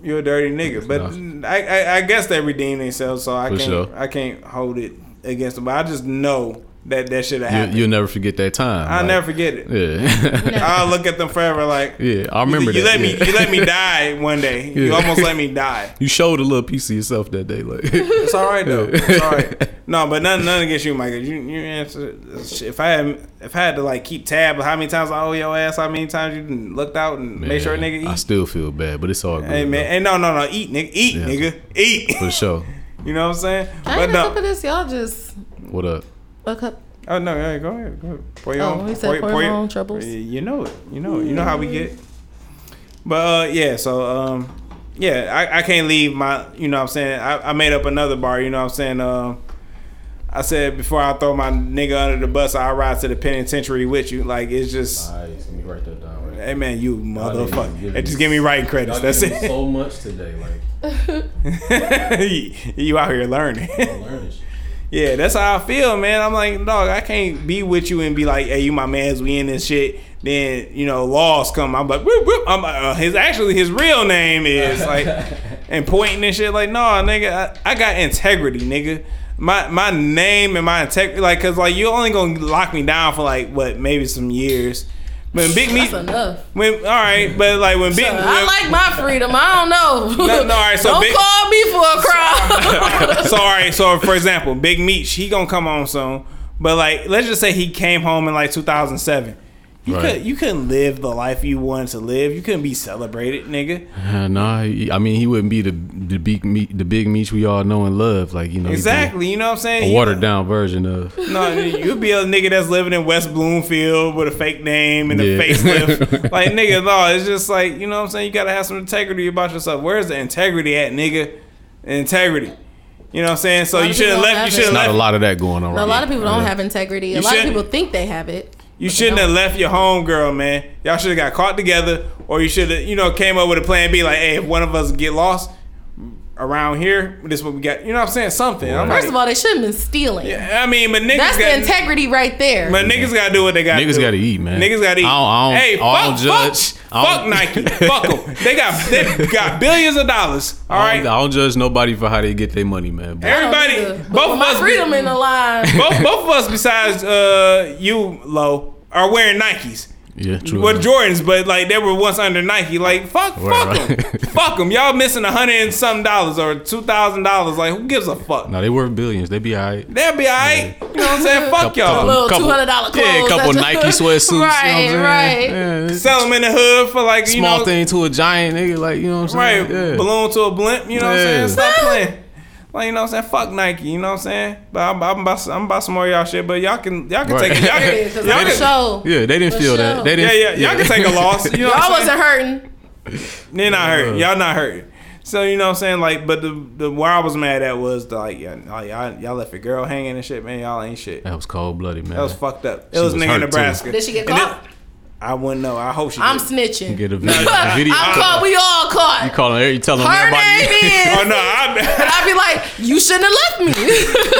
you're a dirty nigga. But I, I I guess they redeem themselves, so I For can't sure. I can't hold it against them. But I just know that that should have you, happened. you'll never forget that time. I'll like, never forget it. Yeah. I'll look at them forever like yeah, I remember you, you that. let me you let me die one day. You almost let me die. You showed a little piece of yourself that day, like. It's all right though. It's all right. No, but nothing, nothing against you, Michael. You, you answer. If I had, if I had to like keep tab of how many times I owe your ass, how many times you done looked out and made sure a Man, nigga I still feel bad, but it's all good. Hey man, hey no no no, eat nigga, eat Yeah. nigga, eat. For sure. You know what I'm saying? I But ain't no. no. this. Y'all just What up? A cup. Oh no, yeah, go ahead, go ahead. Pour your Oh, own. he said pour your own troubles. You know it. You know it. You know how we get. But uh, yeah, so um, yeah, I, I can't leave my. You know what I'm saying. I, I made up another bar. You know what I'm saying. Um, I said before I throw my nigga under the bus, I ride to the penitentiary with you. Like it's just. Nice. Let me write that down. Right. Hey man, you motherfucker! me- just give me writing credits. That's it. So much today, like you out here learning. learning shit. Yeah, that's how I feel, man. I'm like, dog, I can't be with you and be like, hey, you my man's, we in this shit. Then you know, laws come. I'm like, whoop, whoop. I'm like, uh, his actually his real name is like, and pointing and shit. Like, no, nigga, I, I got integrity, nigga. My my name and my integrity, like, cause like you only gonna lock me down for like what, maybe some years. When Big Meech, That's enough. when all right, but like when Big, I when- like my freedom. I don't know. No, no, all right, so don't big- call me for a crowd. so all right, so for example, Big Meech, he gonna come on soon. But like, let's just say he came home in like 2007. You Right. could you couldn't live the life you wanted to live. You couldn't be celebrated, nigga. Uh, nah, he- I mean he wouldn't be the the Big Meech, the Big Meech we all know and love. Like you know, Exactly. You know what I'm saying? A watered down version of. No, you'd be a nigga that's living in West Bloomfield with a fake name and a Yeah. facelift. like nigga, no, it's just like you know what I'm saying. You gotta have some integrity about yourself. Where's the integrity at, nigga? Integrity. You know what I'm saying? So you should have people left. don't You have should have Not a lot of that going on. a right lot of people don't Yeah. have integrity. You a lot of shouldn't- people think they have it. You shouldn't have left your home girl, man. Y'all should have got caught together, or you should have, you know, came up with a plan B. Like, hey, if one of us get lost around here, this is what we got. You know what I'm saying? Something. I'm First like, of all, they shouldn't been stealing. Yeah, I mean, but niggas That's the got, integrity right there. but niggas got to do what they got. Niggas do. gotta eat, man. Niggas got to eat. I don't- I don't- hey, I fuck, don't judge. Fuck, I fuck don't- Nike. fuck them. They got they got billions of dollars. All I don't, I don't judge nobody for how they get their money, man. But Everybody, But both with of my us, freedom in the line. both both of us, besides uh you, Lo, are wearing Nikes. Yeah, true. Well, Jordans, but like they were once under Nike. Like fuck, Right, fuck right. them, fuck them. Y'all missing a hundred and something dollars or two thousand dollars. Like who gives a fuck? no, they worth billions. They be alright. They'll be alright. You know what I'm saying? Fuck y'all. Little couple- $200 clothes. Yeah, a couple that Nike you- sweatsuits. you know what I'm Right, saying? right. Yeah, Sell them in the hood for like a you small know, thing to a giant nigga, like you know what I'm saying? right? saying? Yeah. Balloon to a blimp. You know what I'm saying? Stop playing. Like you know what I'm saying? Fuck Nike. You know what I'm saying? But I'm, I'm about I'm about some more of y'all shit. But y'all can y'all can Right. take it. Y'all Yeah, can, 'cause y'all can, sure. Yeah, they didn't For feel sure. that. They didn't. yeah, yeah, y'all can take a loss. You know Y'all I'm wasn't hurting. They're not hurting. Y'all not hurting. So you know what I'm saying? Like, but the the where I was mad at was the, like, yeah, like y'all, y'all left your girl hanging and shit, man. Y'all ain't shit. That was cold blooded, man. That was fucked up. It She was, was nigga hurt, in too. Nebraska. Did she get And caught? It- I wouldn't know. I hope she. I'm did. snitching. Get a video. a video I'm caught. We all caught. You caught. calling her? You telling Her everybody? name is. Oh no, I, And I'd be like, you shouldn't have left me.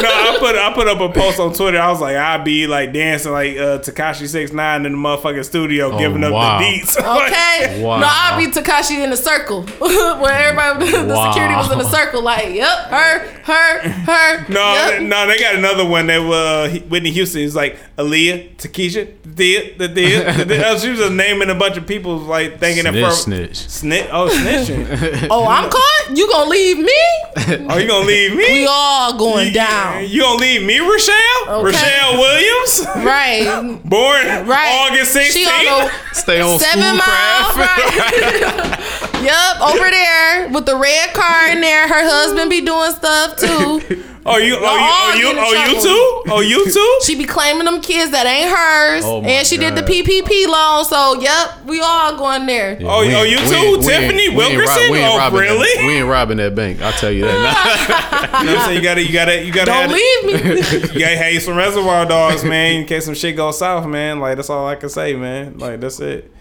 no, I put I put up a post on Twitter. I was like, I'd be like dancing like uh, Tekashi Six Nine in the motherfucking studio, Oh, giving up wow. the beats. Okay. Wow. No, I'd be Tekashi in the circle where everybody, the Wow. security was in the circle. Like, yep, her, her, her. No, yep. no, they got another one that uh, Whitney Houston is like Aaliyah, Takesha, the the the the- She was just naming a bunch of people like thinking that Snitch, for snitch. snitch. Oh, snitching. Oh, I'm caught. You gonna leave me? oh, you gonna leave me? We all going down. You gonna leave me, Rochelle? Okay. Rochelle Williams, Right. born Right. August She on sixteenth. Stay on Seven school miles, craft. right? Yup, over there with the red car in there. Her husband be doing stuff too. Oh, you, oh, Y'all oh, you, oh, you oh, too? Oh, you too? She be claiming them kids that ain't hers, Oh and she did the PPP loan. So, yep, we all going there. Yeah, Oh, we oh, you too? we Tiffany we Wilkerson? we ain't Oh, robbing really? That, we ain't robbing that bank. I'll tell you that. You know what I'm saying? You gotta, you gotta, you gotta. Don't have- leave me. You gotta have some reservoir dogs, man, in case some shit goes south, man. Like that's all I can say, man. Like that's it.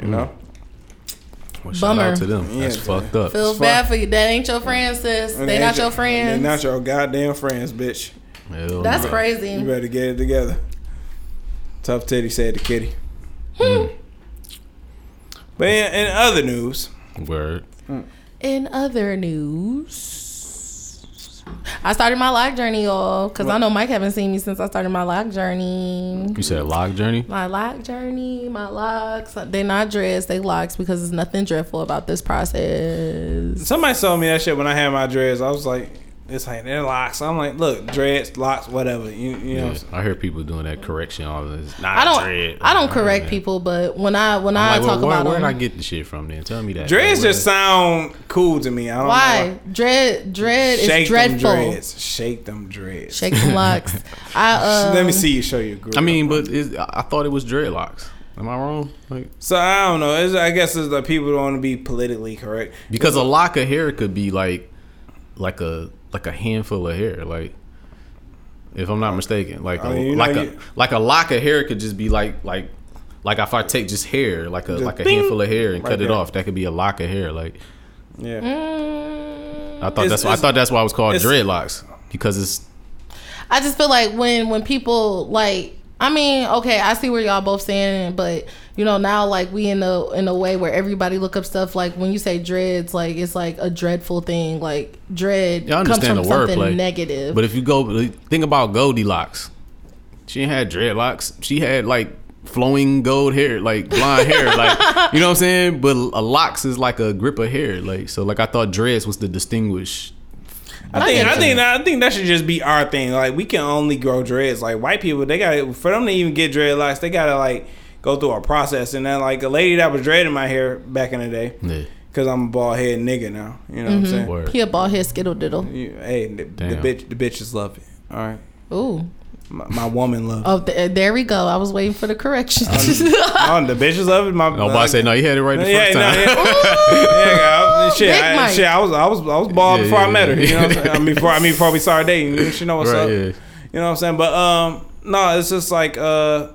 You know. Well, shout Bummer. out to them. That's Yeah, fucked up. Feels It's bad for you. That ain't your friends, sis. They not your They friends. They not your goddamn friends, bitch. Hell That's no. You better get it together. Tough titty said to Kitty. Hmm. But in, in other news, Word. In other news, I started my lock journey, y'all, because I know Mike haven't seen me since I started my lock journey. You said log journey. My lock journey, my locks, they're not dreads, they locks because there's nothing dreadful about this process. somebody told me that shit when I had my dreads. I was like, it's like they're locks. I'm like, look, dreads, locks, whatever. You, you know. Yeah, I hear people doing that correction. All this. Nah, I don't, dread. I don't correct people, but when I when I I'm like, talk well, where, about where them, did I get the shit from? Then tell me that. Dreads Like, where- just sound cool to me. I don't why know. dread dread Shake is dreadful. them dreads. Shake them dreads. Shake them locks. I um, Let me see you show you. Groove. I mean, but it's, I I thought it was dreadlocks. Am I wrong? Like, so I don't know. It's, I guess it's the people don't want to be politically correct. because a lock of hair could be like, like a like a handful of hair. Like, if I'm not mistaken, like I a, mean, you know, like a you- like a lock of hair could just be like like like if I take just hair, like a Just like a ding, handful of hair and right cut it off, that could be a lock of hair. Like, Yeah. mm, I thought It's- that's why, I thought that's why it was called dreadlocks because it's I just feel like when when people like I mean, okay, I see where y'all both saying, but you know now like we in a in a way where everybody look up stuff like when you say dreads, like it's like a dreadful thing. Like dread I comes from something negative. But if you go think about Goldilocks, she had dreadlocks. She had like flowing gold hair, like blonde hair, like you know what I'm saying. But a locks is like a grip of hair, like so. Like I thought dreads was the distinguish. I think I think I think that should just be our thing. Like we can only grow dreads. Like white people, they got to for them to even get dreadlocks, they gotta like go through a process. And then like a lady that was dreading my hair back in the day, Yeah. because I'm a bald head nigga now. You know what I'm saying? Word. he a bald head skittle diddle. You- hey, the, the bitch, the bitches love it. All right, Ooh. My, my woman love. Oh, th- there we go. I was waiting for the correction. Oh, the bitches love it. My Nobody like, said no. You had it right the Yeah, first no, time. yeah. yeah, I- shit, I, shit. I was, I was, I was bald Yeah, before yeah, I met her. You know, what I'm saying? I mean, before I mean, before we started dating, she know what's Right, up. yeah. You know what I'm saying? But um, no, it's just like uh,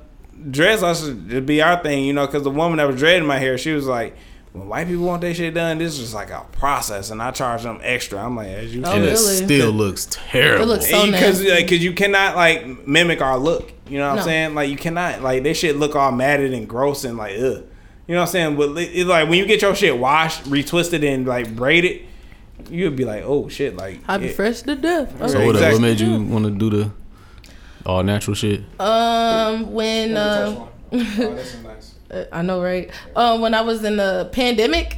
dreads. I should be our thing. You know, because the woman that was dreading my hair, she was like. When white people want their shit done, this is just like a process, and I charge them extra. I'm like, as you Oh, and should. it still looks terrible. It looks so because like, cause you cannot like mimic our look. You know what No. I'm saying? Like you cannot like they shit look all matted and gross and like ugh. You know what I'm saying? But it, it, like when you get your shit washed, retwisted and like braided, you'd be like, oh shit, like I'd be it- fresh to death. so what, exactly. what made you want to do the all natural shit? Um, when uh, I know, right? Um, when I was in the pandemic,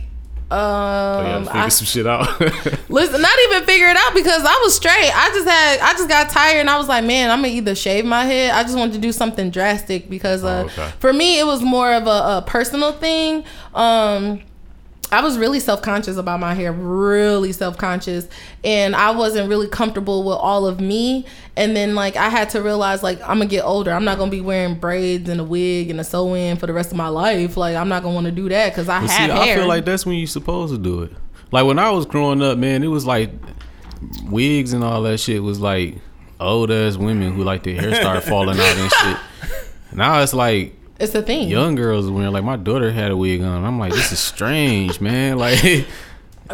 um, Oh, yeah, figure I, some shit out. listen, not even figure it out because I was straight. I just had, I just got tired and I was like, man, I'm gonna either shave my head. I just wanted to do something drastic because uh, Oh, okay. for me it was more of a, a personal thing. Um, I was really self conscious about my hair, really self conscious, and I wasn't really comfortable with all of me. And then like I had to realize like I'm gonna get older. I'm not gonna be wearing braids and a wig and a sew in for the rest of my life. Like I'm not gonna want to do that because I But have see, hair. I feel like that's when you're supposed to do it. Like when I was growing up, man, it was like wigs and all that shit was like old ass women who like their hair start falling out and shit. Now it's like it's a thing. young girls wearing like my daughter had a wig on. I'm like, this is strange, man. Like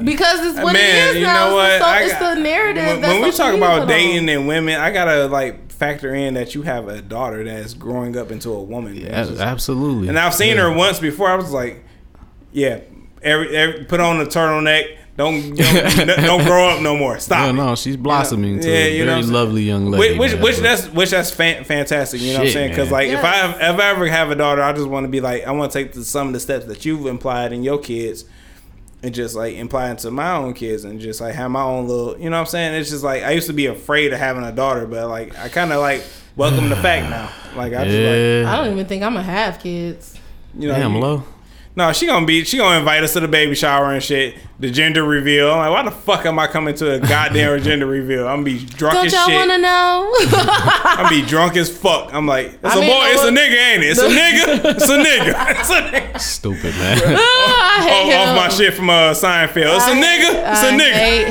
Because it's what Man, it is you now. know It's, the, so, it's got- the narrative. When, when we talk about put dating on. and women, I gotta like factor in that you have a daughter that's growing up into a woman. man. It's a- just- absolutely. And I've seen Yeah. her once before. I was like, yeah, every, every put on the turtleneck. Don't don't, don't grow up no more. Stop. No, it. no, she's blossoming to Yeah, a you know very what I'm saying? lovely young lady. which, man, which but- that's which that's fan, fantastic. You know what I'm saying? Because man. like if I Yes. if I ever have a daughter, I just want to be like I want to take the, some of the steps that you've implied in your kids, and just like imply into my own kids, and just like have my own little. You know what I'm saying? It's just like I used to be afraid of having a daughter, but like I kind of like welcome the fact now. Like I just like. I don't even think I'm gonna have kids. you know Damn, low. No, she gonna be. She gonna invite us to the baby shower and shit. The gender reveal. I'm like, why the fuck am I coming to a goddamn gender reveal? I'm gonna be drunk Don't as y'all shit. want to know? I'm gonna be drunk as fuck. I'm like, it's I a mean, boy. It's a nigga, ain't it? It's a nigga. It's a nigga. It's a nigga. Stupid man. I hate Off, him. off my shit from uh, Seinfeld. It's a I- nigga. It's a I nigga. hate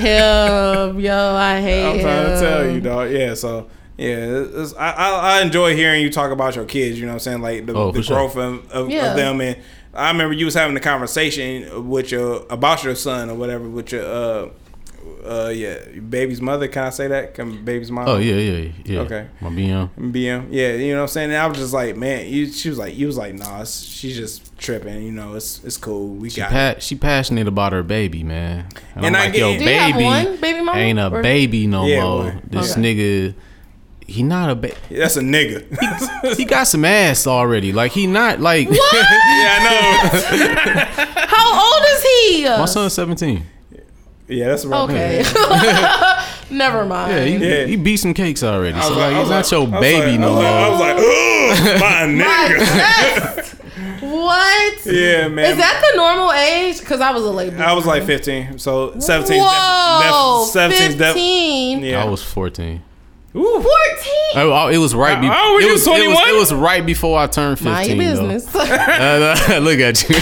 him, yo. I hate him. I'm trying to tell you, dog. Yeah, so yeah, I, I I enjoy hearing you talk about your kids. You know what I'm saying, like the, Oh, the for sure. growth of, of, Yeah. of them. And I remember you was having a conversation with your about your son or whatever with your uh uh yeah baby's mother. Can I say that? Can baby's mom? Oh yeah, yeah, yeah. Okay. My BM. BM, yeah, you know what I'm saying. And I was just like, man, you, she was like, you was like, nah, it's, she's just tripping. You know, it's it's cool. We She got. pa- she passionate about her baby, man. And, And I'm I like, get- yo, Do you have baby, one baby mama, ain't a or- baby no Yeah, more. one. This Okay. nigga, he not a baby. That's a nigga. He got some ass already. Like he not like. what? yeah, I know. How old is he? My son's 17. Yeah, that's right. Okay. Never mind. Yeah, he, Yeah. he beat some cakes already. So like- like, he's was not like- your baby like- no I was like- I was like, ugh, my nigga. what? Yeah, man. Is that the normal age? Because I was a late I was like 15, so 17. Whoa, 17 def- 15. yeah. I was 14. Ooh. 14. Oh, oh, it was right. Be- How old it, you, was, it was 21? it was right before I turned 15. Mind your business. Uh, look at you.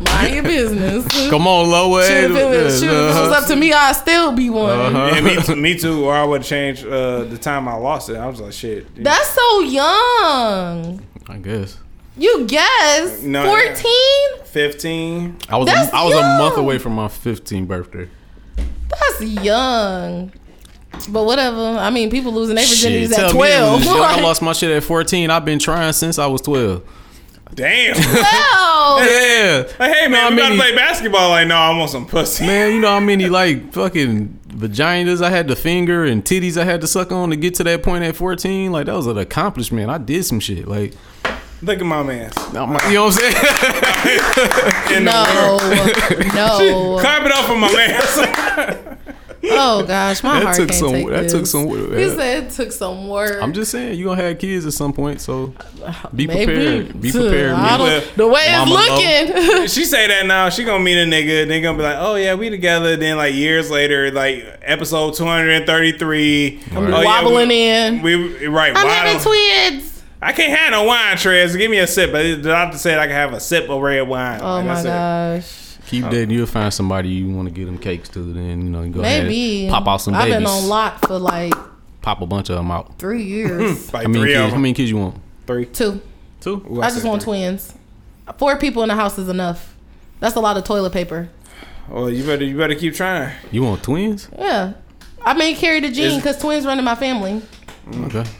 Mind your business. Come on, low Shoot, if, it was, shoot, if it was up to me, I'd still be one. Uh-huh. Yeah, me, too- me too. Or I would change uh, the time I lost it. I was like, shit. That's so young. I guess. You guess. No, 14? 15. I was That's a, I was a month away from my 15th birthday. That's young. But whatever. I mean, people losing their virginities tell at me it 12. was young. I lost my shit at 14. I've been trying since I was 12. Damn. Hell. Yeah. Like, hey, man, Know how we about to play basketball. Like, no, I want some pussy. Man, you know how many like fucking vaginas I had to finger and titties I had to suck on to get to that point at 14? Like that was an accomplishment. I did some shit. Like Look at my man. I'm like, you know what I'm saying? In the world. No. No. Clap it up for my man. Oh gosh, my That heart took can't some- take that this. took some- He said it took some work. I'm just saying you gonna have kids at some point, so be Maybe. prepared. Be prepared. I don't- the way Mama low. it's looking. she say that now. She gonna meet a nigga. They gonna be like, oh yeah, we together. Then like years later, like episode 233. I'm oh, yeah, wobbling we, in. We right. I'm having twins. I can't have no wine, Trez. Give me a sip. But the doctor said I can have a sip of red wine. Oh Like, my gosh. it. Gosh. Keep oh. dating. You'll find somebody you want to give them cakes to. Then you know you go Maybe. ahead, pop out some I've babies. been on lock for like pop a bunch of them out. three years. Hmm, like How many three kids? How many kids you want? Three. Two. Two. Ooh, I just want three. twins. Four people in the house is enough. That's a lot of toilet paper. Well, you better you better keep trying. You want twins? Yeah. I may carry the gene because twins run in my family. Mm. Okay.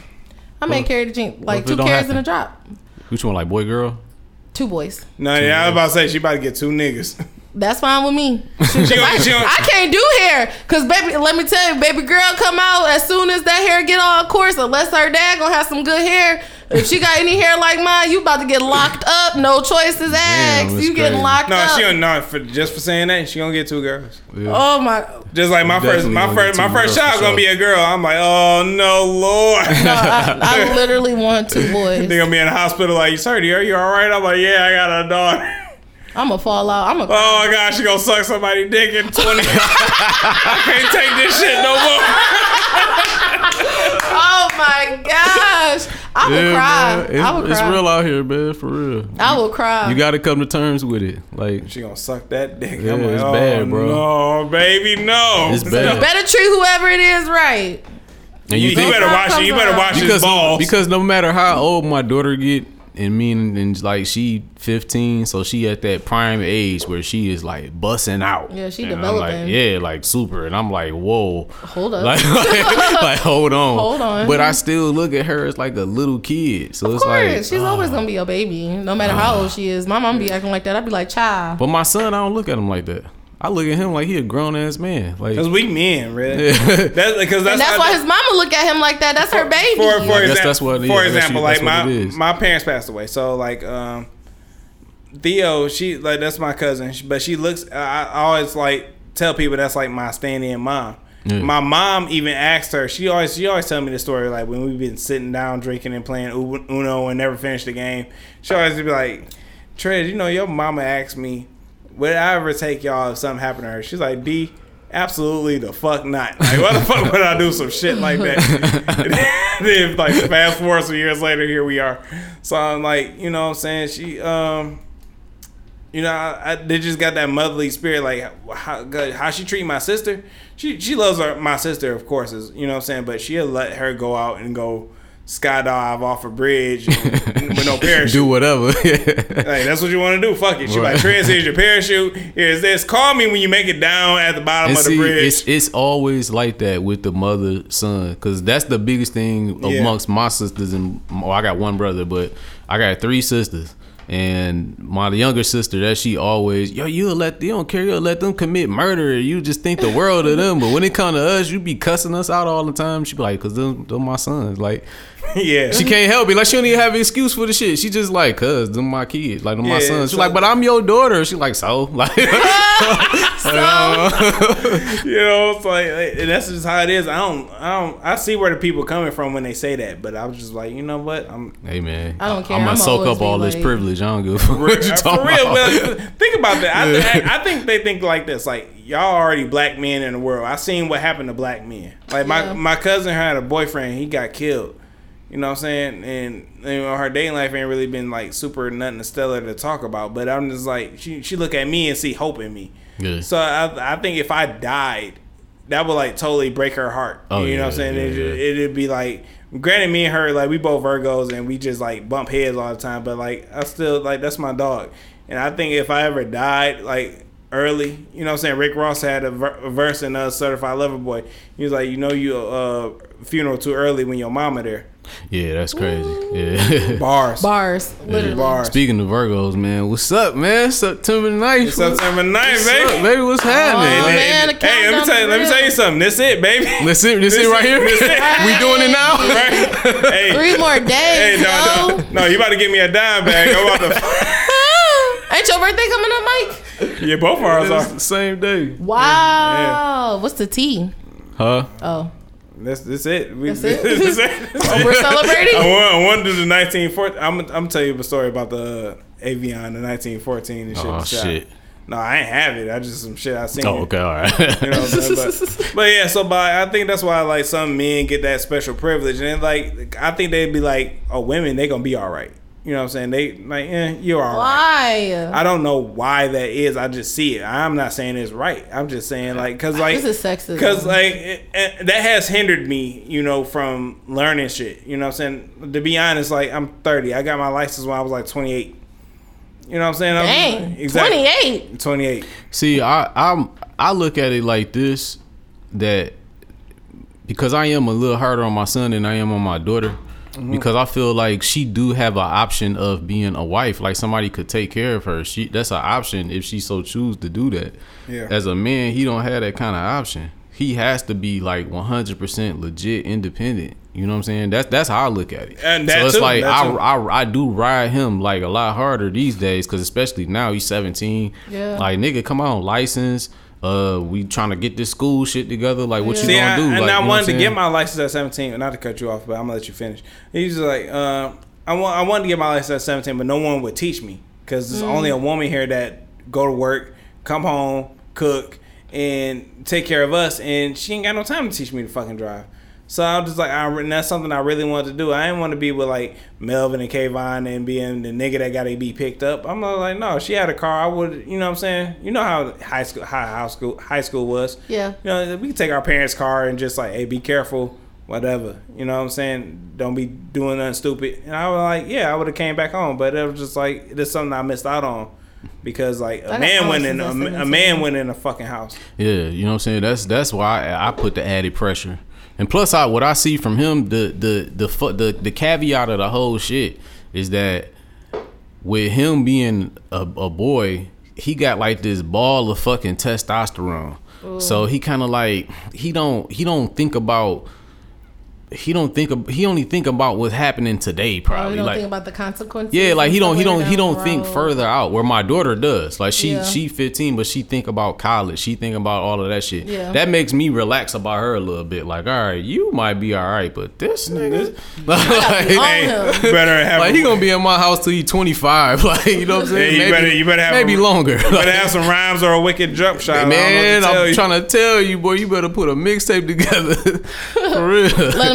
I may Well, carry the gene. Like if two don't carrots and a drop. Which one? Like boy, girl? Two boys. No, yeah, I was about to say she about to get two niggas. That's fine with me. I, I can't do hair because baby. Let me tell you, baby girl come out as soon as that hair get all coarse. Unless her dad gonna have some good hair. If she got any hair like mine, you about to get locked up. No choices asked. it's You getting crazy. locked No, up. No, she don't know for just for saying that she gonna get two girls. Yeah. oh my! Just like my first, my first, my first girls child gonna be a girl. I'm like, oh no, Lord. No, I, I literally want two boys. they boys. gonna be in the hospital like, sir, are you all right? I'm like, yeah, I got a daughter. I'm gonna fall out. I'm gonna. Oh my gosh, she gonna suck somebody dick in 20. I can't take this shit no more. Oh my gosh! I will Yeah, cry. man. It's, I will it's cry. real out here, man. For real. I will cry. You got to come to terms with it. Like She gonna suck that dick. Yeah, I'm like, it's oh, bad, bro. No, baby, no. It's bad. better treat whoever it is right. and You, you think- better watch it. You better watch his because balls. because no matter how old my daughter get, and me and, and like she 15, so she at that prime age where she is like busting out. Yeah, she And I'm developing. like, yeah, like super, and I'm like, whoa, Hold up. like, like, like, hold on, Hold on. But I still look at her as like a little kid, so Of it's course, like, she's always ah. gonna be a baby, no matter how old she is. My mom be acting like that. I'd be like, child. but my son, I don't look at him like that. I look at him like he a grown ass man. Like Cause we men, really. Yeah. That's because that's, and that's why his mama look at him like that. That's her baby. For for example, that's what- yeah, for example, like my my parents passed away, so like um, Theo, she like that's my cousin, but she looks. I, I always like tell people that's like my stand-in mom. Yeah. My mom even asked her. She always she always tell me the story like when we've been sitting down drinking and playing Uno and never finished the game. She always be like, Trez, you know, your mama asked me, would I ever take y'all if something happened to her? She's like, D, absolutely the fuck not. Like, what the fuck would I do some shit like that? then, like, fast forward some years later, here we are. So I'm like, you know what I'm saying? She, um, you know, I, I, they just got that motherly spirit. Like how good, how she treat my sister. She she loves her, my sister, of course. Is you know what I'm saying. But she'll let her go out and go skydive off a bridge with no parachute. Do whatever. like that's what you want to do. Fuck it. She like, Trez, here's your parachute. Here's this. Call me when you make it down at the bottom And of see, the bridge. it's it's always like that with the mother son, because that's the biggest thing Yeah. amongst my sisters and well, I got one brother, but I got three sisters. And my younger sister, that she always, yo, you'll let you don't care, you'll let them commit murder. You just think the world of them, but when it come to us, you be cussing us out all the time. She be like, cause them, them my sons. Like, yeah, she can't help it. Like she don't even have an excuse for the shit. She just like, cuz them my kids, like them my Yeah, sons. She so- like, but I'm your daughter. She like, so like, So you know, it's like and that's just how it is. I don't, I don't, I see where the people coming from when they say that, but I was just like, you know what, I'm Hey man, I don't care. I'm gonna I'ma soak up all be this privilege. I don't give a fuck what you uh, for talking real. about. But think about that. I, I, I think they think like this. Like y'all already black men in the world. I seen what happened to black men. Like my my cousin had a boyfriend. He got killed. You know what I'm saying? And you know her dating life ain't really been like super nothing stellar to talk about. But I'm just like she she look at me and see hope in me. Yeah. So I I think if I died, that would like totally break her heart. Oh, you know yeah, what I'm saying? yeah, It, yeah. It'd be like, granted, me and her like we both Virgos and we just like bump heads all the time. But like I still like that's my dog. And I think if I ever died like early, you know what I'm saying? Rick Ross had a, ver- a verse in uh, Certified Lover Boy. He was like, you know, you uh funeral too early when your mama there. Yeah, that's crazy. Yeah. Bars. Bars, literally. Bars. Speaking of Virgos, man, what's up, man? September 9th. It's September 9th, What's baby. up, baby, what's happening? Oh, man? man, Hey, let me tell you, let me tell you something. This it, baby. This it, this, it right here. This it. we doing it now. Right? Hey, Three more days. Hey, no, no, no, you about to give me a dime bag. I'm about to. Ain't your birthday coming up, Mike? Yeah, both of ours It's are. the same day. Wow. What's the T? Huh? Oh. That's that's it. We, That's it? that's it. Oh, we're celebrating? I want, I want to do the 1914. I'm, I'm gonna tell you a story about the uh, Avion, the 1914 and shit. Oh, the shit. No, I ain't have it. I just some shit I seen. Oh, okay, all right. You know what I'm saying? But, but yeah, so by I think that's why like some men get that special privilege, and like I think they'd be like, oh, women they gonna be all right. You know what I'm saying? They like, eh, you're all right. Why? I don't know why that is. I just see it. I'm not saying it's right. I'm just saying like, cause like, This is sexism. Cause like it, it- that has hindered me, you know, from learning shit. You know what I'm saying? To be honest, like I'm 30. I got my license when I was like 28. You know what I'm saying? I was- Dang. exactly. 28. 28. See, I I'm I look at it like this that because I am a little harder on my son than I am on my daughter. Mm-hmm. Because I feel like she do have an option of being a wife, like somebody could take care of her. She that's an option if she so choose to do that. Yeah. As a man, he don't have that kind of option. He has to be like 100% legit independent. You know what I'm saying? That's that's how I look at it. And that so it's too, like that I, too. I I do ride him like a lot harder these days because especially now he's 17. Yeah. Like nigga, come on, license. Uh, we trying to get this school shit together. Like what you See, gonna I, do? and like, I you know wanted to get my license at 17. Not to cut you off, but I'm gonna let you finish. He's just like, uh, I want, I wanted to get my license at 17, but no one would teach me because there's only a woman here that go to work, come home, cook, and take care of us, and she ain't got no time to teach me to fucking drive. So I was just like, I, and that's something I really wanted to do. I didn't want to be with like Melvin and Kayvon and being the nigga that got to be picked up. I'm like, no, she had a car. I would, you know what I'm saying? You know how high school, high, high school, high school was. Yeah. You know, we can take our parents' car and just like, hey, be careful, whatever. You know what I'm saying? Don't be doing nothing stupid. And I was like, yeah, I would have came back home, but it was just like it's something I missed out on because like a man went in a, a man went in a fucking house. Yeah, you know what I'm saying. That's that's why I, I put the added pressure. And plus, I what I see from him, the the the the the caveat of the whole shit is that with him being a, a boy, he got like this ball of fucking testosterone. So he kind of like he don't he don't think about he don't think he only think about what's happening today Oh, you probably don't like think about the consequences. yeah like he don't he don't he don't the think further out where my daughter does like she Yeah. she 15 but she think about college she think about all of that shit Yeah. that makes me relax about her a little bit like all right you might be all right but this nigga like, Hey, better have like he gonna be in my house till he 25 like you know what I'm Yeah, saying you maybe, better you better have maybe a, longer You better have some rhymes or a wicked jump shot. Man, I I'm don't know what to tell you. trying to tell you, boy. You better put a mixtape together for real.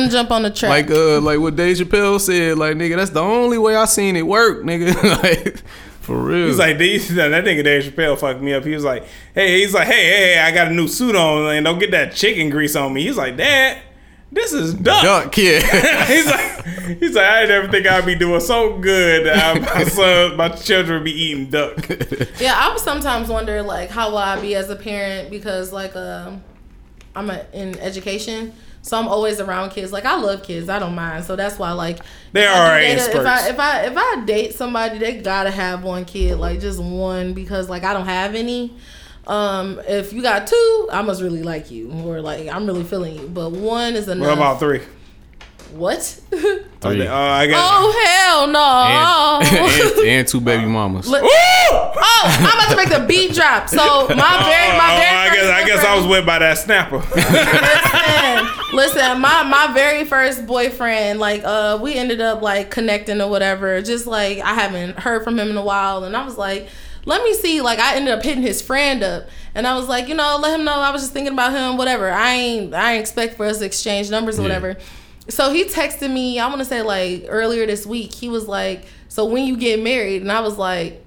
Let him jump on the track. Like uh, like what Dave Chappelle said, like nigga, that's the only way I seen it work, nigga. like for real. He's like, these, that nigga Dave Chappelle fucked me up. He was like, hey, he's like, hey, hey, hey, I got a new suit on, and don't get that chicken grease on me. He's like, Dad, this is duck. duck, yeah. he's like, he's like, I didn't think I'd be doing so good. That my son, my children would be eating duck. Yeah, I would sometimes wonder like how will I be as a parent because like um I'm a, in education, so I'm always around kids. Like I love kids, I don't mind. So that's why like they are date experts. If I if I if I date somebody, they gotta have one kid, like just one because like I don't have any. Um, if you got two, I must really like you, or like I'm really feeling you. But one is enough. What about three? What? Three. Uh, I guess. oh hell no! and, and, and two baby mamas. Li- oh, I'm about to make the beat drop. So my very, my Oh, very I first guess I guess I was whipped by that snapper. listen, listen, my my very first boyfriend, like uh, we ended up like connecting or whatever. Just like I haven't heard from him in a while, and I was like, let me see. Like I ended up hitting his friend up, and I was like, you know, let him know I was just thinking about him. Whatever. I ain't I ain't expect for us to exchange numbers or Yeah. whatever. So he texted me. I want to say like earlier this week. He was like, so when you get married, and I was like.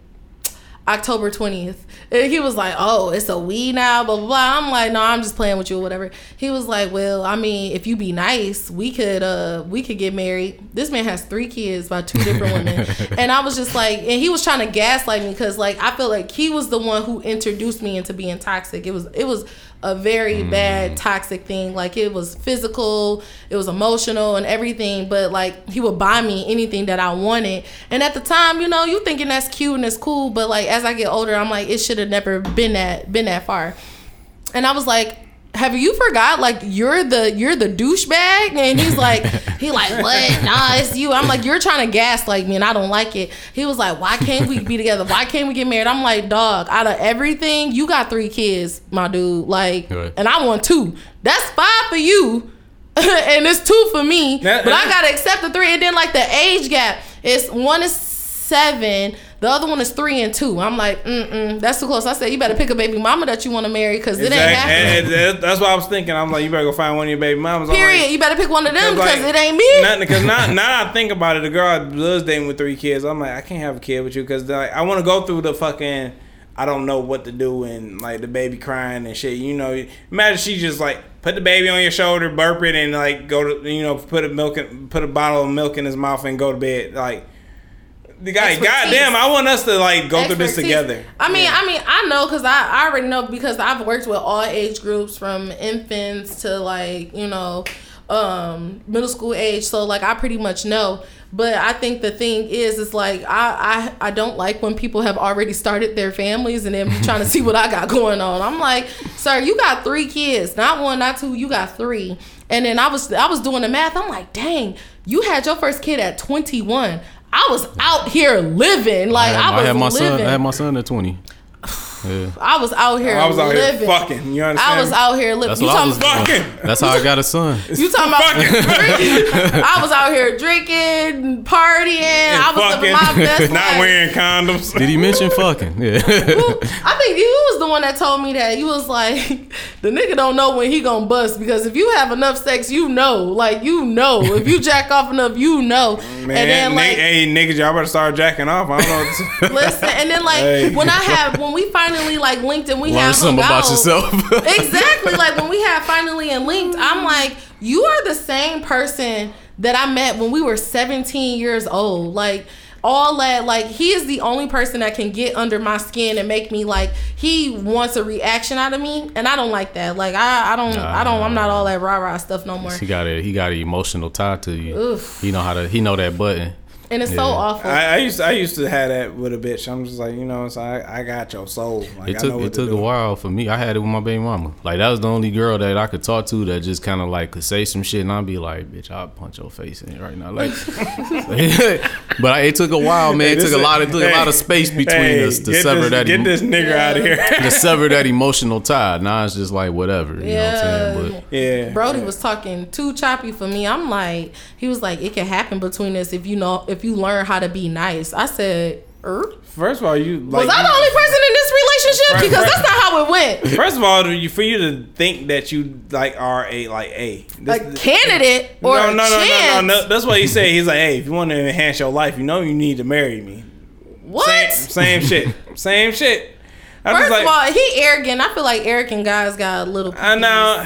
October 20th. And he was like, Oh, it's a we now, blah, blah, blah. I'm like, No, I'm just playing with you or whatever. He was like, Well, I mean, if you be nice, we could uh we could get married. This man has three kids by two different women. And I was just like, and he was trying to gaslight me because like I feel like he was the one who introduced me into being toxic. It was it was a very mm. bad toxic thing. Like it was physical, it was emotional and everything, but like he would buy me anything that I wanted. And at the time, you know, you thinking that's cute and it's cool, but like as I get older, I'm like, it should have never been that been that far. And I was like, have you forgot like you're the you're the douchebag? And he's like, he like, what? Nah, it's you. I'm like, you're trying to gaslight me and I don't like it. He was like, why can't we be together? Why can't we get married? I'm like, dog, out of everything, you got three kids, my dude. Like, Right. and I want two. That's five for you. and it's two for me. That- but I gotta accept the three. And then like the age gap, it's one is seven, the other one is three and two. I'm like, mm mm, that's too close. I said, you better pick a baby mama that you want to marry because it ain't happening. and- and that's what I was thinking. I'm like, you better go find one of your baby mamas. I'm like- Period. You better pick one of them because like, it ain't me. Nothing, because now, now I think about it, the girl I was dating with three kids. I'm like, I can't have a kid with you because like, I want to go through the fucking. I don't know what to do and like the baby crying and shit. You know, imagine she just like put the baby on your shoulder, burp it, and like go to you know put a milk in, put a bottle of milk in his mouth and go to bed. Like the guy, goddamn, I want us to like go through this together. I mean, I mean, I know because I, I already know because I've worked with all age groups from infants to like you know um middle school age. So like i pretty much know. But i think the thing is it's like i i, I don't like when people have already started their families and then trying to see what i got going on. I'm like sir you got three kids. Not one not two. You got three. And then i was i was doing the math. I'm like dang you had your first kid at 21 i was out here living like I i, had, I was had my living son. I had my son at 20. Yeah. I was out here. I was out living. here fucking. You understand? I was out here living. That's You talking, about, fucking. That's how I got a son. you talking about? I was out here drinking, partying. I was living my best not life. wearing condoms. Did he mention fucking? Yeah. I think you was the one that told me that. You was like, the nigga don't know when he gonna bust because if you have enough sex, you know, like you know, if you jack off enough, you know. Man, and then ni- like, hey niggas, y'all better start jacking off. I don't know. What to- listen, and then like Hey. when I have when we finally like linked and we Learn have something about out- yourself. exactly. Like when we had finally and linked, I'm like, you are the same person that I met when we were 17 years old. Like all that, like he is the only person that can get under my skin and make me like he wants a reaction out of me, and I don't like that. Like I, I don't, I don't, I'm not all that rah rah stuff no more. he got a he got an emotional tie to you. Oof. He know how to he know that button. And it's so awful. I, I used to, I used to have that with a bitch. I'm just like, you know, so I, I got your soul. Like, it I took know it to took do. a while for me. I had it with my baby mama. Like that was the only girl that I could talk to that just kind of like could say some shit, and I'd be like, "Bitch, I'll punch your face in right now." Like, but I, it took a while, man. Hey, it took a lot of took a lot of space between hey, us to sever this- that. get this nigga outta here. to sever that emotional tie. Now it's just like whatever. You know what I'm saying? But yeah, Brody was talking too choppy for me. I'm like, he was like, it can happen between us if you know if you learn how to be nice. I said, er? First of all, you like, was I the only person in this relationship? Right, Because right. that's not how it went. First of all, you for you to think that you like are a like a A candidate or no, a no, no, no, no. That's what he said. He's like, hey, if you want to enhance your life, you know you need to marry me. What? Same, same shit. Same shit. I'm First just like, of all, he arrogant. I feel like arrogant guys got a little. I know.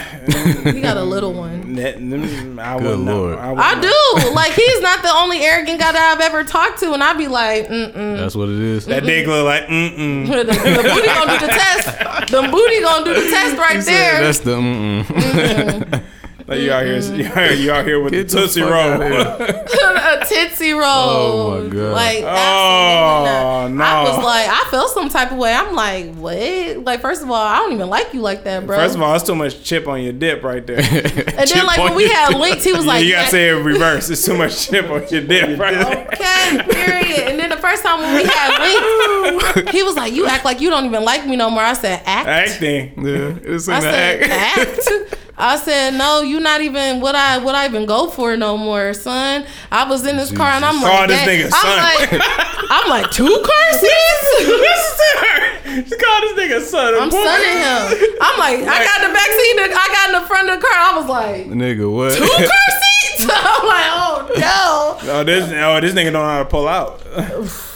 he got a little one. That, mm, I Good wouldn't lord. I, I do. Like he's not the only arrogant guy that I've ever talked to, and I'd be like, mm mm. that's what it is. That dick look like mm mm. the, the booty gonna do the test. The booty gonna do the test right there. That's the mm-mm. Like you out here, you out here, you out here with Get the the tootsie roll. a tootsie roll. Oh, my God. Like Oh, no. I was like, I felt some type of way. I'm like, what? Like, first of all, I don't even like you like that, bro. First of all, it's too much chip on your dip right there. and then like when we had links, he was like, you gotta say it in reverse. It's too much chip on your dip right. Okay, period. And then the first time when we had links, he was like, "You act like you don't even like me no more." I said, "Act." Acting. Yeah, it's in I the said, act. "Act." I said, "No, you're not even what I what I even go for no more, son." I was in this car and I'm Call like, this nigga I'm son. like, I'm like two car seats. Listen to her. She called this nigga son. I'm sunning him. I'm like, I got the back seat. I got in the front of the car. I was like, Nigga, what? two car seats. I'm like, oh no. Oh, this oh this nigga don't know how to pull out.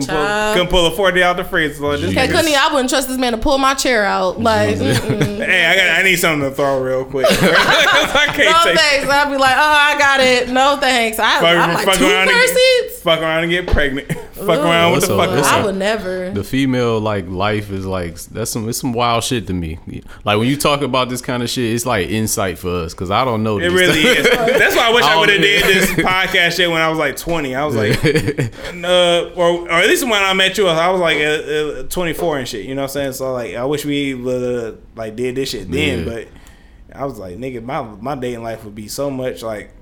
Can pull, Child. can pull a forty out the freezer. Like, this Okay, nigga- Cunny, I wouldn't trust this man to pull my chair out. Like. Hey, I got. I need something to throw real quick. I can't no thanks. I'd be like, oh, I got it. No thanks. I, Fuck, I'm like, fuck two around car and seats? fuck around and get pregnant. fuck around with the fuck. What's I up? would never. the female like life is like that's some it's some wild shit to me. Like when you talk about this kind of shit, it's like insight for us because I don't know. It this really stuff. is. That's why I wish I, I would have did this podcast shit when I was like 20. I was like, uh, or, or at least when I met you, I was like uh, uh, 24 and shit. You know what I'm saying? So like, I wish we would have like did this shit then. Yeah. But I was like, nigga, my my dating life would be so much like.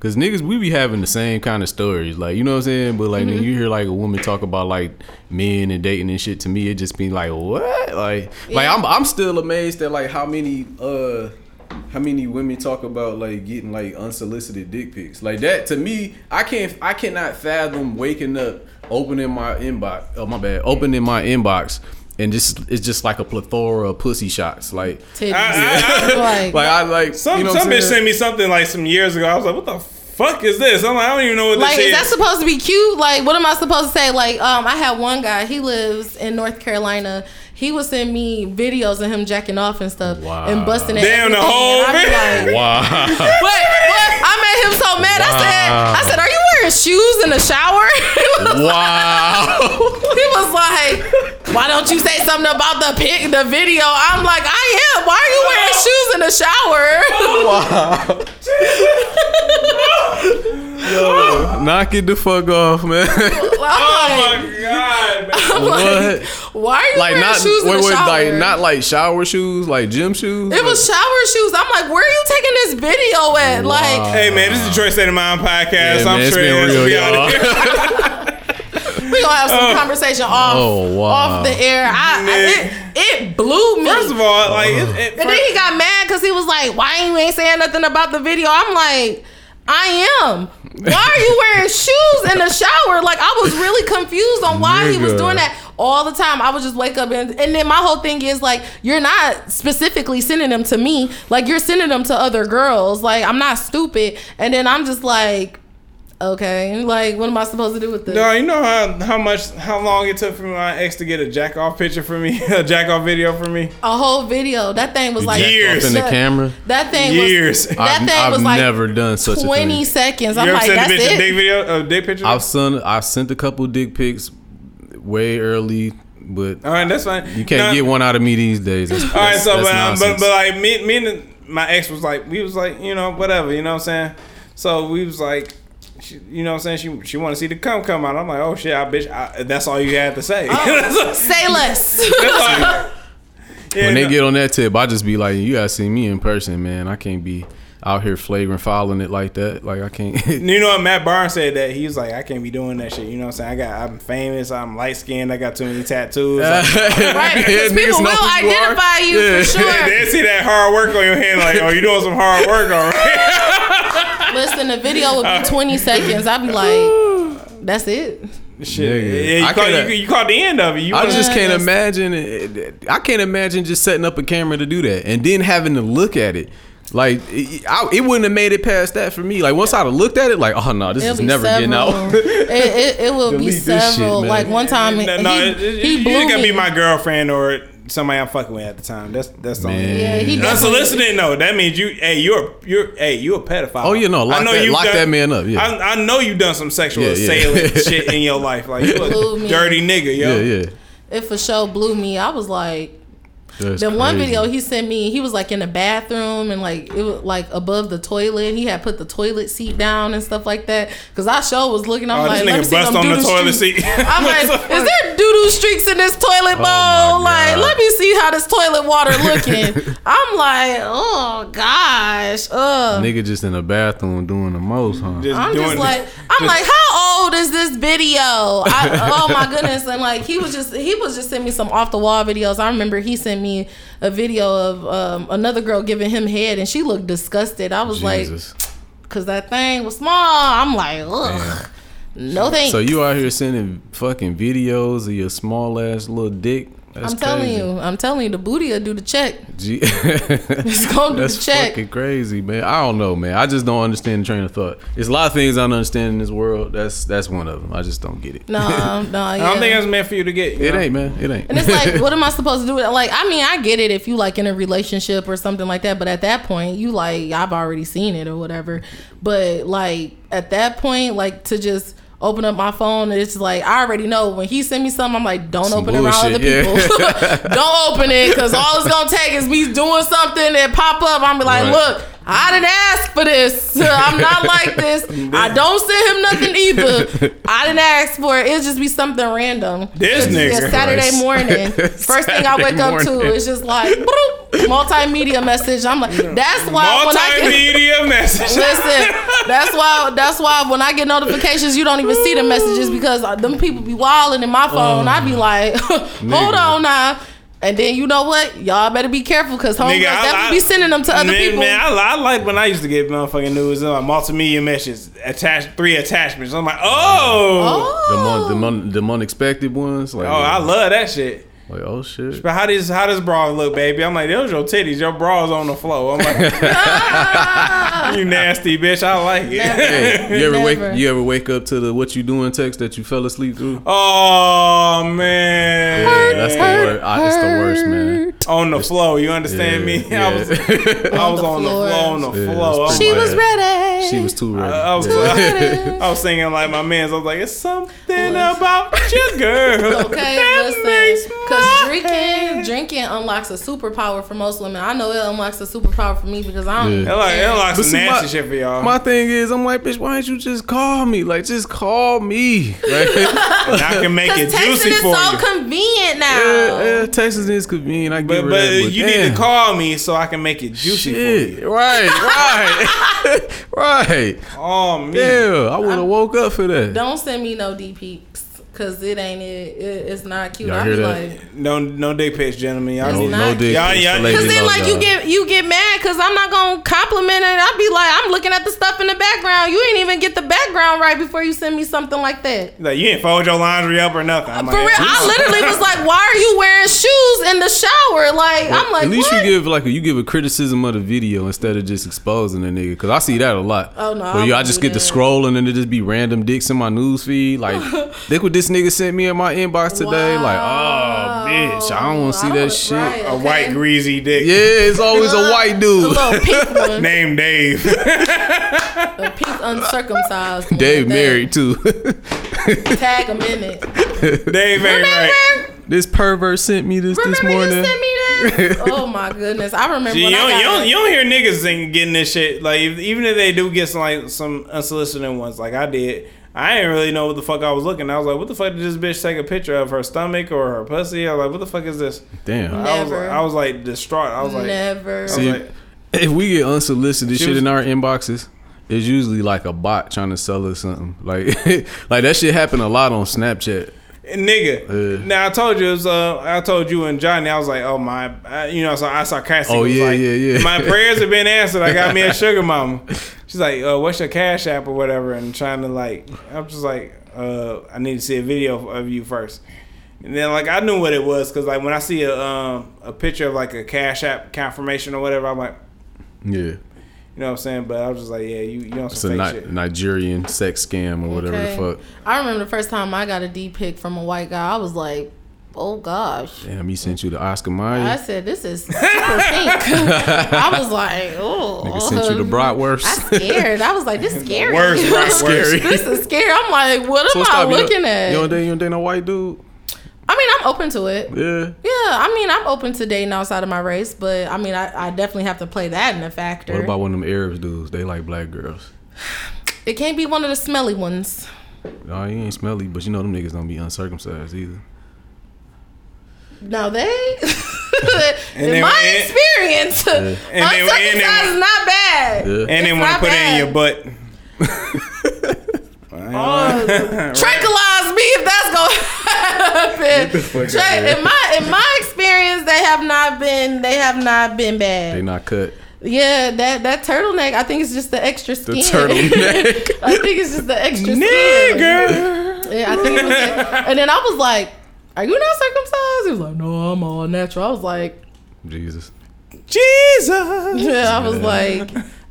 Cause niggas, we be having the same kind of stories, like you know what I'm saying. But like when you hear like a woman talk about like men and dating and shit, to me it just be like what, like like I'm I'm still amazed at like how many uh how many women talk about like getting like unsolicited dick pics, like that. To me, I can't I cannot fathom waking up, opening my inbox. Oh my bad, opening my inbox. And just it's just like a plethora of pussy shots, like Titties. I- like, like I like Some you know some bitch sent me something like some years ago. I was like, what the fuck is this? I'm like, I don't even know what like, this is Like, is. that supposed to be cute? Like, what am I supposed to say? Like, um, I had one guy. He lives in North Carolina. He would send me videos of him jacking off and stuff Wow. and busting it. Damn, the whole I be like, wow. What? What? I made him so mad. I said, I said, are you wearing shoes in the shower? he, was, wow. he was like, why don't you say something about the pic, the video? I'm like, I am. Why are you wearing shoes in the shower? Wow. Yo, Knock it the fuck off, man. I'm oh my god, man. I'm like, what? why are you Like wearing not shoes in the wait, shower? like not like shower shoes, like gym shoes. It was shower shoes. I'm like, where are you taking this video at? Like, Hey man, this is Detroit State of Mind podcast. Yeah, I'm man, it's sure been real, be out of y'all. here. we gonna have some oh. conversation off, Oh, wow. off the air. I, I- it, it blew me. First of all, like, it, it, and then he got mad because he was like, "Why you ain't saying nothing about the video?" I'm like, "I am. Why are you wearing shoes in the shower?" Like I was really confused on why he was doing that all the time. I would just wake up and and then my whole thing is like, you're not specifically sending them to me. Like you're sending them to other girls. Like I'm not stupid. And then I'm just like, okay, like what am I supposed to do with this? No, you know how how much how long it took for my ex to get a jack off picture for me, a jack off video for me. A whole video. That thing was like Years. in the camera. That thing Years. was that I've, thing I've was like never done such a 20 thing. seconds. You I'm ever like, sent a that's bitch a dick it. video, a dick picture? I've sent I sent a couple dick pics way early, but all right, that's fine. you can't Now- get one out of me these days. That's, All right, that's- so that's but, um, but but like me me and my ex was like we was like you know whatever you know what I'm saying. So we was like she, you know what I'm saying? She she want to see the cum come out. I'm like, oh shit, I bitch. I, that's all you had to say. Oh, say less. Yeah, when they no. get on that tip, I just be like, you gotta see me in person, man. I can't be out here flagrant following it like that. Like I can't. You know what Matt Barnes said that he was like, I can't be doing that shit. You know what I'm saying? I got, I'm famous. I'm light skinned. I got too many tattoos. Like, right, because Niggas people will who you identify you Yeah. for sure. they see that hard work on your hand, like, oh, you doing some hard work, all right? Listen, the video would be 20 seconds. I'd be like, that's it. Shit, yeah, you, I caught, you, you caught the end of it. You I wanna- just can't imagine. it- I can't imagine just setting up a camera to do that and then having to look at it. Like it, I, it wouldn't have made it past that for me. Like once I'd have looked at it, like oh no, this It'll is never several. getting out. it, it, it will be Delete this shit, several. man. like one time, No, he, no, it, it, he you blew just gotta me. be my girlfriend or somebody I'm fucking with at the time. That's that's the only. Man. yeah, he Unsolicited, no. That means you. Hey, you're you're. Hey, you a pedophile. Oh, you know, lock that- you've lock that man up, yeah. I, I know you done some sexual Yeah, yeah. assailant shit in your life. Like you a dirty nigga, yo. yeah, yeah. It for sure blew me. I was like, That's the one video he sent me, he was like in the bathroom and like it was like above the toilet. He had put the toilet seat down and stuff like that. Cause I show was looking. I'm Oh, like, this let me nigga see bust on the doo-doo toilet streaks. seat. I'm like, is there doo doo streaks in this toilet oh bowl? Oh like, let me see how this toilet water looking. I'm like, oh gosh, ugh. Nigga just in the bathroom doing the most, huh? Just I'm doing just like, I'm like, how old is this video? I, oh my goodness! And like, he was just, he was just sending me some off the wall videos. I remember he sent me a video of um, another girl giving him head, and she looked disgusted. I was Jesus. like, cause that thing was small. I'm like, ugh, no thanks. So you out here sending fucking videos of your small ass little dick? That's I'm telling crazy. you, I'm telling you, the booty will do the check. G- It's gonna do That's the check. fucking crazy, man. I don't know, man. I just don't understand the train of thought. There's a lot of things I don't understand in this world. That's that's one of them. I just don't get it. No, no, yeah. I don't think that's meant for you to get. you It know? ain't, man. It ain't. And it's like, what am I supposed to do? Like, I mean, I get it if you like in a relationship or something like that, but at that point, you like, I've already seen it or whatever. But like at that point, like to just open up my phone, and it's like I already know when he send me something, I'm like, don't Some open it around other people. don't open it because all it's gonna take is me doing something and pop up. I'm be like, Right. look. I didn't ask for this. I'm not like this. I don't send him nothing either. I didn't ask for it. It'll just be something random. This It's- nigga. Saturday morning. First thing I wake up to morning. is just like bloop, multimedia message. I'm like, that's why when I get message. listen, that's why that's why when I get notifications, you don't even see the messages because uh, them people be wilding in my phone. I be like, hold on now. And then you know what? Y'all better be careful because homegirls Nigga, I- definitely I- be sending them to other man, people. Man, I, I like when I used to get motherfucking news, uh, multimedia messages, attached three attachments. I'm like, oh, the mon, the mon, the unexpected ones. Like, oh, I love that shit. Like, oh shit. But how does how does bra look, baby? I'm like, those your titties. Your bra's on the floor. I'm like, you nasty bitch. I like it. Hey, you ever Never. wake you ever wake up to the what you doing text that you fell asleep through? Oh man, Yeah, that's the worst. I, uh, it's the worst, man. On the flow. You understand me? Yeah, I was. I was on the floor. floor on the Yeah, floor. that's I'm she like- was ready. She was too ready. I was, Yeah. I was singing like my man's. I was like, it's something about your girl. Okay, that makes listen, because drinking drinking unlocks a superpower for most women. I know it unlocks a superpower for me because I don't. Yeah. It like it like But some see, nasty my- shit for y'all. My thing is, I'm like, bitch, why didn't you just call me? Like, just call me. Right? and I can make it juicy texting is for so you. convenient now. yeah, yeah, Texas is convenient. I get But rid but of it, you damn. need to call me so I can make it juicy for you. Right, right, right. Oh man, Yeah, I would have woke up for that. Don't send me no D peaks because it ain't it, it. It's not cute. Y'all I hear be that? like. No no dick pics, gentlemen. Y'all no, no dick. Y'all- pics y'all- for lady Cause then, love like you y'all. get you get mad because I'm not gonna compliment it. I'll be like, I'm looking at the stuff in the background. You ain't even get the background right before you send me something like that. Like you ain't fold your laundry up or nothing. I'm For like, real, I literally was like, "Why are you wearing shoes in the shower?" Like, I'm like, At least what? you give like a, you give a criticism of the video instead of just exposing the nigga. Cause I see that a lot. Oh, no, I Where you, I just do get to that. scrolling and it just be random dicks in my news feed. Like, look what this nigga sent me in my inbox today. Like, oh bitch, I don't want to see that shit. right, a white greasy dick. Yeah, it's always a white dude. little pink Named Dave. a pink uncircumcised. Dave like that. married too. Tag him in it. Dave ain't right. This pervert sent me this this Remember you morning. sent me. Oh my goodness. I remember See, you, when don't, you, don't, you don't hear niggas getting this shit. Like if, even if they do get some like some unsolicited ones, like I did, I didn't really know what the fuck I was looking. At. I was like, what the fuck did this bitch take a picture of her stomach or her pussy? I was like, what the fuck is this? Damn. I was, I was like distraught. I was like, Never. I was See, like, if we get unsolicited shit was- in our inboxes, it's usually like a bot trying to sell us something. Like, like that shit happened a lot on Snapchat. Nigga. now I told you, it was, uh, I told you and Johnny, I was like, oh my, I, you know, so I sarcastic. Oh, yeah, like, yeah, yeah. My prayers have been answered. I got me a sugar mama. She's like, uh, what's your cash app or whatever, and trying to like, I'm just like, uh, I need to see a video of you first. And then like I knew what it was because like when I see a um, a picture of like a cash app confirmation or whatever, I'm like, Yeah, you know what I'm saying. But I was just like, yeah, you you know it's some a fake Ni- shit. Nigerian sex scam or whatever Okay. the fuck. I remember the first time I got a D pic from a white guy. I was like, oh gosh. Damn, he sent you the Oscar Mayer. I said, this is super pink. I was like, oh. Nigga sent you the bratwurst. I scared. I was like, this is scary. Worst bratwurst. Scary. this is scary. I'm like, what am I stop, you looking at? You don't date, you don't date no white dude? I mean, I'm open to it. Yeah. Yeah, I mean, I'm open to dating outside of my race, but I mean, I, I definitely have to play that in a factor. What about one of them Arabs dudes? They like black girls. it can't be one of the smelly ones. No, he ain't smelly, but you know them niggas don't be uncircumcised either. No, they. in then- my and- experience, And they- and they- uncircumcised is not bad. Yeah. And they It's want to not put it in your butt. Oh, tranquilize me if that's gonna happen. Tra- in my in my experience, they have not been they have not been bad. They not cut. Yeah, that that turtleneck. I think it's just the extra The skin. turtleneck. I think it's just the extra skin. Nigga. Yeah, I think it was. That. And then I was like, "Are you not circumcised?" He was like, "No, I'm all natural." I was like, Jesus. Jesus. "Yeah." I was like,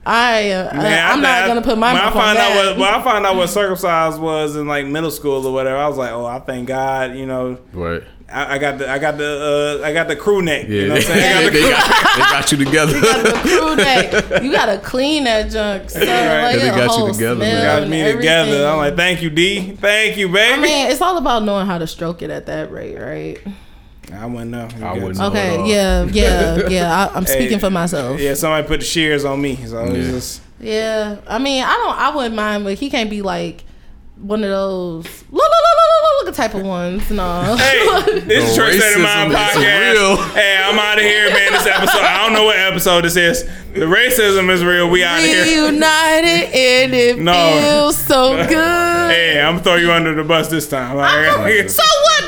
"I, uh, Man, I'm not gonna put my when I mouth on found out that." what when I found out what circumcised was in like middle school or whatever, I was like, oh, I thank God, you know, Right. I, I got the I got the uh, I got the crew neck. Yeah. You know what I'm they, saying? I got the they crew- got, they got you together. Crew neck. You gotta clean that junk. So, like, They got you together, man. smell got me everything. together. I'm like, thank you, D. Thank you, baby. I mean, it's all about knowing how to stroke it at that rate, right? I wouldn't know. I wouldn't know. at Okay, all. yeah, yeah, yeah. I, I'm speaking Hey, for myself. Yeah, somebody put the shears on me, so it's Yeah. just Yeah, I mean, I don't, I wouldn't mind, but he can't be like one of those look, look, look, look, look, look type of ones. No. Hey, this is The Church State of Mind racism is podcast. real. Hey, I'm out of here, man. This episode, I don't know what episode this is. The racism is real. We out of here. Reunited and it No. feels so good. Hey, I'm gonna throw you under the bus this time. Like, So what?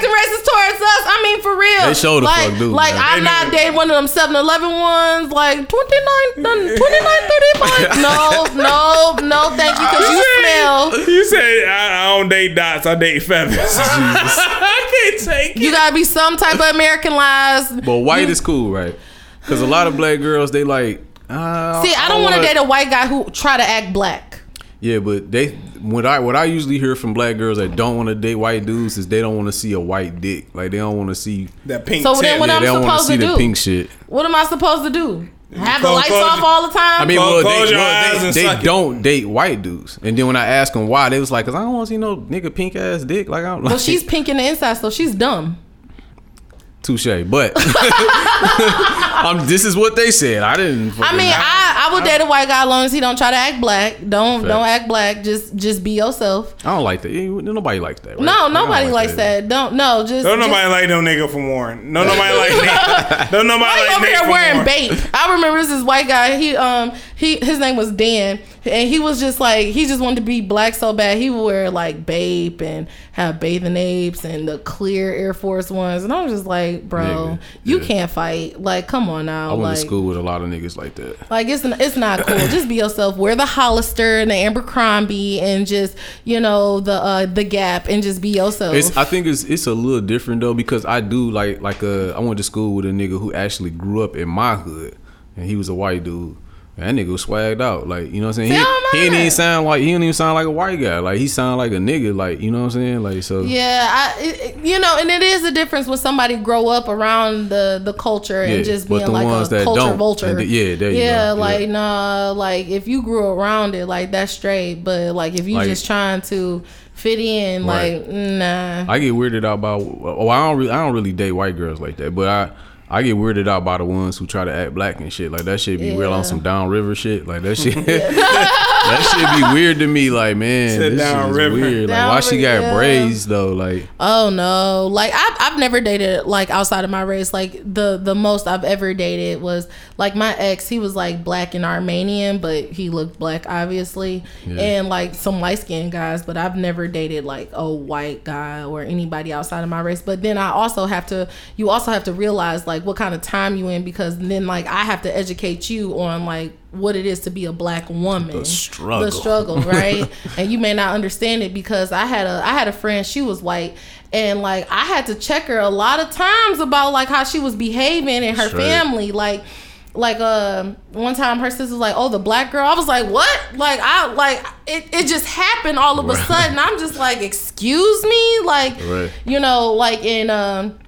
They be acting racist towards us. I mean, for real. They show the like, fuck dude. Like, man. I'm not do. dating one of them 7 Eleven ones, like 29, 29, 35. No, no, no, thank you, because you smell. You say, I, I don't date dots. I date feathers. I can't take it. You gotta be some type of Americanized. But white is cool, right? Because a lot of black girls, they like. Uh, See, I don't want to wanna- date a white guy who try to act black. Yeah, but they what I what I usually hear from black girls that don't want to date white dudes is they don't want to see a white dick. Like they don't want to see. That pink So then what yeah, I'm they don't wanna supposed see to the do? pink shit. What am I supposed to do? Have the lights close off your- all the time? I mean, Close- well, close they, your well, they, they don't date white dudes. And then when I ask them why, they was like, "Cause I don't want to see no nigga pink ass dick." Like I'm well, like, she's pink in the inside, so she's dumb. Touche. But um, this is what they said. I didn't. I mean, I, I would date a white guy as long as he don't try to act black. Don't don't act black. Just just be yourself. I don't like that. Nobody likes that. Right? No, nobody like likes that. Don't no. Just Don't just- nobody like no nigga from Warren. No nobody like Nick. Don't nobody Why like over Nick here wearing Warren. bape? I remember this is white guy. He um he his name was Dan, and he was just like he just wanted to be black so bad. He would wear like bape and have bathing apes and the clear Air Force ones, and I was just like, bro, Nigga, you yeah. can't fight. Like, come on now. I went like, to school with a lot of niggas like that. Like it's it's not cool. just be yourself. Wear the Hollister and the Abercrombie and just you know the uh the Gap and just be yourself. It's, I think it's it's a little different though because I do like like uh I went to school with a nigga who actually grew up in my hood and he was a white dude. That nigga was swagged out, like you know what I'm saying. See, He, he didn't even sound like he didn't even sound like a white guy. Like he sounded like a nigga, like you know what I'm saying. Like so, Yeah, I, it, you know, and it is a difference when somebody grow up around the the culture and Yeah, just being like a culture vulture. the- yeah, there you yeah, go, yeah. like nah, like if you grew around it, like that's straight. But like if you Like- just trying to fit in, Right. like nah. I get weirded out by. Well, I don't really, I don't really date white girls like that, but I, I get weirded out by the ones who try to act black and shit. Like that shit be real on some downriver shit. Like that shit, that should be weird to me. Like man, Said this shit is downriver. weird. Like why she got yeah. braids though? Like Oh no! Like I've I've never dated like outside of my race. Like the the most I've ever dated was like my ex. He was like black and Armenian, but he looked black obviously, Yeah. and like some light skinned guys. But I've never dated like a white guy or anybody outside of my race. But then I also have to you also have to realize like what kind of time you in because then like I have to educate you on like what it is to be a black woman The struggle. the struggle right and you may not understand it because i had a i had a friend she was white and like i had to check her a lot of times about like how she was behaving and her Straight. family like like um one time her sister was like oh the black girl i was like what like i like it, it just happened all of a sudden i'm just like excuse me like Right. you know like in um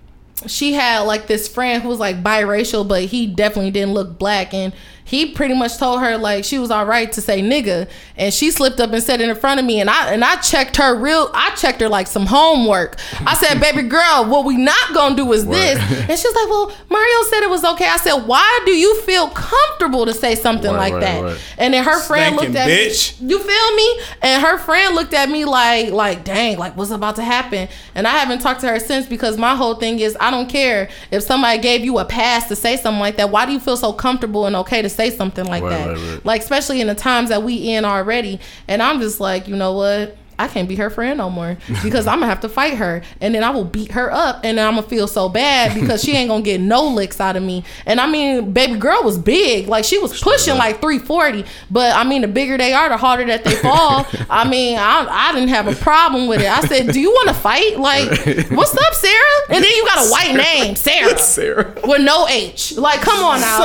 she had like this friend who was like biracial, but he definitely didn't look black. And he pretty much told her like she was all right to say nigga, and she slipped up and said it in front of me. And I and I checked her real. I checked her like some homework. I said, "Baby girl, what we not gonna do is this." And she was like, "Well, Mario said it was okay." I said, "Why do you feel comfortable to say something Right, like right, that?" right. And then her friend Spanking looked at bitch. me. You feel me? And her friend looked at me like, like, dang, like what's about to happen? And I haven't talked to her since because my whole thing is I don't care if somebody gave you a pass to say something like that. Why do you feel so comfortable and okay to say something like Right, that? right, right. Like especially in the times that we in already. And I'm just like, you know what? I can't be her friend no more because I'm gonna have to fight her and then I will beat her up and then I'm gonna feel so bad because she ain't gonna get no licks out of me. And I mean, baby girl was big, like she was pushing like 340. But I mean, the bigger they are, the harder that they fall. I mean, I, I didn't have a problem with it. I said, "Do you want to fight? Like, what's up, Sarah?" And then you got a white name, Sarah, Sarah. with no H. Like, come on now.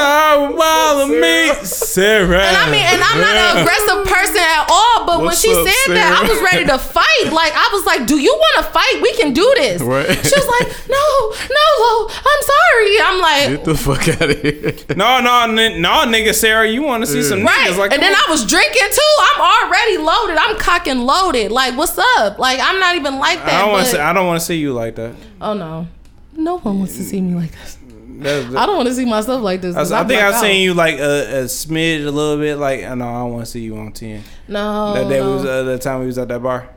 So follow me, Sarah. And I mean, and I'm not an aggressive person at all, but What's when she up, said that, I was ready to fight. Like, I was like, "Do you want to fight? We can do this." Right. She was like, "No, no, Lo, I'm sorry." I'm like, Get the fuck out of here. no, no, n- no, nigga, Sarah, you want to see some right. niggas like and then I was drinking too. I'm already loaded. I'm cocking loaded. Like, what's up? Like, I'm not even like I that. don't want to. I don't want to see you like that. oh no, no one wants to see me like this. That's- I don't want to see myself like this. I, I think I've seen you like a, a smidge, a little bit. Like, no, I don't want to see you on ten. No, that day no. was uh, that time we was at that bar.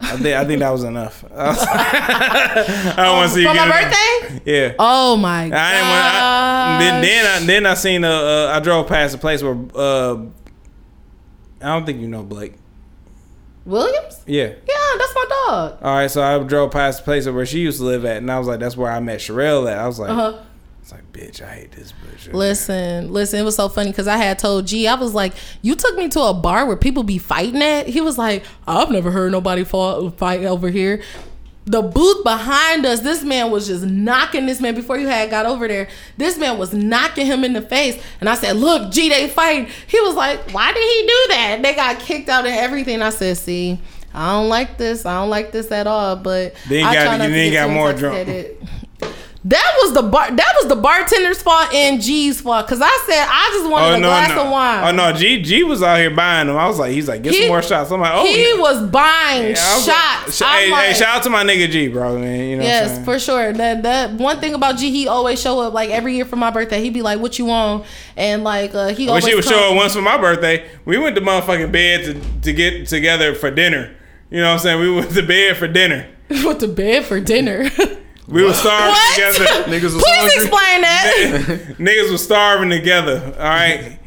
I think I think that was enough. I, was- I don't want to see you for my it. birthday. Yeah. Oh my god. I didn't want. I, then then I, then I seen uh, uh I drove past a place where uh I don't think you know Blake. Williams? Yeah. Yeah, that's dog. All right, so I drove past the place where she used to live at, and I was like, "That's where I met Sherelle at." I was like, Uh-huh. "It's like, bitch, I hate this bitch." Listen, listen, it was so funny because I had told G, I was like, You took me to a bar where people be fighting at? He was like, I've never heard nobody fought, fight over here. The booth behind us, this man was just knocking this man before you had got over there. This man was knocking him in the face. And I said, Look, G, they fight. He was like, Why did he do that? They got kicked out and everything. I said, See, I don't like this. I don't like this at all. But Then I got- try you get got more drunk. That was the bar. That was the bartender's fault and G's fault. Cause I said I just wanted a glass no. of wine. Oh no, G G was out here buying them. I was like, he's like, get He- some more shots. I'm like, oh, he was buying Yeah, was like- shots. Sh- hey, like, hey, shout out to my nigga G, bro, man. You know yes, for sure. That that one thing about G, he always show up like every year for my birthday. He'd be like, "What you want? And like uh, he When always she would show up once for my birthday, we went to motherfucking bed to, to get together for dinner. You know what I'm saying? We went to bed for dinner. went to bed for dinner. We were starving What? together. Niggas was Please hungry. explain that. Niggas was starving together. All right.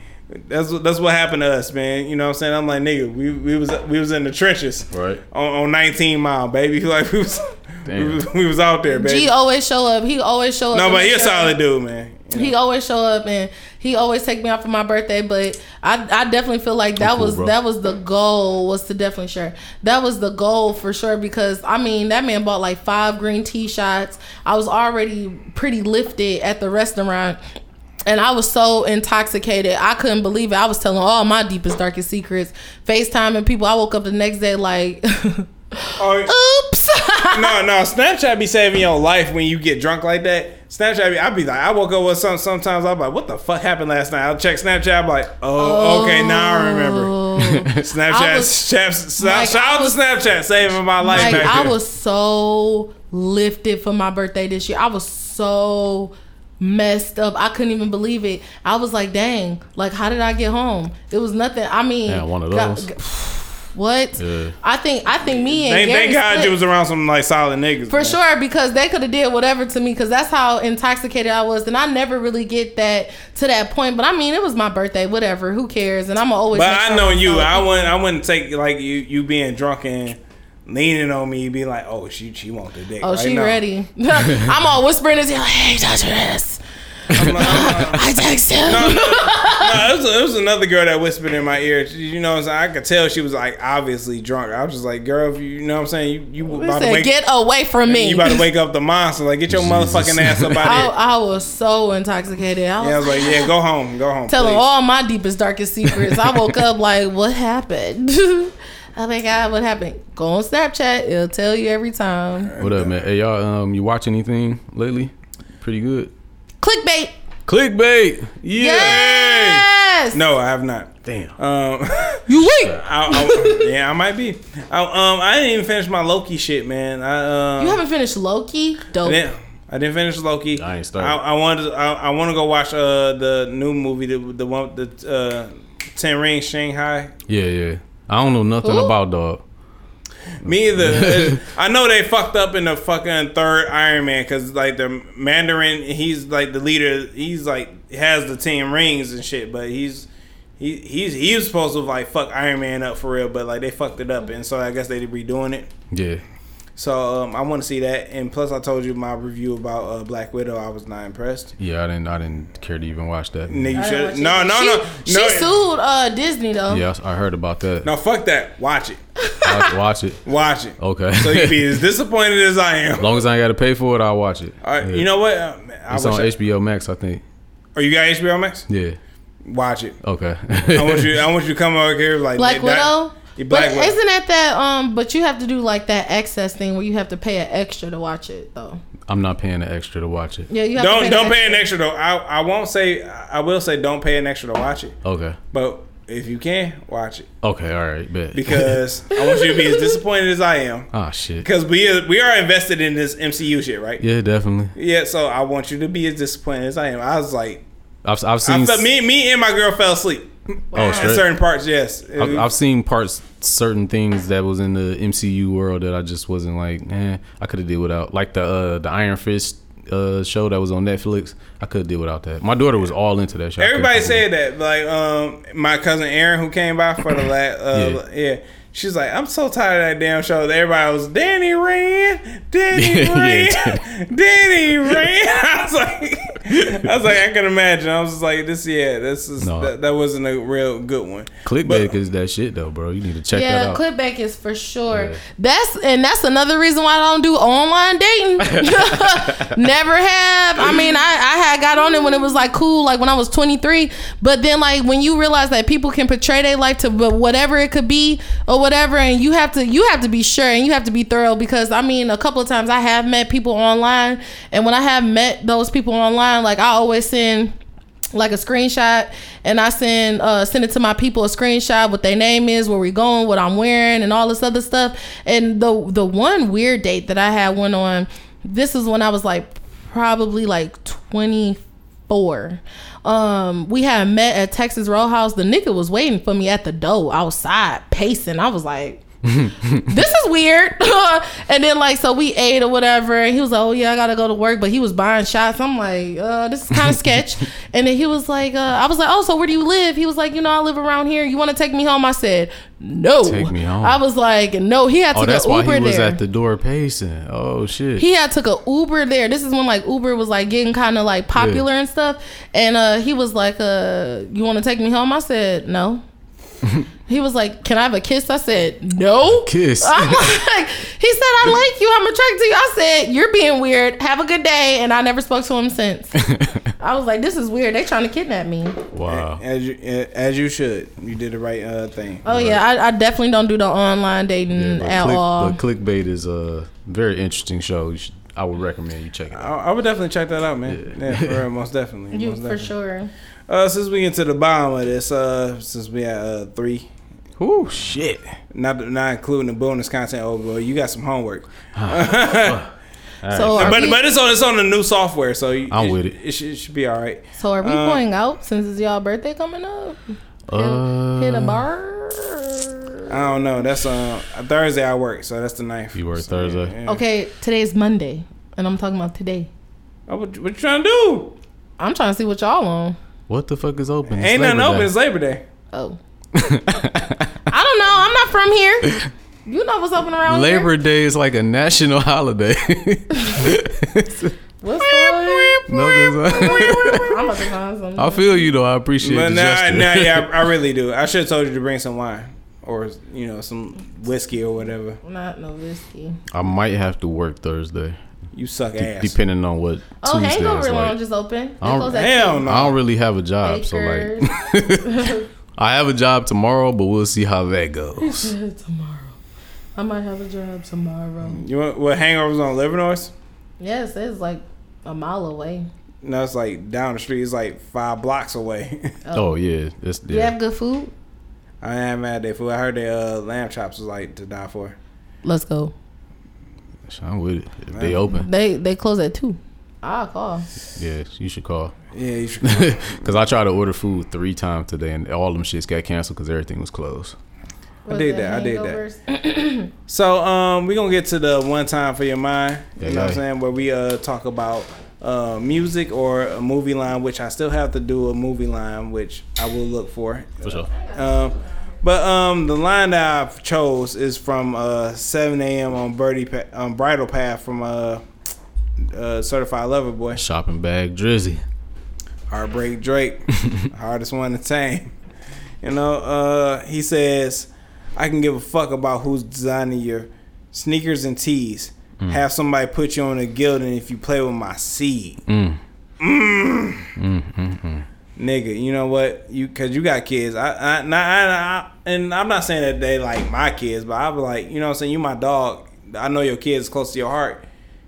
That's what that's what happened to us, man. You know what I'm saying? I'm like, nigga, we, we was we was in the trenches. Right. On, on 19 mile, baby. Like we was we Damn. was, we was out there, baby. G always show up. He always show up. no, and but make he a sure- solid dude, man. He always show up and he always take me out for my birthday. But I, I definitely feel like that cool, was bro. that was the goal was to definitely share. That was the goal for sure because I mean that man bought like five green tea shots. I was already pretty lifted at the restaurant. And I was so intoxicated, I couldn't believe it. I was telling all my deepest, darkest secrets. FaceTiming people. I woke up the next day like, Oh, oops. no, no, Snapchat be saving your life when you get drunk like that. Snapchat, be, I be like, I woke up with some. Sometimes I'm like, what the fuck happened last night? I'll check Snapchat. I'm like, oh, okay, now I remember. Oh. Snapchat, I was- Snap- Mike, shout out to Snapchat, saving my life. Like back I there. was so lifted for my birthday this year. I was so messed up. I couldn't even believe it. I was like, dang, like how did I get home? It was nothing. I mean, Yeah, one of those. g- what? Yeah. I think I think me and Thank, Gary thank God split. you was around some like solid niggas. For man. sure, because they could have did whatever to me, because that's how intoxicated I was, and I never really get that to that point. But I mean, it was my birthday, whatever. Who cares? And I'm always. But I sure know you. I wouldn't. I wouldn't take like you. You being drunk and leaning on me, be like, "Oh, she she want the dick." Oh, right she now. ready. I'm all whispering this. Like, hey, touch this. I text him. No, no, no, it was, it was another girl that whispered in my ear. She- You know, I'm saying? I could tell she was like obviously drunk. I was just like, "Girl, if you, you know what I'm saying? You you We about to said, wake get away from me. You about to wake up the monster? Like, get your motherfucking ass up out I, here." I was so intoxicated. I was, Yeah, I was like, "Yeah, go home, go home." telling please. all my deepest, darkest secrets. I woke up like, what happened? oh my god, what happened? Go on Snapchat. It'll tell you every time. What up, man? Hey, y'all, um, you watch anything lately? Pretty good. Clickbait. Clickbait. Yeah. Yes. No, I have not. Damn. Um, you weak. I, I, yeah, I might be. I, um, I didn't even finish my Loki shit, man. I um, You haven't finished Loki? I Dope. didn't, I didn't finish Loki. I ain't started. I, I wanted. To, I, I want to go watch uh the new movie, the the one the uh Ten Rings Shang-Chi. Yeah, yeah. I don't know nothing Who? about dog. Me either. I know they fucked up in the fucking third Iron Man because like the Mandarin, he's like the leader. He's like has the ten rings and shit, but he's. He, he's he was supposed to like fuck Iron Man up for real, but like they fucked it up, and so I guess they redoing it. Yeah. So um, I want to see that, and plus I told you my review about uh, Black Widow. I was not impressed. Yeah, I didn't. I didn't care to even watch that. No, you I should. didn't No, watch no, it. no, She, no. sued uh, Disney though. Yeah, I I heard about that. No, fuck that. Watch it. Watch, watch it. Watch it. Okay. So you be as disappointed as I am. As long as I ain't got to pay for it, I'll watch it. All right, Yeah. You know what? Uh, I It's on I- HBO Max, I think. Oh, you got HBO Max? Yeah. Watch it. Okay. I want you. I want you to come over here like Black that- Widow. Yeah, But Black Widow. isn't that that um? But you have to do like that access thing where you have to pay an extra to watch it though. I'm not paying an extra to watch it. Yeah, you have Don't to pay don't the pay an extra though. I I won't say. I will say don't pay an extra to watch it. Okay. But if you can watch it, Okay. All right. Bet. because I want you to be as disappointed as I am. Ah shit. Because we are, we are invested in this MCU shit, right? Yeah, definitely. Yeah, so I want you to be as disappointed as I am. I was like, I've I've I seen. felt, me me and my girl fell asleep. Oh, in straight? certain parts, yes. I've, I've seen parts, certain things that was in the MCU world that I just wasn't like, eh, I could have did without. Like the uh, the Iron Fist uh, show that was on Netflix, I could have did without that. My daughter was all into that show. Everybody fuck with it. said that. Like um, my cousin Aaron, who came by for the last, uh, yeah. She's like, I'm so tired of that damn show. Everybody was Danny Rand, Danny Yeah, Rand, Danny Rand. I was like, I was like, I can imagine. I was just like, this, yeah, this is No. that, that wasn't a real good one. Clickbait is that shit though, bro. You need to check that yeah, out. Clickbait is for sure. Yeah. That's and that's another reason why I don't do online dating. Never have. I mean, I I had got on it when it was like cool, like when I was 23. But then like when you realize that people can portray their life to whatever it could be or whatever, and you have to you have to be sure and you have to be thorough because I mean, a couple of times I have met people online, and when I have met those people online, like I always send like a screenshot and I send uh send it to my people a screenshot what their name is, where we going, what I'm wearing and all this other stuff. And the the one weird date that I had went on, this is when I was like probably like 24. Um, we had met at Texas Roadhouse. The nigga was waiting for me at the door outside, pacing. I was like, this is weird. and then like so we ate or whatever. And he was like, Oh yeah, I gotta go to work. But he was buying shots. I'm like, uh, this is kind of sketch. And then he was like, uh, I was like, Oh, so where do you live? He was like, you know, I live around here. You wanna take me home? I said, No. Take me home. I was like, no, he had oh, to that's go why he was there. at the door pacing. Oh shit. He had took a Uber there. This is when like Uber was like getting kind of like popular and stuff. And uh he was like, uh, you want to take me home? I said, no. He was like, can I have a kiss? I said, no. Kiss. I'm like, he said, I like you. I'm attracted to you. I said, you're being weird. Have a good day. And I never spoke to him since. I was like, this is weird. They trying to kidnap me. wow. As you as you should. You did the right uh, thing. Oh yeah, I, I definitely don't do the online dating But, at click, all. but clickbait is a very interesting show. You should, I would recommend you check it out. I, I would definitely check that out, man. Yeah, for real, most definitely. you most for definitely. sure. Uh, since we get to the bottom of this, uh, since we had uh three, Oh shit. not not including the bonus content. Oh boy, you got some homework. So but we- but it's on it's on the new software, so you, I'm with it. It should, it should be all right. So are we Uh, going out since it's y'all birthday coming up? Uh, Hit a bar. I don't know. That's uh Thursday. I work, so that's the ninth. You work Thursday. Yeah. Okay, today's Monday, and I'm talking about today. Oh, what, what you trying to do? I'm trying to see what y'all on. What the fuck is open? It's Ain't nothing Labor open. Day. It's Labor Day. Oh. I don't know. I'm not from here. You know what's open around Labor Day is like a national holiday. What's going no, there's I'm about to find something. I feel you though. I appreciate But the nah, gesture. nah, yeah, I, I really do. I should have told you to bring some wine or you know some whiskey or whatever. Not no whiskey. I might have to work Thursday. You suck De- ass. depending on what Oh, Tuesday Hangover is Lounge like. is open. I don't- close at Hell no. I don't really have a job, so like I have a job tomorrow, but we'll see how that goes. tomorrow. I might have a job tomorrow. You want what hangovers on Livernois? Yes, it's like a mile away. No, it's like down the street. It's like five blocks away. Oh yeah, it's Do you have good food? I am mad at their food. I heard their uh, lamb chops was like to die for. Let's go. I'm with it. If they open, They they close at two. I'll call. yeah, you should call. Yeah, you should. Cause I tried to order food three times today, and all them shits got canceled because everything was closed. I did that. I did that. So um, we gonna get to the one time for your mind. Yeah, you know what I'm saying? Where we uh talk about uh music or a movie line, which I still have to do a movie line, which I will look for. For sure. Um, but um, the line that I chose is from uh 7 a.m. on Birdie pa- on Bridle Path from uh, uh Certified Lover Boy. Shopping bag, Drizzy. Heartbreak Drake, hardest one to tame. You know, uh, he says, "I can give a fuck about who's designing your sneakers and tees. Mm. Have somebody put you on a Gildan if you play with my seed." Mm. Mm. Nigga, you know what? You cause you got kids. I, I, not, I, I and I'm not saying that they like my kids, but I be like, you know what I'm saying? You my dog. I know your kids close to your heart.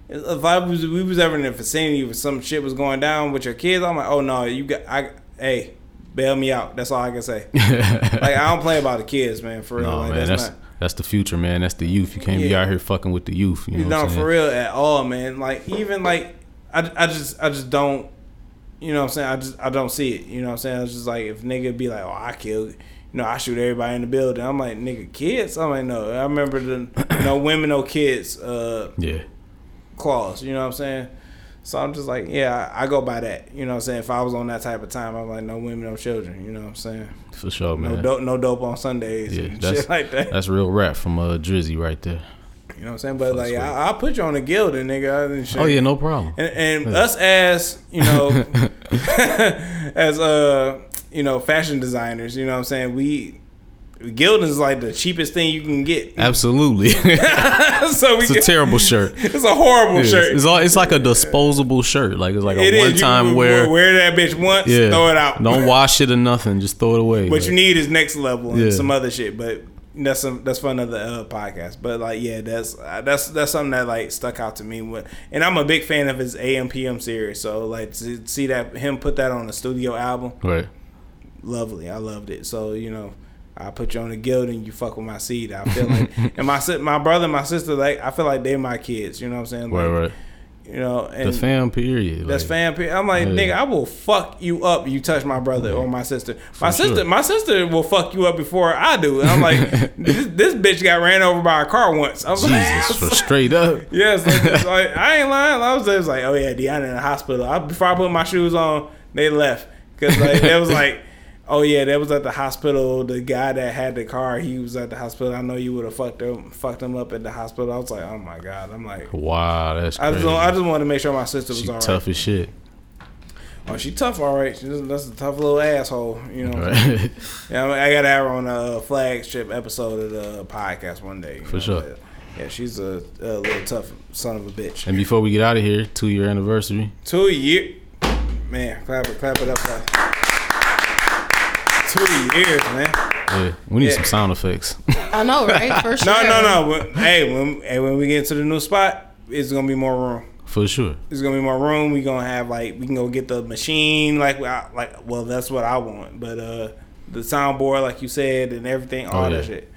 If I was we was ever in the vicinity where some shit was going down with your kids, I'm like, oh no, you got I hey, bail me out. That's all I can say. like I don't play about the kids, man, for real. No like, man, that's not that's the future, man. That's the youth. You can't be out here fucking with the youth. You know, I'm for real at all, man. Like even like I, I just I just don't you know what I'm saying? I just I don't see it. You know what I'm saying? It's just like if nigga be like, Oh, I killed you know, I shoot everybody in the building. I'm like, nigga, kids? I'm like, no. I remember the no women, no kids uh Yeah. clause, you know what I'm saying? So I'm just like, yeah, I, I go by that. You know what I'm saying? If I was on that type of time, I'm like, no women, no children, you know what I'm saying? For sure, man. No dope no dope on Sundays Yeah, and that's shit like that. that's real rap from uh Drizzy right there. You know what I'm saying? But like. I, I'll put you on a Gildan, nigga. and shit. Oh yeah, no problem. And, and Yeah. us as you know, as uh you know fashion designers, you know what I'm saying? We Gildan is like the cheapest thing you can get. Absolutely. so we it's a terrible shirt. It's a horrible It's, shirt. it's, all, it's like a disposable shirt. Like it's like It a is. one You time can wear. wear that bitch once, Yeah. throw it out. Don't wash it or nothing. Just throw it away. What Like, you need is next level and Yeah. some other shit, but that's some that's for another uh, podcast. But like, yeah, that's uh, that's that's something that like stuck out to me. When, and I'm a big fan of his AM PM series. So like to see that him put that on a studio album, Right. lovely. I loved it. So you know. I put you on the guild and you fuck with my seed. I feel like, and my my brother, and my sister, like I feel like they're my kids. You know what I'm saying? Right, right. You know, and the fam period. that's like, fan. pe- I'm like, Yeah. nigga, I will fuck you up. You touch my brother or my sister. My For sister, sure. my sister will fuck you up before I do. And I'm like, this, this bitch got ran over by a car once. I was Jesus, for straight up. yes, like, like, I ain't lying. I was just like, oh yeah, Deanna in the hospital. I, before I put my shoes on, they left because like it was like. Oh yeah, that was at the hospital. The guy that had the car, he was at the hospital. I know you would have fucked him, fucked him up at the hospital. I was like, oh my god. I'm like, Wow, that's I crazy. just, I just wanted to make sure my sister was she all right. tough as shit. Oh, she tough, all right. She's that's a tough little asshole, you know. Right. yeah, I, mean, I got to have her on a flagship episode of the podcast one day. For know, sure. but, yeah, she's a, a little tough son of a bitch. And before we get out of here, two year anniversary. Two year, man, clap it, clap it up. Clap. Two years, man. Yeah, we need Yeah. some sound effects. I know, right? For sure. No, no, no. When- hey, when hey, when we get to the new spot, it's gonna be more room. For sure. It's gonna be more room. We gonna have like we can go get the machine. Like I- like well, that's what I want. But uh, the soundboard, like you said, and everything, all Oh, that yeah. shit.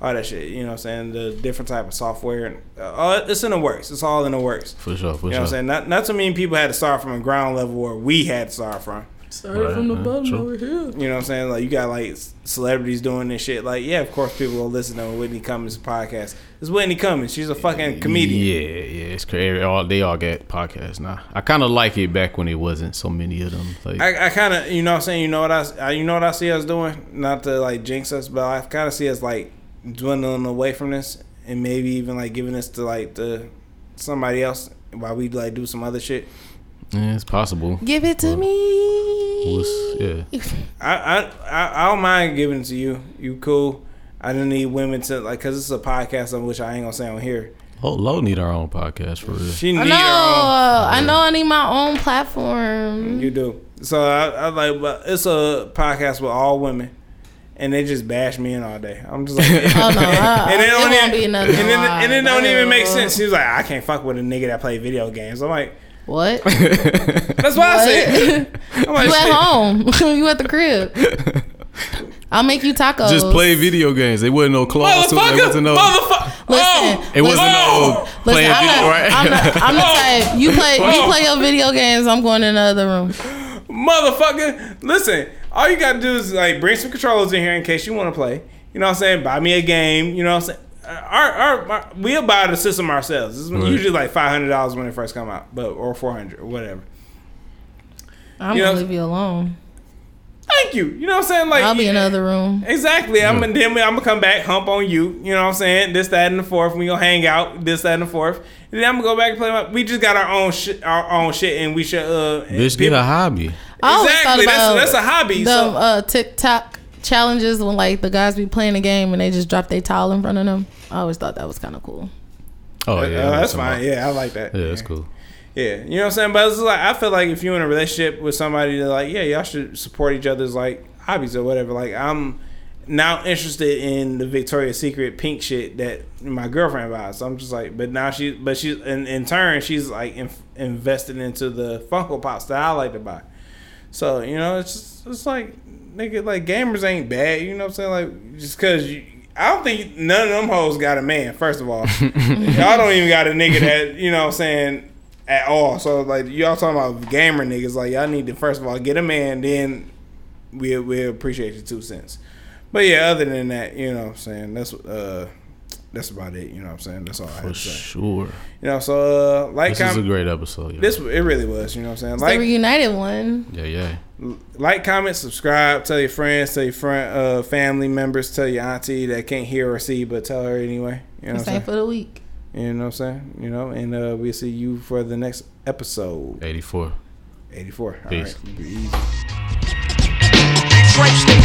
all that shit. You know what I'm saying? The different type of software. And, uh, it's in the works. It's all in the works. For sure, for sure. you know what I'm saying? Not, not too many people had to start from a ground level where we had to start from. Started from the Right, bottom true. over here. You know what I'm saying? Like you got like celebrities doing this shit. Like yeah, of course people will listen to Whitney Cummings podcast. It's Whitney Cummings. She's a fucking comedian. Yeah, yeah, it's crazy. All they all get podcasts now. I kind of like it back when it wasn't so many of them. Like, I, I kind of, you know what I'm saying? You know what I, s- I- you know what I see us doing? Not to like jinx us, but I kind of see us like dwindling away from this and maybe even like giving this to like the somebody else while we like do some other shit. yeah, it's possible. Give it to me. Was- yeah, I, I, I, I don't mind giving it to you. You cool. I don't need women to like, cause it's a podcast on which I ain't gonna say on here. oh, Low need our own podcast for real. She need I her know. own. I know. I need my own platform. Mm, you do. So I, I like, but it's a podcast with all women, and they just bash me in all day. I'm just like, Oh no, I, and it it don't won't even, be another and, it, line. and it don't even make sense. She was like, I can't fuck with a nigga that play video games. I'm like, What? that's why I said. I'm like, you at shit. home? you at the crib? I'll make you tacos. Just play video games. They wasn't no claws. to it. Motherfucker, wasn't no. motherfucker. Oh. Listen, Oh, It wasn't no oh. Listen, playing I'm, video, not, right? I'm, not, I'm the Oh. type. You play. You Oh. play your video games. I'm going in the other room. motherfucker. Listen, all you gotta do is like bring some controllers in here in case you want to play. You know what I'm saying? Buy me a game. You know what I'm saying? Our, our, our we'll buy the system ourselves. It's Right. usually like five hundred dollars when it first come out, but or four hundred or whatever. I'm You gonna leave you alone. Thank you. You know what I'm saying? Like I'll be in another room. Exactly. I'm and then I'm gonna come back, hump on you. You know what I'm saying? This, that, and the fourth. We gonna hang out. This, that, and the fourth. And then I'm gonna go back and play. My, we just got our own shit, our own shit, and we should. Uh, Bitch, get a hobby. I always Exactly. about That's- that's a hobby, Them so- uh, TikTok challenges when like the guys be playing a game and they just drop their towel in front of them. I always thought that was kind of cool. Oh Uh, yeah, that's fine. Yeah, I like that. Yeah, that's cool. Yeah, you know what I'm saying. But it's like I feel like if you're in a relationship with somebody, that like, yeah, y'all should support each other's like hobbies or whatever. Like I'm now interested in the Victoria's Secret pink shit that my girlfriend buys. So I'm just like, but now she, but she's in, in turn she's like in, invested into the Funko Pops that I like to buy. So you know, it's just, it's like nigga, like gamers ain't bad. You know what I'm saying? Like just cause you. I don't think none of them hoes got a man. First of all, y'all don't even got a nigga that you know what I'm saying at all. So like y'all talking about gamer niggas, like y'all need to first of all get a man, then we we appreciate your two cents. But yeah, other than that, you know what I'm saying that's uh that's about it. You know what I'm saying that's all I For have to say. sure. You know, so uh, like This is a great episode. Yeah. This it really was. You know what I'm saying? It's Like the reunited one. yeah, yeah. Like, comment, subscribe, tell your friends, tell your friend, uh, family members, tell your auntie that can't hear or see, but tell her anyway. You know what Same for the week. You know what I'm saying? You know, and uh, we'll see you for the next episode. 84. 84. Peace. right. Be easy. Detroit State